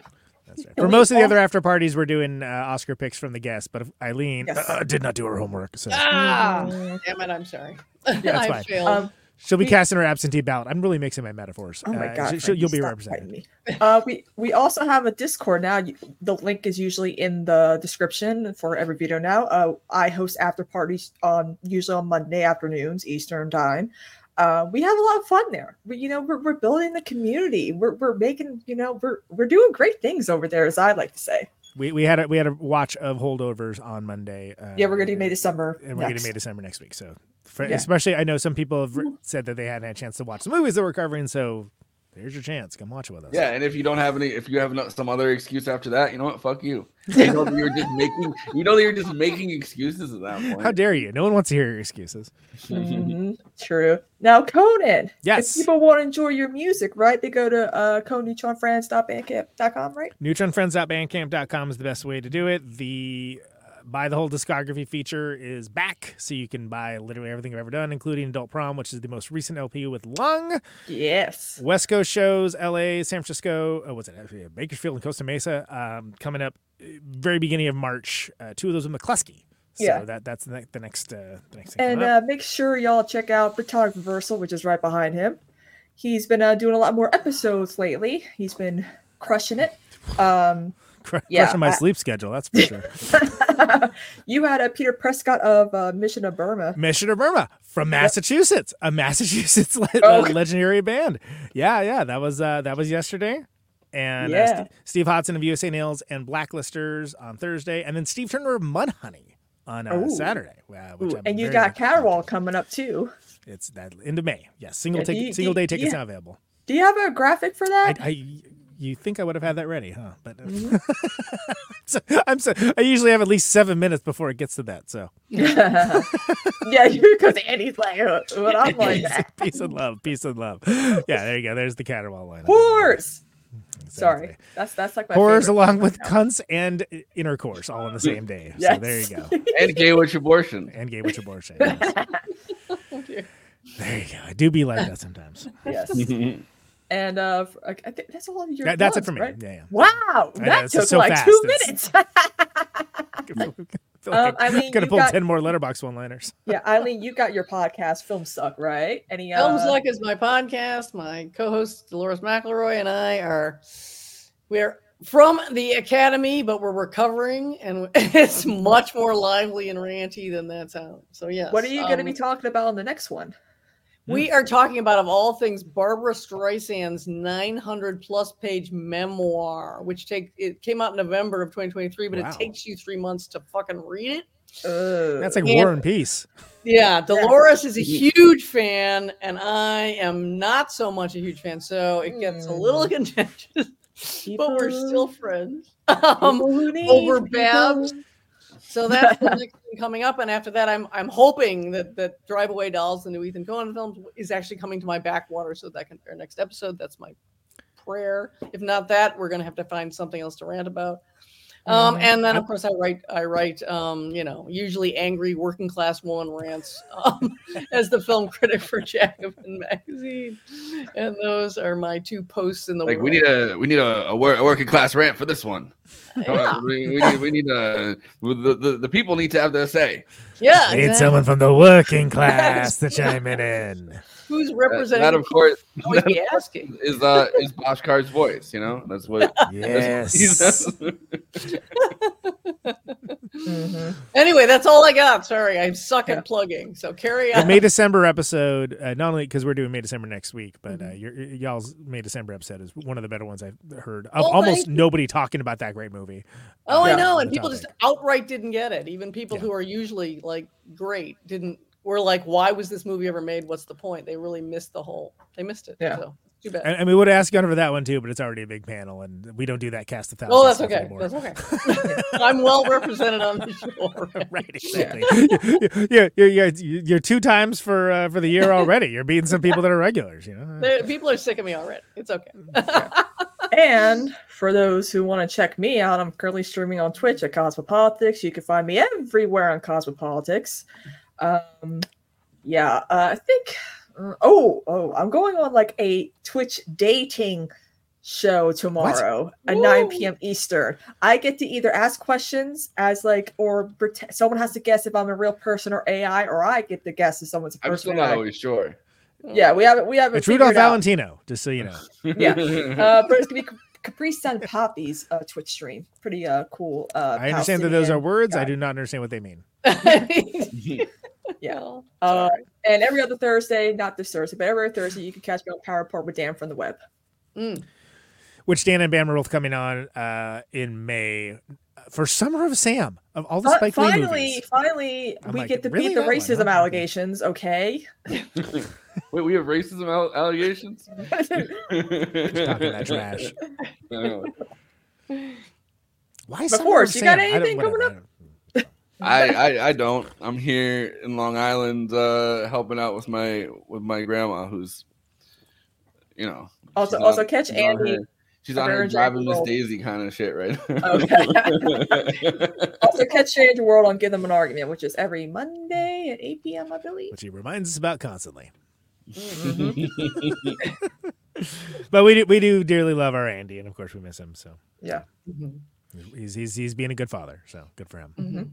For most of the other after parties, we're doing uh, Oscar picks from the guests, but Eileen Yes. uh, did not do her homework, so Ah, damn it! I'm sorry. that's I fine. failed. Um, she'll be we- casting her absentee ballot. I'm really mixing my metaphors. Oh my Uh, god! she- she'll- you'll be stop represented. me. Uh, we we also have a Discord now. You, the link is usually in the description for every video now. Uh, I host after parties on usually on Monday afternoons Eastern time. Uh, we have a lot of fun there. We, you know, we're, we're building the community. We're, we're making, you know, we're we're doing great things over there, as I like to say. We, we had a we had a watch of holdovers on Monday. Uh, yeah, we're getting May December. and we're next. getting May December next week. So, for, Yeah. especially, I know some people have re- said that they hadn't had a chance to watch the movies that we're covering. So, there's your chance. Come watch it with us. Yeah, and if you don't have any, if you have some other excuse after that, you know what? Fuck you. You know that you're just making, you know that you're just making excuses at that point. How dare you? No one wants to hear your excuses. Mhm, True. Now, Conan. Yes. If people want to enjoy your music, right? They go to uh, conetronfriends.bandcamp.com, right? Neutronfriends.bandcamp.com is the best way to do it. The uh, buy the whole discography feature is back, so you can buy literally everything I've ever done, including Adult Prom, which is the most recent LP with Lung. Yes. West Coast shows, LA, San Francisco, oh, what's it? uh, Bakersfield and Costa Mesa, um, coming up uh, very beginning of March. Uh, two of those in McCluskey. So Yeah. that that's the, the next uh, the next thing. And uh, make sure y'all check out Protonic Reversal, which is right behind him. He's been uh, doing a lot more episodes lately. He's been crushing it. Um, Yeah, crushing my I- sleep schedule. That's for sure. you had a Peter Prescott of uh, Mission of Burma. Mission of Burma from Massachusetts, a Massachusetts le- Oh. uh, legendary band. Yeah, yeah, that was uh, that was yesterday, and uh, St- Steve Hodson of USA Nails and Blacklisters on Thursday, and then Steve Turner of Mudhoney on uh, Saturday. Uh, Ooh, and you got Caterwaul coming up too. it's that into May. Yes, single Yeah, ticket, single day tickets yeah. now available. Do you have a graphic for that? I, I you think I would have had that ready, huh? But Mm-hmm. so, I'm so I usually have at least seven minutes before it gets to that. So yeah, because Andy's like, uh, what I'm like, peace and love, peace and love. Yeah, there you go. There's the Caterwaul line. horse. Sorry, that's that's like my Horrors along with cunts and intercourse all on the same day. So there you go. and gay witch abortion. And gay witch abortion. yes. There you go. I do be like that sometimes. Yes. And uh, f- I I think that's all of your. That- that's it plugs, for me. right? Yeah, yeah. Wow, I that it's took so like fast. two It's- minutes. feel Um, like I mean, could have you pulled got- ten more letterboxd one liners. yeah, Eileen, you got your podcast, Film Suck, right? Any uh, Film Suck is my podcast. My co-host Dolores McElroy and I are we're from the academy, but we're recovering, and it's much more lively and ranty than that sounds. So yes. What are you going to um, be talking about on the next one? We are talking about, of all things, Barbra Streisand's 900 plus page memoir, which take it came out in November of 2023, but Wow. it takes you three months to fucking read it. That's like And- War and Peace. Yeah, Dolores is a huge fan, and I am not so much a huge fan, so it gets a little contentious. But we're still friends. Um, over Babs. So that's the next thing coming up, and after that, I'm I'm hoping that that Drive Away Dolls, the new Ethan Coen film, is actually coming to my backwater, so that can our next episode. That's my prayer. If not that, we're gonna have to find something else to rant about. Um, and then of course I write I write um, you know usually angry working class woman rants um, as the film critic for Jacobin magazine, and those are my two posts in the Like we need a we need a, a, wor- a working class rant for this one. Yeah. we, we need we need a the, the the people need to have their say. yeah Need exactly. someone from the working class to chime it in. Who's representing that the of course people I that, be asking. is uh is Boschkar's voice. You know that's what. Yes. That's what he's- Anyway, that's all I got. Sorry, I suck at plugging. So carry The on. May December episode, uh, not only because we're doing May December next week, but Mm-hmm. uh, your, y'all's May December episode is one of the better ones I've heard. Oh, almost thank you. nobody talking about that great movie. Oh, uh, I know, and people topic. just outright didn't get it. Even people who are usually like great didn't. Were like, why was this movie ever made? What's the point? They really missed the whole. They missed it. Yeah. So too bad. And, and we would have asked Gunnar for that one too, but it's already a big panel, and we don't do that cast a thousand. oh, that's okay. anymore. That's okay. I'm well represented on the show. right, exactly. yeah, you're, you're, you're, you're two times for uh, for the year already. You're beating some people that are regulars. You know. They- People are sick of me already. It's okay. And for those who want to check me out, I'm currently streaming on Twitch at Cosmopolitics. You can find me everywhere on Cosmopolitics. Um, yeah, uh, I think. oh, oh, I'm going on like a Twitch dating show tomorrow at 9 p.m. Eastern. I get to either ask questions as like, or pretend, someone has to guess if I'm a real person or AI, or I get to guess if someone's a I'm person. still or not always sure. Yeah, we haven't. We haven't. It's Rudolph out. Valentino, just so you know. Yeah, uh, but it's gonna be Cap- Capri Sun Poppy's uh, Twitch stream. Pretty uh, cool. Uh, I understand that those are Palestinian words. I do not understand what they mean. Yeah. Uh, and every other Thursday, not this Thursday, but every other Thursday, you can catch me on Power Report with Dan from the web. Which Dan and Bam are both coming on uh, in May for Summer of Sam of all the Fi- Spike Lee finally, movies. finally, I'm we like, get to really? beat the That one? racism allegations. Okay. Wait, we have racism al- allegations. Talking that trash. Why Of Summer course, of you got Sam? I don't- anything coming up? I, I I don't. I'm here in Long Island, uh, helping out with my with my grandma, who's, you know, Also, also on- catch she's on Andy. her- She's on her driving Miss Daisy kind of shit right now. also catch Strange World on Give Them an Argument, which is every Monday at 8 p.m. I believe. Which he reminds us about constantly. Mhm. But we do, we do dearly love our Andy, and of course we miss him. So Yeah. he's he's he's being a good father. So good for him. Mhm.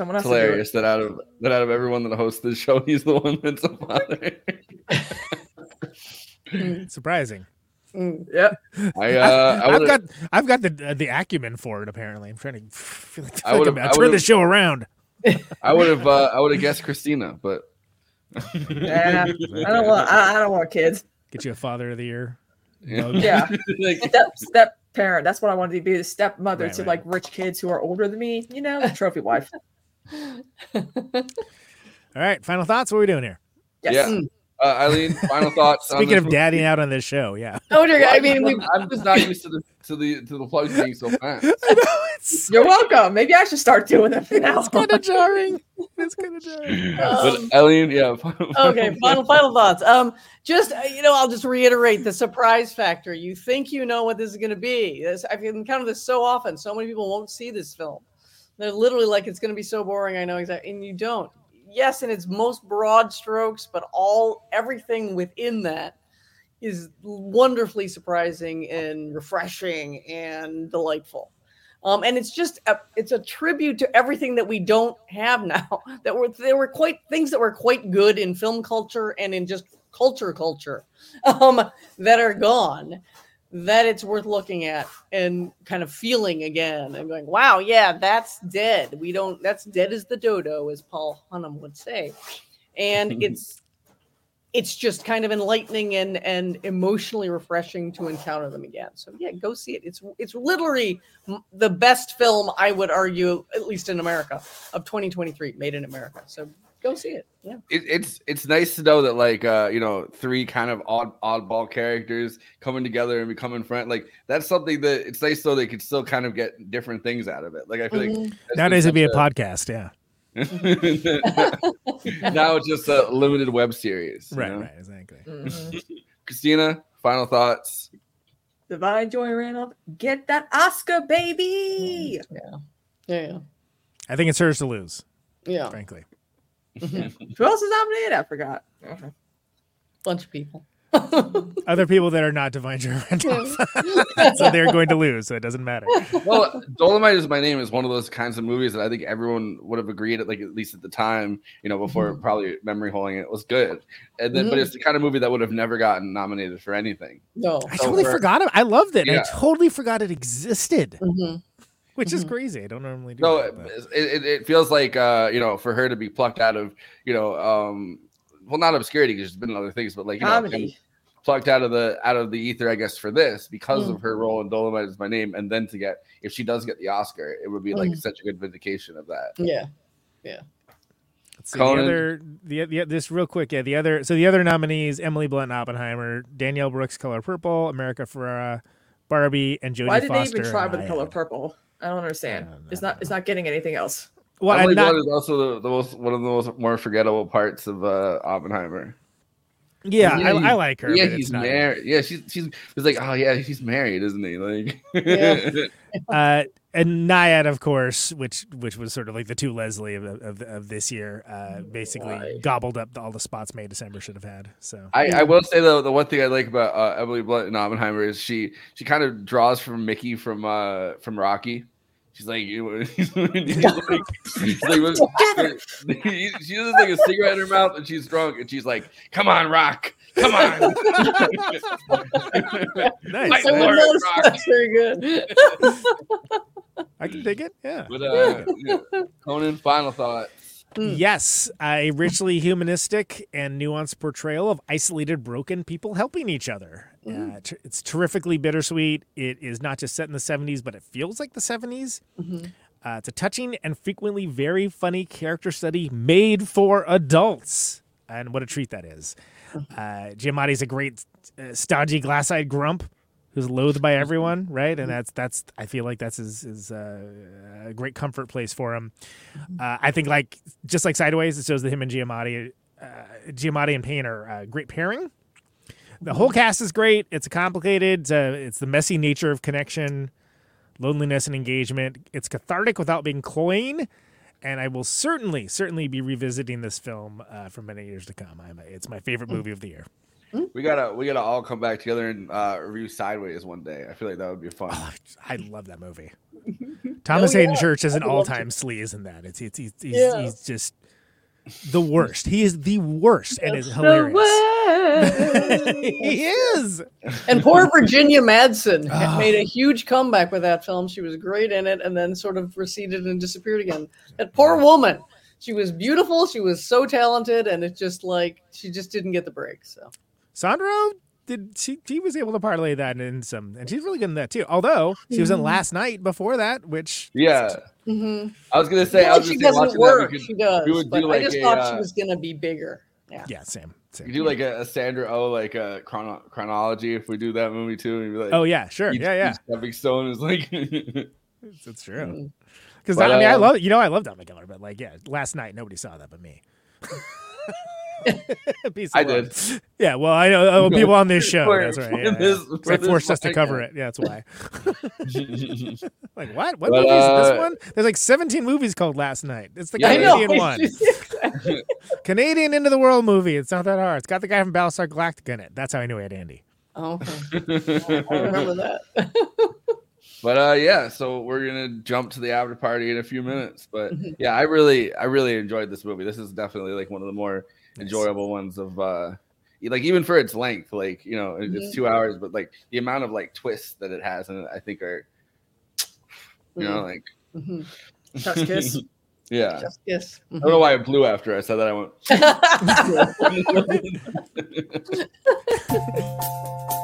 Someone else It's hilarious that out of that out of everyone that hosts this show, he's the one that's a father. Surprising. Yeah. I, uh, I I've got I've got the uh, the acumen for it. Apparently, I'm trying to feel like, I would've- I I turn the show around. I would have uh, I would have guessed Kristina, but Yeah, I don't want. I, I don't want kids. Get you a father of the year. Yeah, Like- step step parent. That's what I wanted to be—the stepmother Right, to right. like rich kids who are older than me. You know, trophy wife. All right, final thoughts. What are we doing here? Yes. Yeah. Uh, Eileen, final thoughts. Speaking of movie? dadding out on this show, yeah. Oh, dear, I mean, we, I'm just not used to the to the to the plugs being so fast. Know, You're welcome. Maybe I should start doing them now. It's kind of jarring. It's kind of jarring. but Um, Eileen, yeah. okay, final final thoughts. Um, just uh, you know, I'll just reiterate the surprise factor. You think you know what this is going to be. This, I've encountered this so often. So many people won't see this film. They're literally like, "It's going to be so boring." I know exactly, and you don't. Yes, in its most broad strokes, but all everything within that is wonderfully surprising and refreshing and delightful. Um, and it's just a, it's a tribute to everything that we don't have now. That were there were quite things that were quite good in film culture and in just culture culture um, that are gone. That it's worth looking at and kind of feeling again and going, wow, yeah, that's dead. We don't. That's dead as the dodo, as Paul Hunham would say. And it's it's just kind of enlightening and and emotionally refreshing to encounter them again. So yeah, go see it. It's it's literally the best film I would argue, at least in America, of 2023, made in America. So go see it. Yeah. it, it's it's nice to know that like uh you know three kind of odd oddball characters coming together and becoming friends like that's something that it's nice so they could still kind of get different things out of it like i feel like that's been Nowadays it'd be a such podcast, yeah. now it's just a limited web series you know? right, exactly. kristina final thoughts Da'Vine Joy Randolph, get that Oscar, baby. Yeah. Yeah. I think it's hers to lose. Yeah. Frankly. Who else is nominated? I forgot. A bunch of people. Other people that are not Da'Vine Joy so they're going to lose, so it doesn't matter. well dolemite is my name is one of those kinds of movies that i think everyone would have agreed at like at least at the time you know before Mm-hmm. probably memory holding it was good and then but Mhm. it's the kind of movie that would have never gotten nominated for anything No. I totally forgot it. I loved it. Yeah. I totally forgot it existed. Mm-hmm. Which is crazy. I don't normally do no that. it, but- it, it feels like uh you know for her to be plucked out of you know um well not obscurity because there's been other things but like you Comedy. kind of plucked out of the out of the ether i guess for this because Mm. of her role in dolemite is my name and then to get if she does get the oscar it would be like Mhm. such a good vindication of that Yeah. Yeah. Let's see, Conan. the other, the, the this real quick, yeah. The other, so the other nominees: Emily Blunt, Oppenheimer, Danielle Brooks, Color Purple, America Ferrera, Barbie, and Jodie Why did Foster. they even try with the color purple? I don't understand. it's not. It's not getting anything else. Well, Emily not- Blunt is also the, the most one of the most more forgettable parts of uh, Oppenheimer. Yeah, I, he- I like her. Yeah, he's married. Yeah, she's she's it's like, oh yeah, he's married, isn't he? Like, Yeah. uh, and Nyad, of course, which which was sort of like the To Leslie of of, of this year, uh, basically gobbled up all the spots May December should have had. So I, I will say though, the one thing I like about uh, Emily Blunt in Oppenheimer is she she kind of draws from Mickey from uh from Rocky. She's like, she's like, she's like she has like a cigarette in her mouth and she's drunk and she's like, "Come on, Rock, come on." nice. Fight I would for it, notice Rock. that's very good. I can dig it. Yeah. But uh, yeah. Conan, final thought. Yes, a richly humanistic and nuanced portrayal of isolated, broken people helping each other. Uh, t- it's terrifically bittersweet. It is not just set in the 70s, but it feels like the 70s. Uh, it's a touching and frequently very funny character study made for adults. And what a treat that is. Uh, Giamatti's a great, uh, stodgy, glass eyed grump who's loathed by everyone, right? And that's, that's I feel like that's his, his uh, a great comfort place for him. Uh, I think, like, just like Sideways, it shows that him and Giamatti, uh, Giamatti and Payne are a great pairing. The whole cast is great. It's complicated. Uh, it's the messy nature of connection, loneliness, and engagement. It's cathartic without being cloying. And I will certainly, certainly be revisiting this film uh, for many years to come. I'm, it's my favorite movie of the year. We gotta we gotta all come back together and uh, review Sideways one day. I feel like that would be fun. I love that movie. Thomas Oh, Haden yeah. Church is an all-time sleaze in that. It's, it's he's, he's, Yeah. he's just the worst. He is the worst, and it's hilarious. He is. And poor Virginia Madsen had made a huge comeback with that film. She was great in it and then sort of receded and disappeared again. That poor woman. She was beautiful. She was so talented. And it's just like, she just didn't get the break. So, Sandro did she she was able to parlay that in some, and she's really good in that too. Although she was in Mhm. Last Night before that, which Yeah. Mhm. I was gonna say, I Well, was she doesn't work. she does. we would but do I just a, thought uh, she was gonna be bigger. Yeah. Yeah, same. Same. You do like a, a Sandra Oh like a chrono- chronology if we do that movie too. And be like, Oh, yeah, sure. each- Yeah, yeah. stepping stone is like. That's true. Because I mean, I uh, love you know I love Dominic Miller, but like yeah, last night nobody saw that but me. Piece of I love. did. Yeah, well, I know uh, people on this show. For- that's right. for Yeah, yeah. this- It's for like this forced us to cover it. Yeah, that's why. like what? What But, movie is uh, this one? There's like 17 movies called Last Night. It's the I know. Canadian one. Canadian Into the World movie. It's not that hard. It's got the guy from Battlestar Galactica in it. That's how I knew I had Andy. Oh, okay. I remember that. But uh yeah, so we're gonna jump to the after party in a few minutes. But Mhm. yeah, I really I really enjoyed this movie. This is definitely like one of the more enjoyable ones of uh like even for its length, like you know, it- it's two hours, but like the amount of like twists that it has and I think are you know, Mhm. like Mhm. Chef's kiss. yeah. Chef's kiss. I don't know why it blew after I said that. I went.